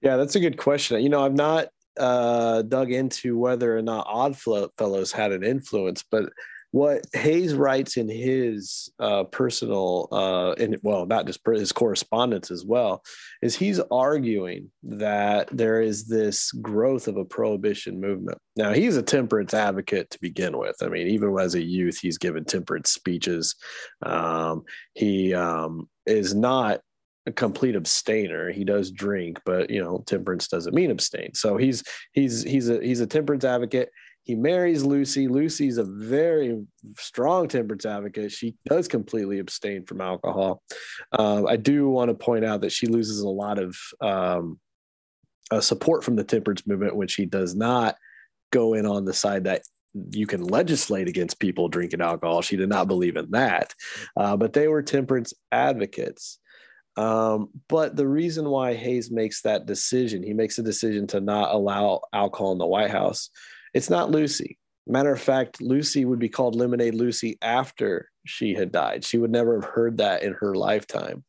Yeah, that's a good question. You know, I've not uh, dug into whether or not Oddfellows had an influence, but what Hayes writes in his uh, personal, uh, in well, not just his correspondence as well, is he's arguing that there is this growth of a prohibition movement. Now, he's a temperance advocate to begin with. I mean, even as a youth, he's given temperance speeches. Um, he um, is not a complete abstainer. He does drink, but you know, temperance doesn't mean abstain. So he's he's he's a he's a temperance advocate. He marries Lucy. Lucy's a very strong temperance advocate. She does completely abstain from alcohol. Um, I do want to point out that she loses a lot of um, uh, support from the temperance movement when she does not go in on the side that you can legislate against people drinking alcohol. She did not believe in that. Uh, but they were temperance advocates. Um, but the reason why Hayes makes that decision, he makes a decision to not allow alcohol in the White House. It's not Lucy. Matter of fact, Lucy would be called Lemonade Lucy after she had died. She would never have heard that in her lifetime.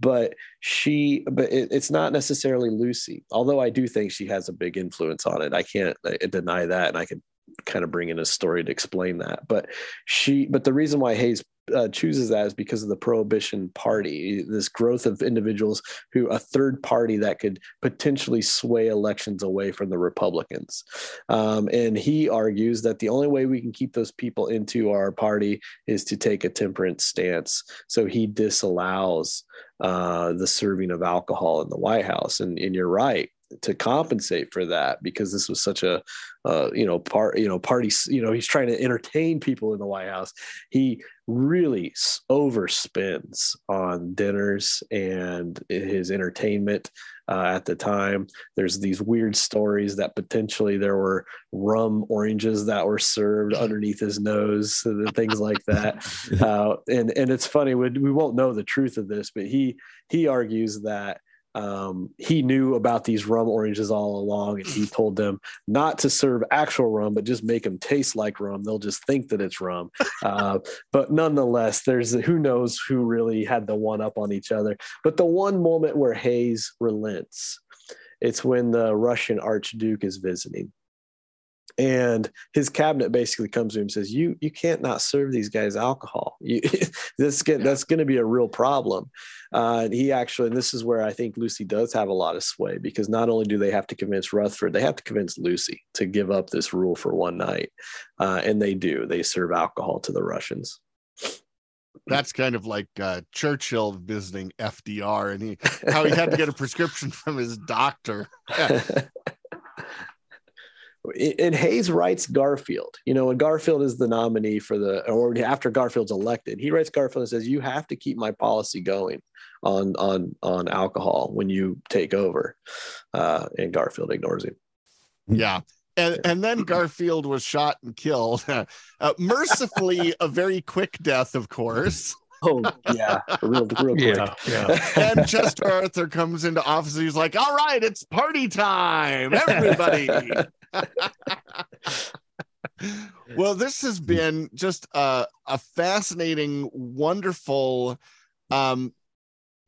But she, but it, it's not necessarily Lucy. Although I do think she has a big influence on it. I can't uh, deny that, and I can kind of bring in a story to explain that. But she, but the reason why Hayes uh, chooses that is because of the prohibition party this growth of individuals who a third party that could potentially sway elections away from the republicans. Um, and he argues that the only way we can keep those people into our party is to take a temperance stance. So he disallows uh, the serving of alcohol in the white house. And, and you're right to compensate for that because this was such a uh, you know part you know party you know he's trying to entertain people in the white house. He really overspends on dinners and his entertainment uh, at the time. There's these weird stories that potentially there were rum oranges that were served underneath his nose and things like that. Uh, and and it's funny we, we won't know the truth of this but he he argues that um, he knew about these rum oranges all along and he told them not to serve actual rum but just make them taste like rum. They'll just think that it's rum. Uh, but nonetheless there's who knows who really had the one up on each other. But the one moment where hayes relents it's when the russian archduke is visiting and his cabinet basically comes to him and says you you can't not serve these guys alcohol. You, this get, that's going to be a real problem. Uh, and he actually and this is where i think lucy does have a lot of sway because not only do they have to convince rutherford they have to convince lucy to give up this rule for one night. Uh, and they do. They serve alcohol to the russians. That's kind of like uh, Churchill visiting FDR and he how he had to get a prescription from his doctor. Yeah and Hayes writes Garfield. You know, when Garfield is the nominee for the, or after Garfield's elected, he writes Garfield and says, "You have to keep my policy going on on on alcohol when you take over." Uh, and Garfield ignores him. Yeah. And, and then Garfield was shot and killed. Uh, mercifully, a very quick death, of course. Oh yeah, real, real quick. Yeah, yeah. and Chester Arthur comes into office. he's like, "All right, it's party time, everybody." well, this has been just a, a fascinating, wonderful, um,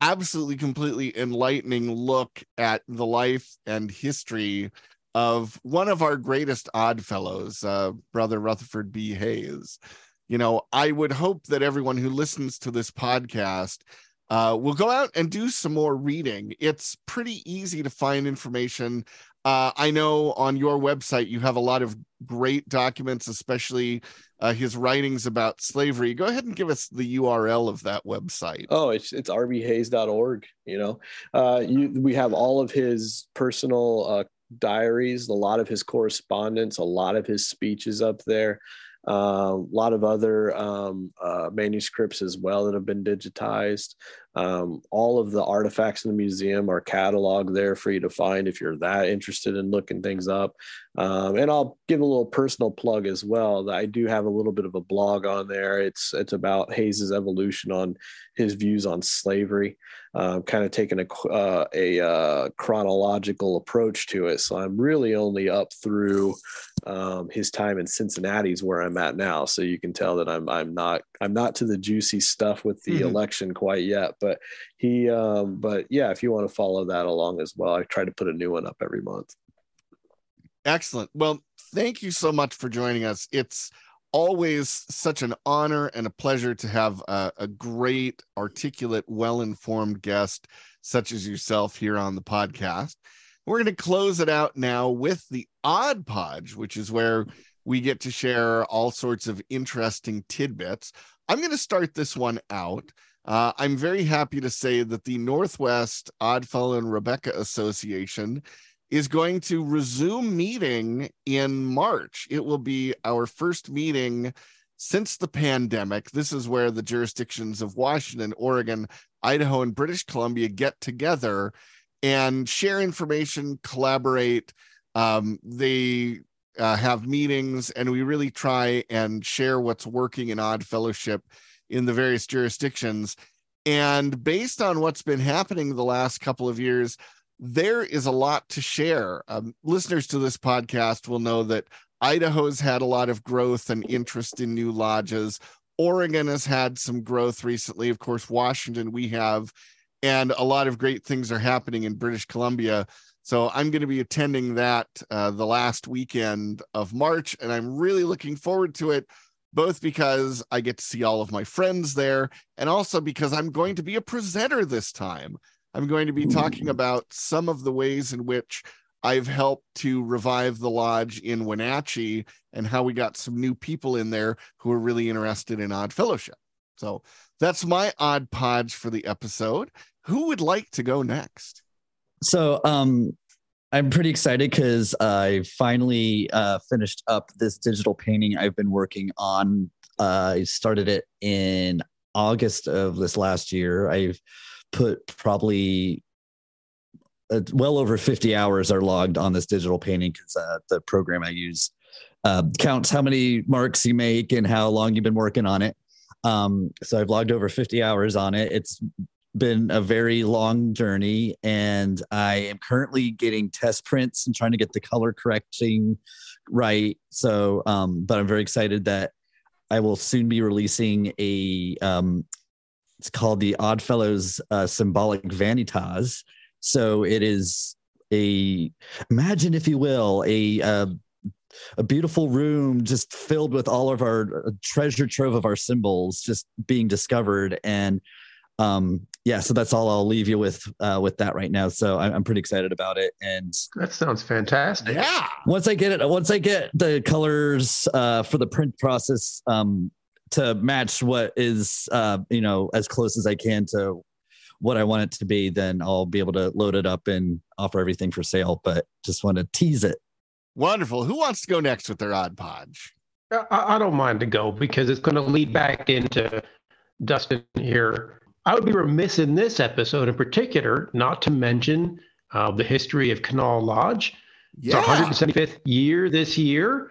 absolutely completely enlightening look at the life and history of one of our greatest oddfellows, uh, Brother Rutherford B. Hayes you know, I would hope that everyone who listens to this podcast uh, will go out and do some more reading. It's pretty easy to find information. Uh, I know on your website you have a lot of great documents, especially uh, his writings about slavery. Go ahead and give us the URL of that website. Oh, it's it's rbhayes.org. You know, uh, you, we have all of his personal uh, diaries, a lot of his correspondence, a lot of his speeches up there a lot of other um, uh, manuscripts as well that have been digitized. Um, all of the artifacts in the museum are cataloged there for you to find if you're that interested in looking things up. Um, and I'll give a little personal plug as well. That I do have a little bit of a blog on there. It's it's about Hayes's evolution on his views on slavery. Uh, kind of taking a uh, a uh, chronological approach to it. So I'm really only up through um, his time in Cincinnati is where I'm at now. So you can tell that I'm I'm not I'm not to the juicy stuff with the mm-hmm. election quite yet. But he um, but yeah, if you want to follow that along as well, I try to put a new one up every month. Excellent. Well, thank you so much for joining us. It's always such an honor and a pleasure to have a, a great, articulate, well informed guest such as yourself here on the podcast. We're going to close it out now with the Odd Podge, which is where we get to share all sorts of interesting tidbits. I'm going to start this one out. Uh, I'm very happy to say that the Northwest Oddfellow and Rebekah Association is going to resume meeting in March. It will be our first meeting since the pandemic. This is where the jurisdictions of Washington, Oregon, Idaho, and British Columbia get together and share information, collaborate. Um, they uh, have meetings, and we really try and share what's working in Odd Fellowship in the various jurisdictions. And based on what's been happening the last couple of years, there is a lot to share. Um, listeners to this podcast will know that Idaho's had a lot of growth and interest in new lodges. Oregon has had some growth recently. Of course, Washington, we have, and a lot of great things are happening in British Columbia. So I'm going to be attending that uh, the last weekend of March, and I'm really looking forward to it, both because I get to see all of my friends there, and also because I'm going to be a presenter this time. I'm going to be talking about some of the ways in which I've helped to revive the lodge in Wenatchee and how we got some new people in there who are really interested in Odd Fellowship. So that's my Odd Podge for the episode. Who would like to go next? So, um, I'm pretty excited because I finally uh, finished up this digital painting I've been working on. Uh, I started it in August of this last year. I've put probably uh, well over 50 hours are logged on this digital painting because uh, the program I use uh, counts how many marks you make and how long you've been working on it. Um, so I've logged over 50 hours on it. It's been a very long journey, and I am currently getting test prints and trying to get the color correcting right. So, um, but I'm very excited that I will soon be releasing a um, it's called the Oddfellows uh, Symbolic Vanitas. So it is a imagine, if you will, a uh, a beautiful room just filled with all of our uh, treasure trove of our symbols just being discovered and um yeah so that's all i'll leave you with uh with that right now so i'm, I'm pretty excited about it and that sounds fantastic yeah once i get it once i get the colors uh for the print process um to match what is uh, you know as close as I can to what I want it to be, then I'll be able to load it up and offer everything for sale. But just want to tease it. Wonderful. Who wants to go next with their odd podge? I, I don't mind to go because it's going to lead back into Dustin here. I would be remiss in this episode in particular not to mention uh, the history of Kanawha Lodge. Yeah. It's our 175th year this year.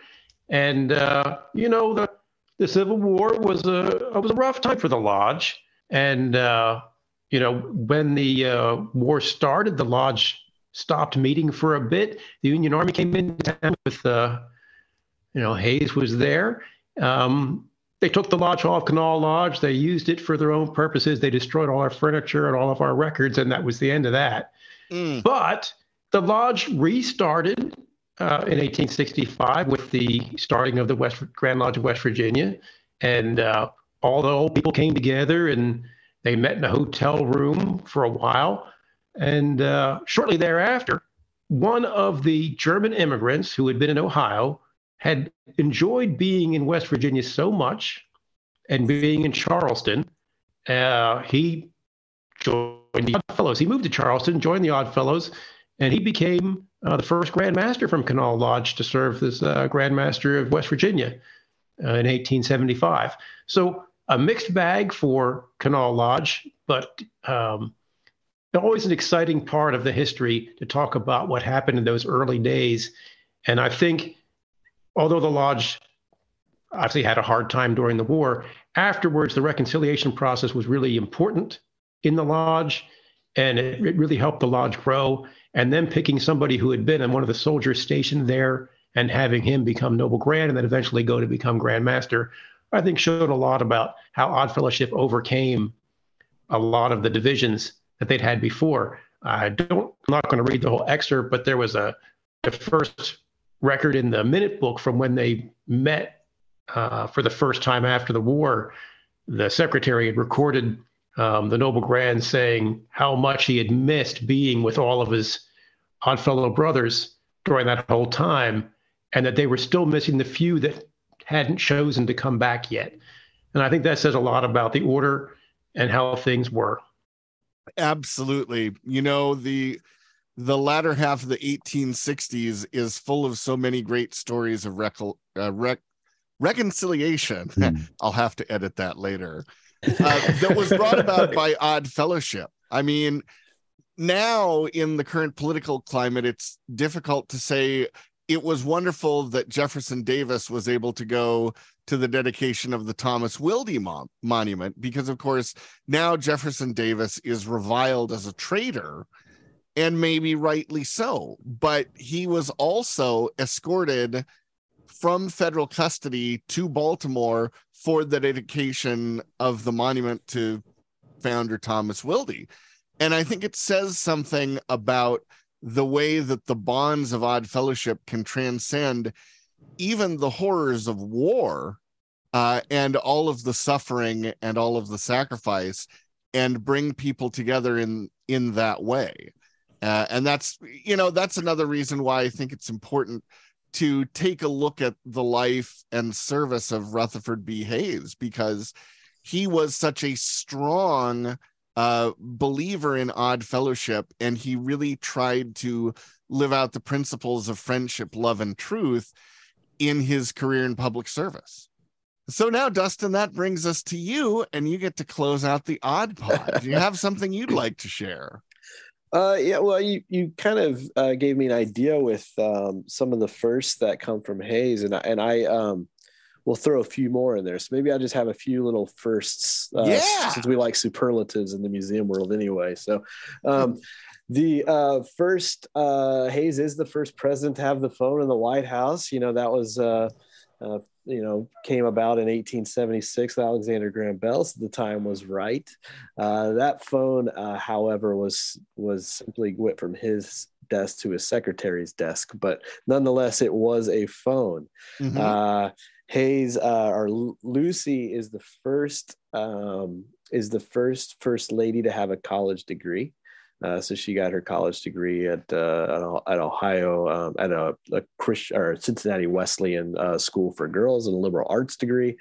And, uh, you know, the the Civil War was a was a rough time for the lodge, and uh, you know when the uh, war started, the lodge stopped meeting for a bit. The Union Army came in town with, uh, you know, Hayes was there. Um, they took the lodge off Kanawha Lodge. They used it for their own purposes. They destroyed all our furniture and all of our records, and that was the end of that. Mm. But the lodge restarted uh, in 1865 with the starting of the West Grand Lodge of West Virginia, and uh, all the old people came together and they met in a hotel room for a while. And uh, shortly thereafter, one of the German immigrants who had been in Ohio had enjoyed being in West Virginia so much and being in Charleston, uh, he joined the Odd Fellows. He moved to Charleston, joined the Odd Fellows, and he became uh, the first Grand Master from Kanawha Lodge to serve as uh, Grand Master of West Virginia uh, in 1875. So a mixed bag for Kanawha Lodge, but um, always an exciting part of the history to talk about what happened in those early days. And I think, although the lodge obviously had a hard time during the war, afterwards the reconciliation process was really important in the lodge, and it, it really helped the lodge grow. And then picking somebody who had been in one of the soldiers stationed there and having him become noble grand and then eventually go to become grand master, I think showed a lot about how Odd Fellowship overcame a lot of the divisions that they'd had before. I don't, I'm not going to read the whole excerpt, but there was a the first record in the minute book from when they met uh, for the first time after the war. The secretary had recorded um, the noble grand saying how much he had missed being with all of his odd fellow brothers during that whole time, and that they were still missing the few that hadn't chosen to come back yet. And I think that says a lot about the order and how things were. Absolutely. You know, the the latter half of the 1860s is full of so many great stories of uh, rec- reconciliation. Mm. I'll have to edit that later. Uh, that was brought about by Odd Fellowship. I mean, now in the current political climate, it's difficult to say it was wonderful that Jefferson Davis was able to go to the dedication of the Thomas Wildey Mon- Monument because, of course, now Jefferson Davis is reviled as a traitor, and maybe rightly so. But he was also escorted from federal custody to Baltimore for the dedication of the monument to founder Thomas Wildey. And I think it says something about the way that the bonds of odd fellowship can transcend even the horrors of war uh, and all of the suffering and all of the sacrifice and bring people together in in that way uh, and that's you know that's another reason why i think it's important to take a look at the life and service of rutherford b. Hayes because he was such a strong uh, believer in odd fellowship and he really tried to live out the principles of friendship love and truth in his career in public service. So now dustin that brings us to you and you get to close out the odd pod. Do you have something you'd like to share uh, yeah, well, you you kind of uh, gave me an idea with um, some of the firsts that come from Hayes, and I, and I um, we'll throw a few more in there. So maybe I'll just have a few little firsts. Uh, yeah. Since we like superlatives in the museum world anyway. So um, the uh, first, uh, Hayes is the first president to have the phone in the White House. You know, that was, uh, uh, you know, came about in 1876. Alexander Graham Bell the time was right. Uh, that phone, uh, however, was was simply went from his desk to his secretary's desk, but nonetheless, it was a phone. Mm-hmm. Uh, Hayes uh, or Lucy is the first um, is the first first lady to have a college degree. Uh, so she got her college degree at uh, at Ohio um, at a, a or Cincinnati Wesleyan uh, School for Girls and a liberal arts degree.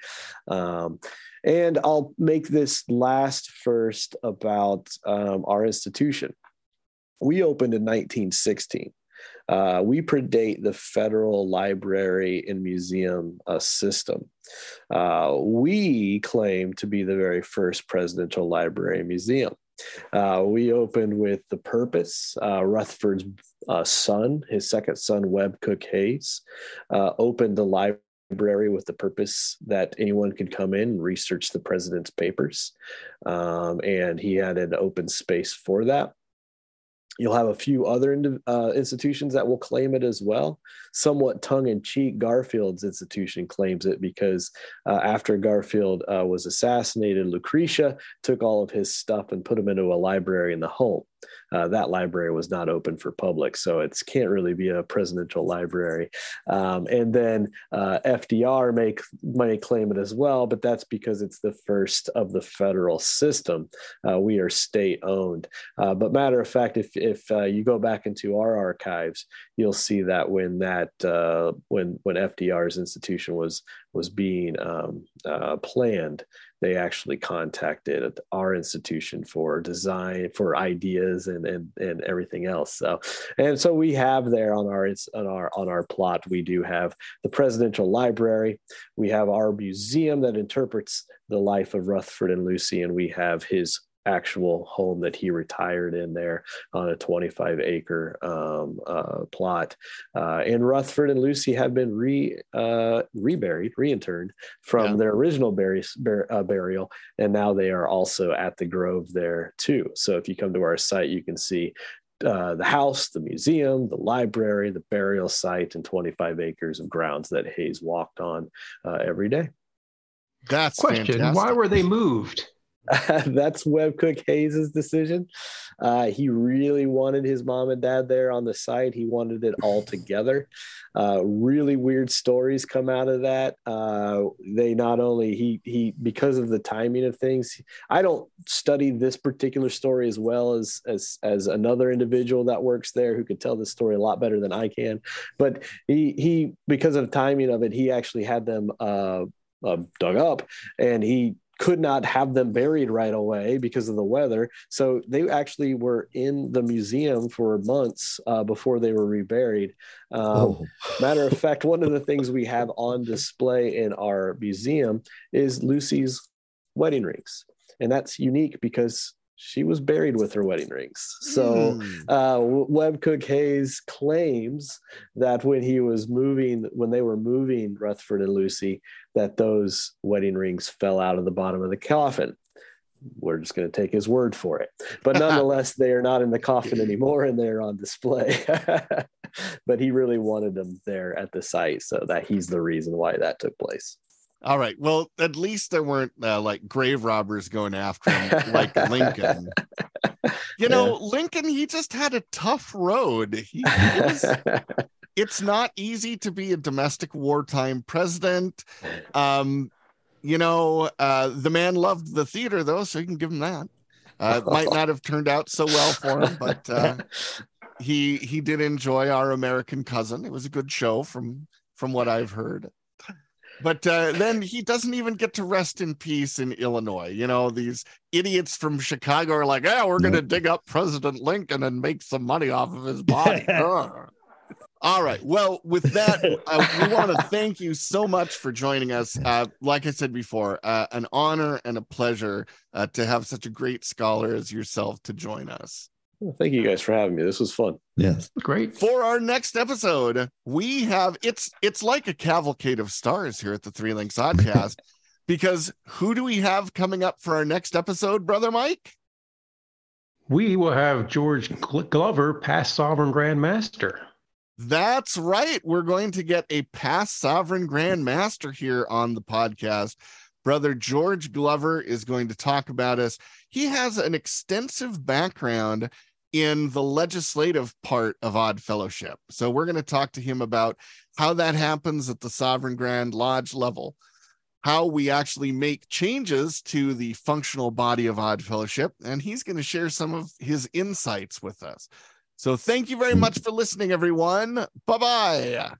Um, and I'll make this last first about um, our institution. We opened in 1916. Uh, we predate the federal library and museum uh, system. Uh, we claim to be the very first presidential library and museum. Uh, we opened with the purpose. Uh, Rutherford's uh, son, his second son, Webb Cook Hayes, opened the library with the purpose that anyone could come in and research the president's papers. Um, and he had an open space for that. You'll have a few other uh, institutions that will claim it as well. Somewhat tongue in cheek, Garfield's institution claims it because uh, after Garfield uh, was assassinated, Lucretia took all of his stuff and put him into a library in the home uh, that library was not open for public, so it can't really be a presidential library. Um, and then uh, FDR may may claim it as well, but that's because it's the first of the federal system. Uh, we are state owned. Uh, but matter of fact, if if uh, you go back into our archives, you'll see that when that uh, when when FDR's institution was was being um, planned, they actually contacted our institution for design for ideas and and, and everything else. So and so we have there on our on our on our plot we do have the presidential library. We have our museum that interprets the life of rutherford and lucy and we have his actual home that he retired in there on a 25 acre um, uh, plot. Uh, and Rutherford and Lucy have been re uh, reburied, reinterred from Yeah. their original bur- bur- uh, burial, and now they are also at the grove there too. So if you come to our site, you can see. Uh, the house, the museum, the library, the burial site, and 25 acres of grounds that Hayes walked on uh, every day. That's Question: Why were they moved? That's Webb Cook Hayes' decision. Uh, he really wanted his mom and dad there on the site. He wanted it all together. Uh, really weird stories come out of that. Uh, they not only he he because of the timing of things. I don't study this particular story as well as as as another individual that works there who could tell this story a lot better than I can. But he he because of timing of it, he actually had them uh, uh, dug up, and he could not have them buried right away because of the weather. So they actually were in the museum for months uh, before they were reburied. Um, Oh. Matter of fact, one of the things we have on display in our museum is Lucy's wedding rings. And that's unique because she was buried with her wedding rings. So Hmm. uh, Webb Cook Hayes claims that when he was moving, when they were moving Rutherford and Lucy, that those wedding rings fell out of the bottom of the coffin. We're just going to take his word for it. But nonetheless, they are not in the coffin anymore and they're on display. but he really wanted them there at the site. So that he's the reason why that took place. All right. Well, at least there weren't uh, like grave robbers going after him like Lincoln. You know, Lincoln, he just had a tough road. He, it was, it's not easy to be a domestic wartime president. Um, you know, uh, the man loved the theater though, so you can give him that. Uh, it might not have turned out so well for him, but uh, he he did enjoy our American cousin. It was a good show from from what I've heard. But uh, then he doesn't even get to rest in peace in Illinois. You know, these idiots from Chicago are like, "Yeah, we're going to dig up President Lincoln and make some money off of his body." All right. Well, with that, uh, we want to thank you so much for joining us. Uh, like I said before, uh, an honor and a pleasure uh, to have such a great scholar as yourself to join us. Well, Thank you guys for having me. This was fun. Yes. Great. For our next episode, we have it's it's like a cavalcade of stars here at the Three Links Podcast. because who do we have coming up for our next episode, brother Mike? We will have George Glover, past sovereign grand master. That's right. We're going to get a past sovereign grand master here on the podcast. Brother George Glover is going to talk about us. He has an extensive background in the legislative part of Odd Fellowship. So we're going to talk to him about how that happens at the Sovereign Grand Lodge level, how we actually make changes to the functional body of Odd Fellowship, and he's going to share some of his insights with us. So thank you very much for listening, everyone. Bye bye.